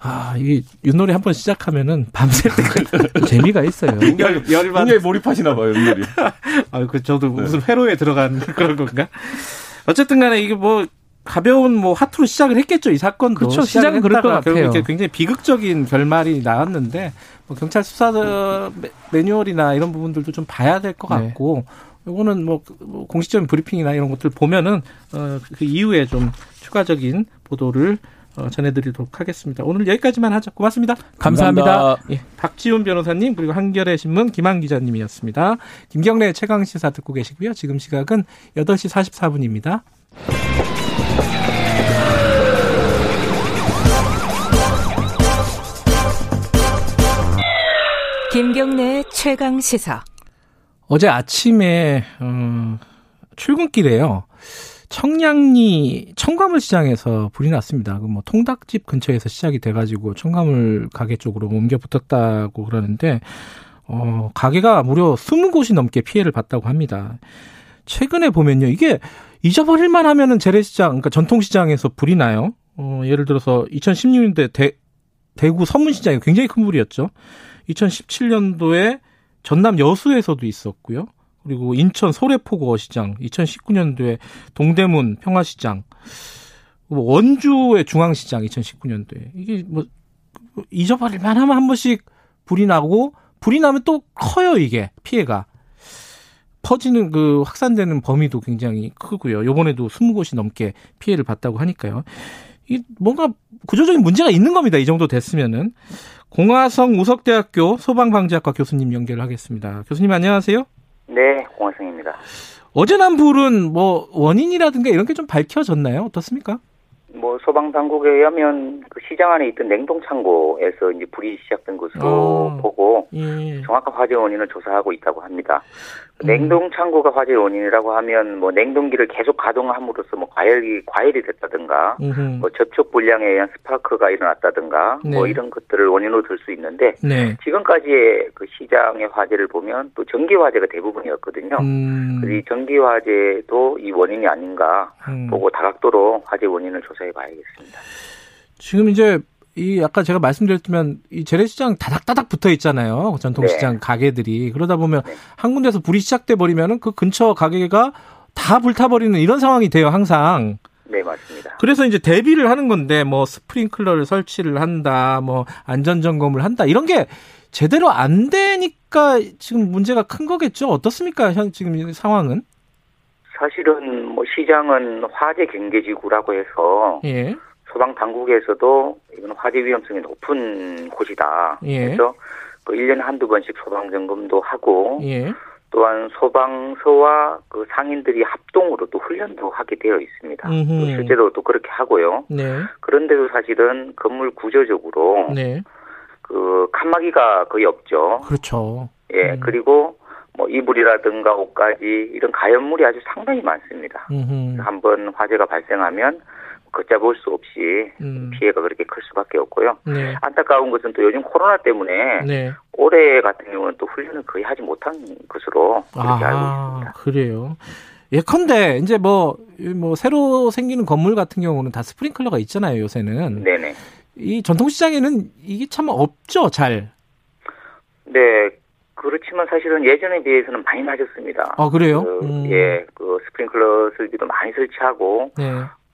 S2: 아, 이게 윷놀이 한 번 시작하면은 밤샐 때까지
S11: 재미가 있어요.
S2: 열, 열만.
S10: 굉장히 몰입하시나 봐요, 윷놀이.
S2: 아, 그 저도 무슨 회로에 들어간 그런 건가? 어쨌든 간에 이게 뭐 가벼운 뭐 하투로 시작을 했겠죠 이 사건도.
S11: 그렇죠. 시작은 그럴 것 같아요.
S2: 굉장히 비극적인 결말이 나왔는데 뭐 경찰 수사 매- 매뉴얼이나 이런 부분들도 좀 봐야 될것
S11: 네.
S2: 같고. 요거는 뭐, 그- 뭐 공식적인 브리핑이나 이런 것들 보면은 어, 그 이후에 좀 추가적인 보도를 어, 전해드리도록 하겠습니다. 오늘 여기까지만 하죠. 고맙습니다.
S11: 감사합니다.
S2: 예, 박지훈 변호사님 그리고 한겨레 신문 김한 기자님이었습니다. 김경래 최강 시사 듣고 계시고요. 지금 시각은 8시 44분입니다.
S3: 김경래 최강 시사.
S2: 어제 아침에 어, 출근길에요. 청량리 청과물 시장에서 불이 났습니다. 그뭐 통닭집 근처에서 시작이 돼가지고 청과물 가게 쪽으로 옮겨 붙었다고 그러는데 어, 가게가 무려 20곳이 넘게 피해를 봤다고 합니다. 최근에 보면요, 이게 잊어버릴만 하면은 재래시장, 그러니까 전통시장에서 불이 나요. 어, 예를 들어서 2016년대 대, 대구 서문시장이 굉장히 큰 불이었죠. 2017년도에 전남 여수에서도 있었고요. 그리고 인천 소래포구 어시장, 2019년도에 동대문 평화시장, 뭐 원주의 중앙시장 2019년도에 이게 뭐 잊어버릴 만하면 한 번씩 불이 나고 불이 나면 또 커요 이게 피해가 퍼지는 그 확산되는 범위도 굉장히 크고요. 요번에도 20곳이 넘게 피해를 봤다고 하니까요. 이 뭔가 구조적인 문제가 있는 겁니다. 이 정도 됐으면은 공화성 우석대학교 소방방지학과 교수님 연결하겠습니다. 교수님 안녕하세요.
S12: 네, 공화성입니다.
S2: 어제 난 불은 뭐 원인이라든가 이런 게 좀 밝혀졌나요? 어떻습니까?
S12: 뭐 소방 당국에 의하면 그 시장 안에 있던 냉동 창고에서 이제 불이 시작된 것으로
S2: 어.
S12: 보고
S2: 예.
S12: 정확한 화재 원인을 조사하고 있다고 합니다. 그
S2: 음.
S12: 냉동 창고가 화재 원인이라고 하면 뭐 냉동기를 계속 가동함으로써 뭐 과열이 과열이 됐다든가
S2: 음흠.
S12: 뭐 접촉 불량에 의한 스파크가 일어났다든가 뭐
S2: 네.
S12: 이런 것들을 원인으로 들 수 있는데
S2: 네.
S12: 지금까지의 그 시장의 화재를 보면 또 전기 화재가 대부분이었거든요.
S2: 음.
S12: 그래서 이 전기 화재도 이 원인이 아닌가
S2: 음.
S12: 보고 다각도로 화재 원인을 조사해 봐야겠습니다.
S2: 지금 이제 이 아까 제가 말씀드렸지만 이 재래시장 다닥다닥 붙어 있잖아요. 전통시장
S12: 네.
S2: 가게들이 그러다 보면 한 군데서 불이 시작돼 버리면은 그 근처 가게가 다 불타버리는 이런 상황이 돼요. 항상.
S12: 네, 맞습니다.
S2: 그래서 이제 대비를 하는 건데 뭐 스프링클러를 설치를 한다, 뭐 안전 점검을 한다 이런 게 제대로 안 되니까 지금 문제가 큰 거겠죠. 어떻습니까? 현 지금 이 상황은?
S12: 사실은 뭐 시장은 화재 경계지구라고 해서
S2: 예.
S12: 소방 당국에서도 이건 화재 위험성이 높은 곳이다.
S2: 예.
S12: 그래서 그 1년에 한두 번씩 소방 점검도 하고
S2: 예.
S12: 또한 소방서와 그 상인들이 합동으로 또 훈련도 하게 되어 있습니다. 또 실제로 또 그렇게 하고요.
S2: 네.
S12: 그런데도 사실은 건물 구조적으로
S2: 네.
S12: 그 칸막이가 거의 없죠.
S2: 그렇죠.
S12: 예,
S2: 음.
S12: 그리고 뭐 이불이라든가 옷가지 이런 가연물이 아주 상당히 많습니다. 한번 화재가 발생하면 걷잡을 수 없이
S2: 음.
S12: 피해가 그렇게 클 수밖에 없고요.
S2: 네.
S12: 안타까운 것은 또 요즘 코로나 때문에
S2: 네.
S12: 올해 같은 경우는 또 훈련을 거의 하지 못한 것으로 그렇게 알고
S2: 아,
S12: 있습니다.
S2: 그래요. 예컨대 이제 뭐, 이뭐 새로 생기는 건물 같은 경우는 다 스프링클러가 있잖아요, 요새는.
S12: 네네.
S2: 이 전통시장에는 이게 참 없죠, 잘.
S12: 네. 그렇지만 사실은 예전에 비해서는 많이 낮았습니다.
S2: 아, 그래요?
S12: 그,
S2: 음.
S12: 예, 그 스프링클러 설비도 많이 설치하고
S2: 네.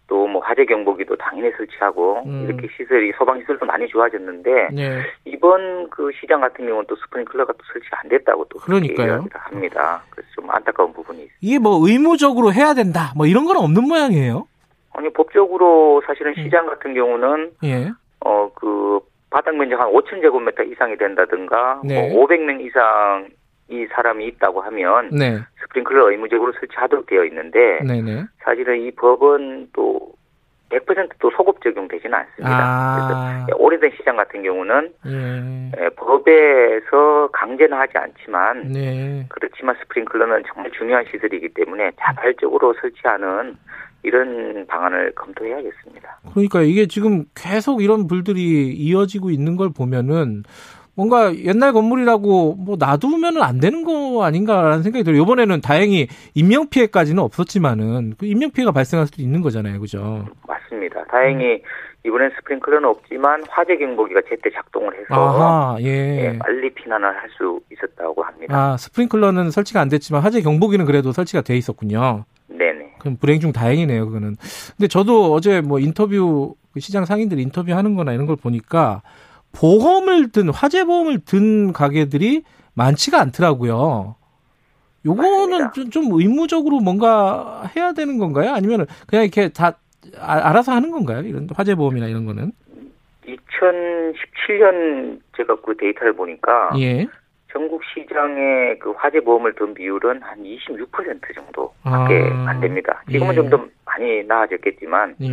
S12: 또 뭐 화재 경보기도 당연히 설치하고
S2: 음.
S12: 이렇게 시설이 소방 시설도 많이 좋아졌는데
S2: 네.
S12: 이번 그 시장 같은 경우는 또 스프링클러가 또 설치가 안 됐다고 또
S2: 그러니까요.
S12: 합니다. 그래서 좀 안타까운 부분이 있습니다.
S2: 이게 뭐 의무적으로 해야 된다, 뭐 이런 건 없는 모양이에요.
S12: 아니 법적으로 사실은
S2: 음.
S12: 시장 같은 경우는
S2: 예.
S12: 어그 바닥 면적 한 5천 제곱미터 이상이 된다든가
S2: 네.
S12: 뭐 500명 이상 이 사람이 있다고 하면
S2: 네.
S12: 스프링클러 의무적으로 설치하도록 되어 있는데
S2: 네네.
S12: 사실은 이 법은 또 100%또 소급 적용되지는 않습니다.
S2: 아.
S12: 그래서 오래된 시장 같은 경우는
S2: 예.
S12: 에, 법에서 강제는 하지 않지만
S2: 네.
S12: 그렇지만 스프링클러는 정말 중요한 시설이기 때문에 자발적으로 설치하는 이런 방안을 검토해야겠습니다.
S2: 그러니까 이게 지금 계속 이런 불들이 이어지고 있는 걸 보면은 뭔가 옛날 건물이라고 뭐 놔두면은 안 되는 거 아닌가라는 생각이 들어요. 이번에는 다행히 인명 피해까지는 없었지만은 그 인명 피해가 발생할 수도 있는 거잖아요, 그죠?
S12: 맞습니다. 다행히 이번엔 스프링클러는 없지만 화재 경보기가 제때 작동을 해서
S2: 아하,
S12: 예,
S2: 예.
S12: 빨리 피난을 할 수 있었다고 합니다.
S2: 아 스프링클러는 설치가 안 됐지만 화재 경보기는 그래도 설치가 돼 있었군요.
S12: 네네.
S2: 그럼 불행 중 다행이네요, 그거는. 근데 저도 어제 뭐 인터뷰 그 시장 상인들 인터뷰하는 거나 이런 걸 보니까 보험을 든 화재 보험을 든 가게들이 많지가 않더라고요. 요거는 좀, 좀 의무적으로 뭔가 해야 되는 건가요? 아니면 그냥 이렇게 다 아, 알아서 하는 건가요? 이런 화재 보험이나 이런 거는?
S12: 2017년 제가 그 데이터를 보니까
S2: 예.
S12: 전국 시장의 그 화재 보험을 든 비율은 한 26% 정도밖에
S2: 아,
S12: 안 됩니다. 지금은
S2: 예.
S12: 좀더 많이 나아졌겠지만
S2: 예.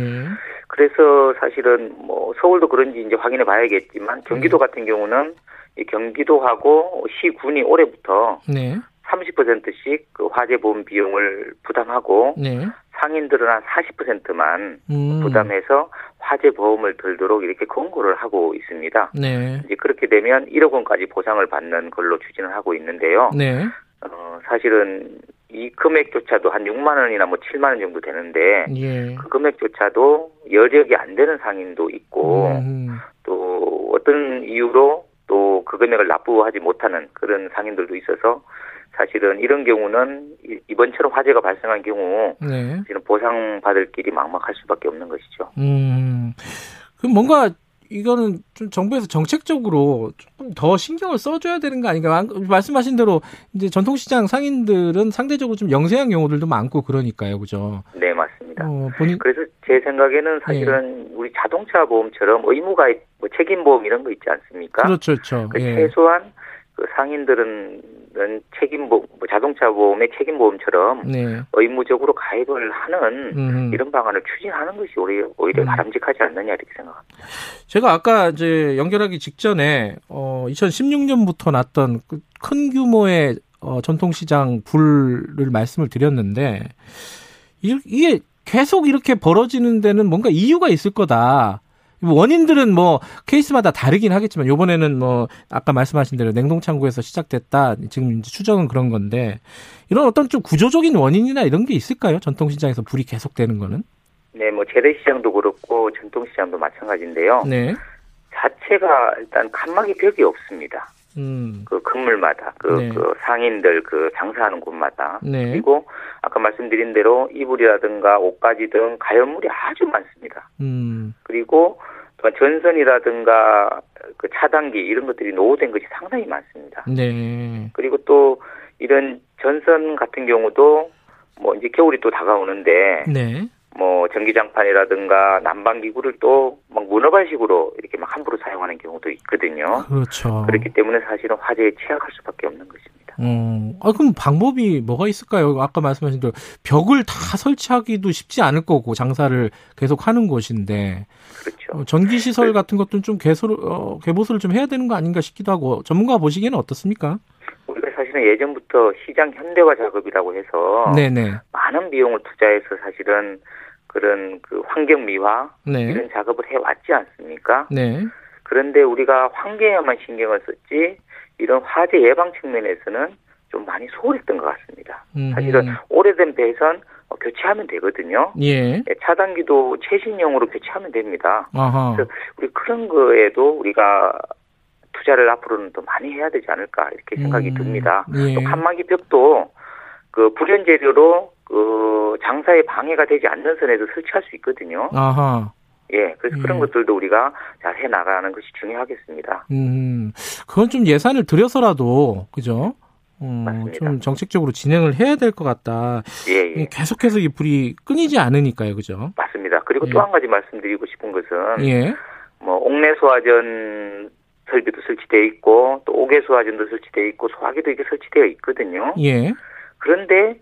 S12: 그래서 사실은 뭐 서울도 그런지 이제 확인해 봐야겠지만
S2: 음.
S12: 경기도 같은 경우는 이 경기도하고 시군이 올해부터
S2: 네.
S12: 30%씩 그 화재 보험 비용을 부담하고
S2: 네.
S12: 상인들은 한 40%만
S2: 음.
S12: 부담해서 화재 보험을 들도록 이렇게 권고를 하고 있습니다.
S2: 네.
S12: 이제 그렇게 되면 1억 원까지 보상을 받는 걸로 추진을 하고 있는데요.
S2: 네.
S12: 어, 사실은 이 금액조차도 한 6만 원이나 뭐 7만 원 정도 되는데
S2: 예.
S12: 그 금액조차도 여력이 안 되는 상인도 있고
S2: 음.
S12: 또 어떤 이유로 또 그 금액을 납부하지 못하는 그런 상인들도 있어서 사실은 이런 경우는 이- 이번처럼 화재가 발생한 경우
S2: 네.
S12: 지금 보상받을 길이 막막할 수밖에 없는 것이죠.
S2: 음. 그 뭔가 이거는 좀 정부에서 정책적으로 조금 더 신경을 써줘야 되는 거 아닌가? 안- 말씀하신 대로 이제 전통시장 상인들은 상대적으로 좀 영세한 경우들도 많고 그러니까요, 그죠?
S12: 네, 맞습니다.
S2: 어, 본인
S12: 그래서 제 생각에는 사실은
S2: 예.
S12: 우리 자동차 보험처럼 의무가입, 뭐 책임보험 이런 거 있지 않습니까?
S2: 그렇죠, 그렇죠.
S12: 그
S2: 예.
S12: 최소한 그 상인들은 책임 보험, 뭐 자동차 보험의 책임 보험처럼
S2: 네.
S12: 의무적으로 가입을 하는
S2: 음.
S12: 이런 방안을 추진하는 것이 오히려, 오히려 바람직하지 않느냐 이렇게 생각합니다.
S2: 제가 아까 이제 연결하기 직전에 어 2016년부터 났던 그큰 규모의 어 전통시장 불을 말씀을 드렸는데 이- 이게 계속 이렇게 벌어지는 데는 뭔가 이유가 있을 거다. 원인들은 뭐 케이스마다 다르긴 하겠지만 요번에는 뭐 아까 말씀하신 대로 냉동 창고에서 시작됐다. 지금 이제 추정은 그런 건데 이런 어떤 좀 구조적인 원인이나 이런 게 있을까요? 전통 시장에서 불이 계속되는 거는?
S12: 네, 뭐 재래 시장도 그렇고 전통 시장도 마찬가지인데요.
S2: 네.
S12: 자체가 일단 칸막이 벽이 없습니다.
S2: 음.
S12: 그 건물마다 그,
S2: 네.
S12: 그 상인들 그 장사하는 곳마다
S2: 네.
S12: 그리고 아까 말씀드린 대로 이불이라든가 옷가지 등 가연물이 아주 많습니다.
S2: 음.
S12: 그리고 또한 전선이라든가 그 차단기 이런 것들이 노후된 것이 상당히 많습니다.
S2: 네.
S12: 그리고 또 이런 전선 같은 경우도 뭐 이제 겨울이 또 다가오는데
S2: 네.
S12: 뭐 전기장판이라든가 난방기구를 또 막 문어발식으로 이렇게 막 함부로 사용하는 경우도 있거든요.
S2: 그렇죠.
S12: 그렇기 때문에 사실은 화재에 취약할 수밖에 없는 것입니다.
S2: 어, 아, 그럼 방법이 뭐가 있을까요? 아까 말씀하신 대로 벽을 다 설치하기도 쉽지 않을 거고 장사를 계속 하는 곳인데.
S12: 그렇죠.
S2: 전기 시설 같은 것들은 좀 개소를, 어, 개보수를 좀 해야 되는 거 아닌가 싶기도 하고 전문가 보시기에는 어떻습니까?
S12: 우리가 사실은 예전부터 시장 현대화 작업이라고 해서
S2: 네네.
S12: 많은 비용을 투자해서 사실은 그런 그 환경 미화
S2: 네.
S12: 이런 작업을 해왔지 않습니까?
S2: 네.
S12: 그런데 우리가 환경에만 신경을 썼지 이런 화재 예방 측면에서는 좀 많이 소홀했던 것 같습니다.
S2: 음흠.
S12: 사실은 오래된 배선 어, 교체하면 되거든요.
S2: 예.
S12: 네, 차단기도 최신형으로 교체하면 됩니다.
S2: 아하.
S12: 그래서 우리 그런 거에도 우리가 투자를 앞으로는 더 많이 해야 되지 않을까 이렇게 생각이
S2: 음,
S12: 듭니다.
S2: 예.
S12: 또 칸막이 벽도 그 불연 재료로 그 장사에 방해가 되지 않는 선에도 설치할 수 있거든요.
S2: 아하.
S12: 예, 그래서 그런
S2: 예.
S12: 것들도 우리가 잘 해 나가는 것이 중요하겠습니다.
S2: 음, 그건 좀 예산을 들여서라도, 그죠? 어, 좀 정책적으로 진행을 해야 될 것 같다.
S12: 예, 예.
S2: 계속해서 이 불이 끊이지 않으니까요, 그죠?
S12: 맞습니다. 그리고
S2: 예.
S12: 또한 가지 말씀드리고 싶은 것은
S2: 예.
S12: 뭐 옥내 소화전 설비도 설치되어 있고 또 옥외 소화전도 설치되어 있고 소화기도 이게 설치되어 있거든요.
S2: 예.
S12: 그런데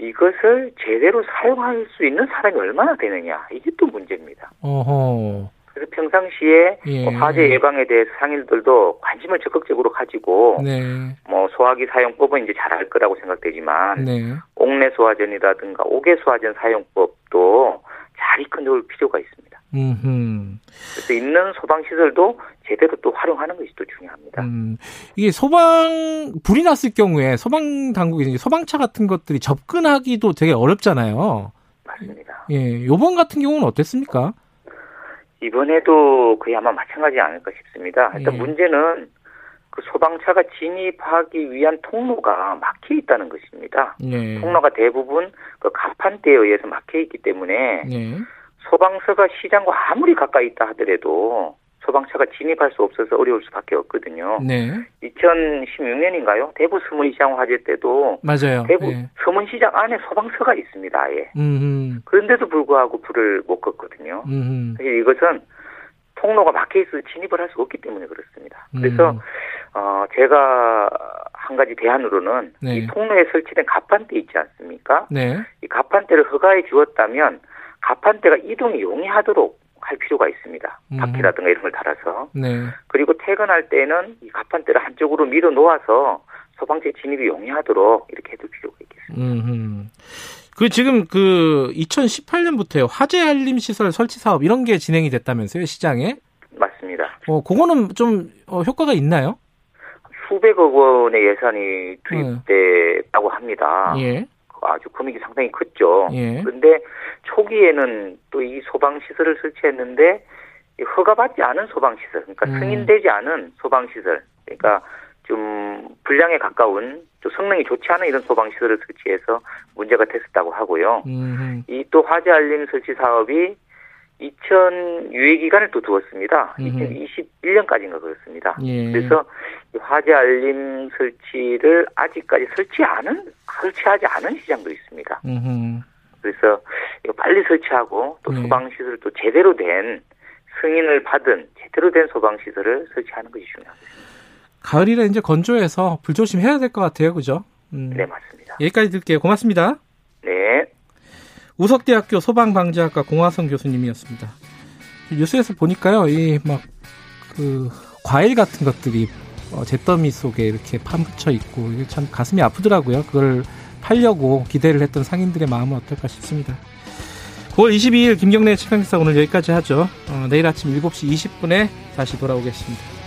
S12: 이것을 제대로 사용할 수 있는 사람이 얼마나 되느냐 이게 또 문제입니다.
S2: 어허.
S12: 그래서 평상시에
S2: 예.
S12: 뭐 화재 예방에 대해서 상인들도 관심을 적극적으로 가지고
S2: 네.
S12: 뭐 소화기 사용법은 이제 잘 알 거라고 생각되지만
S2: 네.
S12: 옥내 소화전이라든가 옥외 소화전 사용법도 잘 익혀 놓을 필요가 있습니다.
S2: 음,
S12: 그래서 있는 소방 시설도 제대로 또 활용하는 것이 또 중요합니다.
S2: 음. 이게 소방, 불이 났을 경우에 소방 당국이 소방차 같은 것들이 접근하기도 되게 어렵잖아요.
S12: 맞습니다.
S2: 예. 요번 같은 경우는 어땠습니까?
S12: 이번에도 거의 아마 마찬가지 않을까 싶습니다. 일단
S2: 예.
S12: 문제는 그 소방차가 진입하기 위한 통로가 막혀 있다는 것입니다.
S2: 네.
S12: 통로가 대부분 그 가판대에 의해서 막혀 있기 때문에
S2: 네.
S12: 소방서가 시장과 아무리 가까이 있다 하더라도 소방차가 진입할 수 없어서 어려울 수밖에 없거든요.
S2: 네.
S12: 2016년인가요? 대구 서문시장 화재 때도
S2: 맞아요.
S12: 대구
S2: 네.
S12: 서문시장 안에 소방서가 있습니다. 아예.
S2: 음.
S12: 그런데도 불구하고 불을 못 껐거든요.
S2: 음.
S12: 사실 이것은 통로가 막혀 있어서 진입을 할 수 없기 때문에 그렇습니다. 그래서
S2: 음.
S12: 어 제가 한 가지 대안으로는
S2: 네.
S12: 이 통로에 설치된 가판대 있지 않습니까?
S2: 네.
S12: 이 가판대를 허가해 주었다면 가판대가 이동이 용이하도록 할 필요가 있습니다.
S2: 음.
S12: 바퀴라든가 이런 걸 달아서
S2: 네.
S12: 그리고 퇴근할 때는 이 가판대를 한쪽으로 밀어 놓아서 소방차 진입이 용이하도록 이렇게 해둘 필요가 있겠습니다.
S2: 음. 그 지금 그 2018년부터요 화재 알림 시설 설치 사업 이런 게 진행이 됐다면서요 시장에?
S12: 맞습니다.
S2: 어 그거는 좀 어, 효과가 있나요?
S12: 수백억 원의 예산이 투입됐다고 합니다.
S2: 예.
S12: 아주 금액이 상당히 컸죠.
S2: 예.
S12: 그런데 초기에는 또 이 소방 시설을 설치했는데 이 허가받지 않은 소방 시설, 그러니까
S2: 음.
S12: 승인되지 않은 소방 시설, 그러니까 좀 불량에 가까운 또 성능이 좋지 않은 이런 소방 시설을 설치해서 문제가 됐었다고 하고요.
S2: 음.
S12: 이또 화재 알림 설치 사업이 2000 유예 기간을 또 두었습니다.
S2: 음흠.
S12: 2021년까지인가 그렇습니다.
S2: 예.
S12: 그래서 이 화재 알림 설치를 아직까지 설치 않은 설치하지 않은 시장도 있습니다.
S2: 음.
S12: 그래서 이거 빨리 설치하고 또
S2: 네.
S12: 소방 시설 또 제대로 된 승인을 받은 제대로 된 소방 시설을 설치하는 것이 중요합니다.
S2: 가을이라 이제 건조해서 불조심 해야 될 것 같아요, 그죠? 음.
S12: 네 맞습니다.
S2: 여기까지 들게요. 고맙습니다.
S12: 네.
S2: 우석대학교 소방방재학과 공화성 교수님이었습니다. 뉴스에서 보니까요, 이 막 그 과일 같은 것들이 어, 잿더미 속에 이렇게 파묻혀 있고 참 가슴이 아프더라고요. 그걸 팔려고 기대를 했던 상인들의 마음은 어떨까 싶습니다. 9월 22일 김경래 최강사 오늘 여기까지 하죠. 어, 내일 아침 7시 20분에 다시 돌아오겠습니다.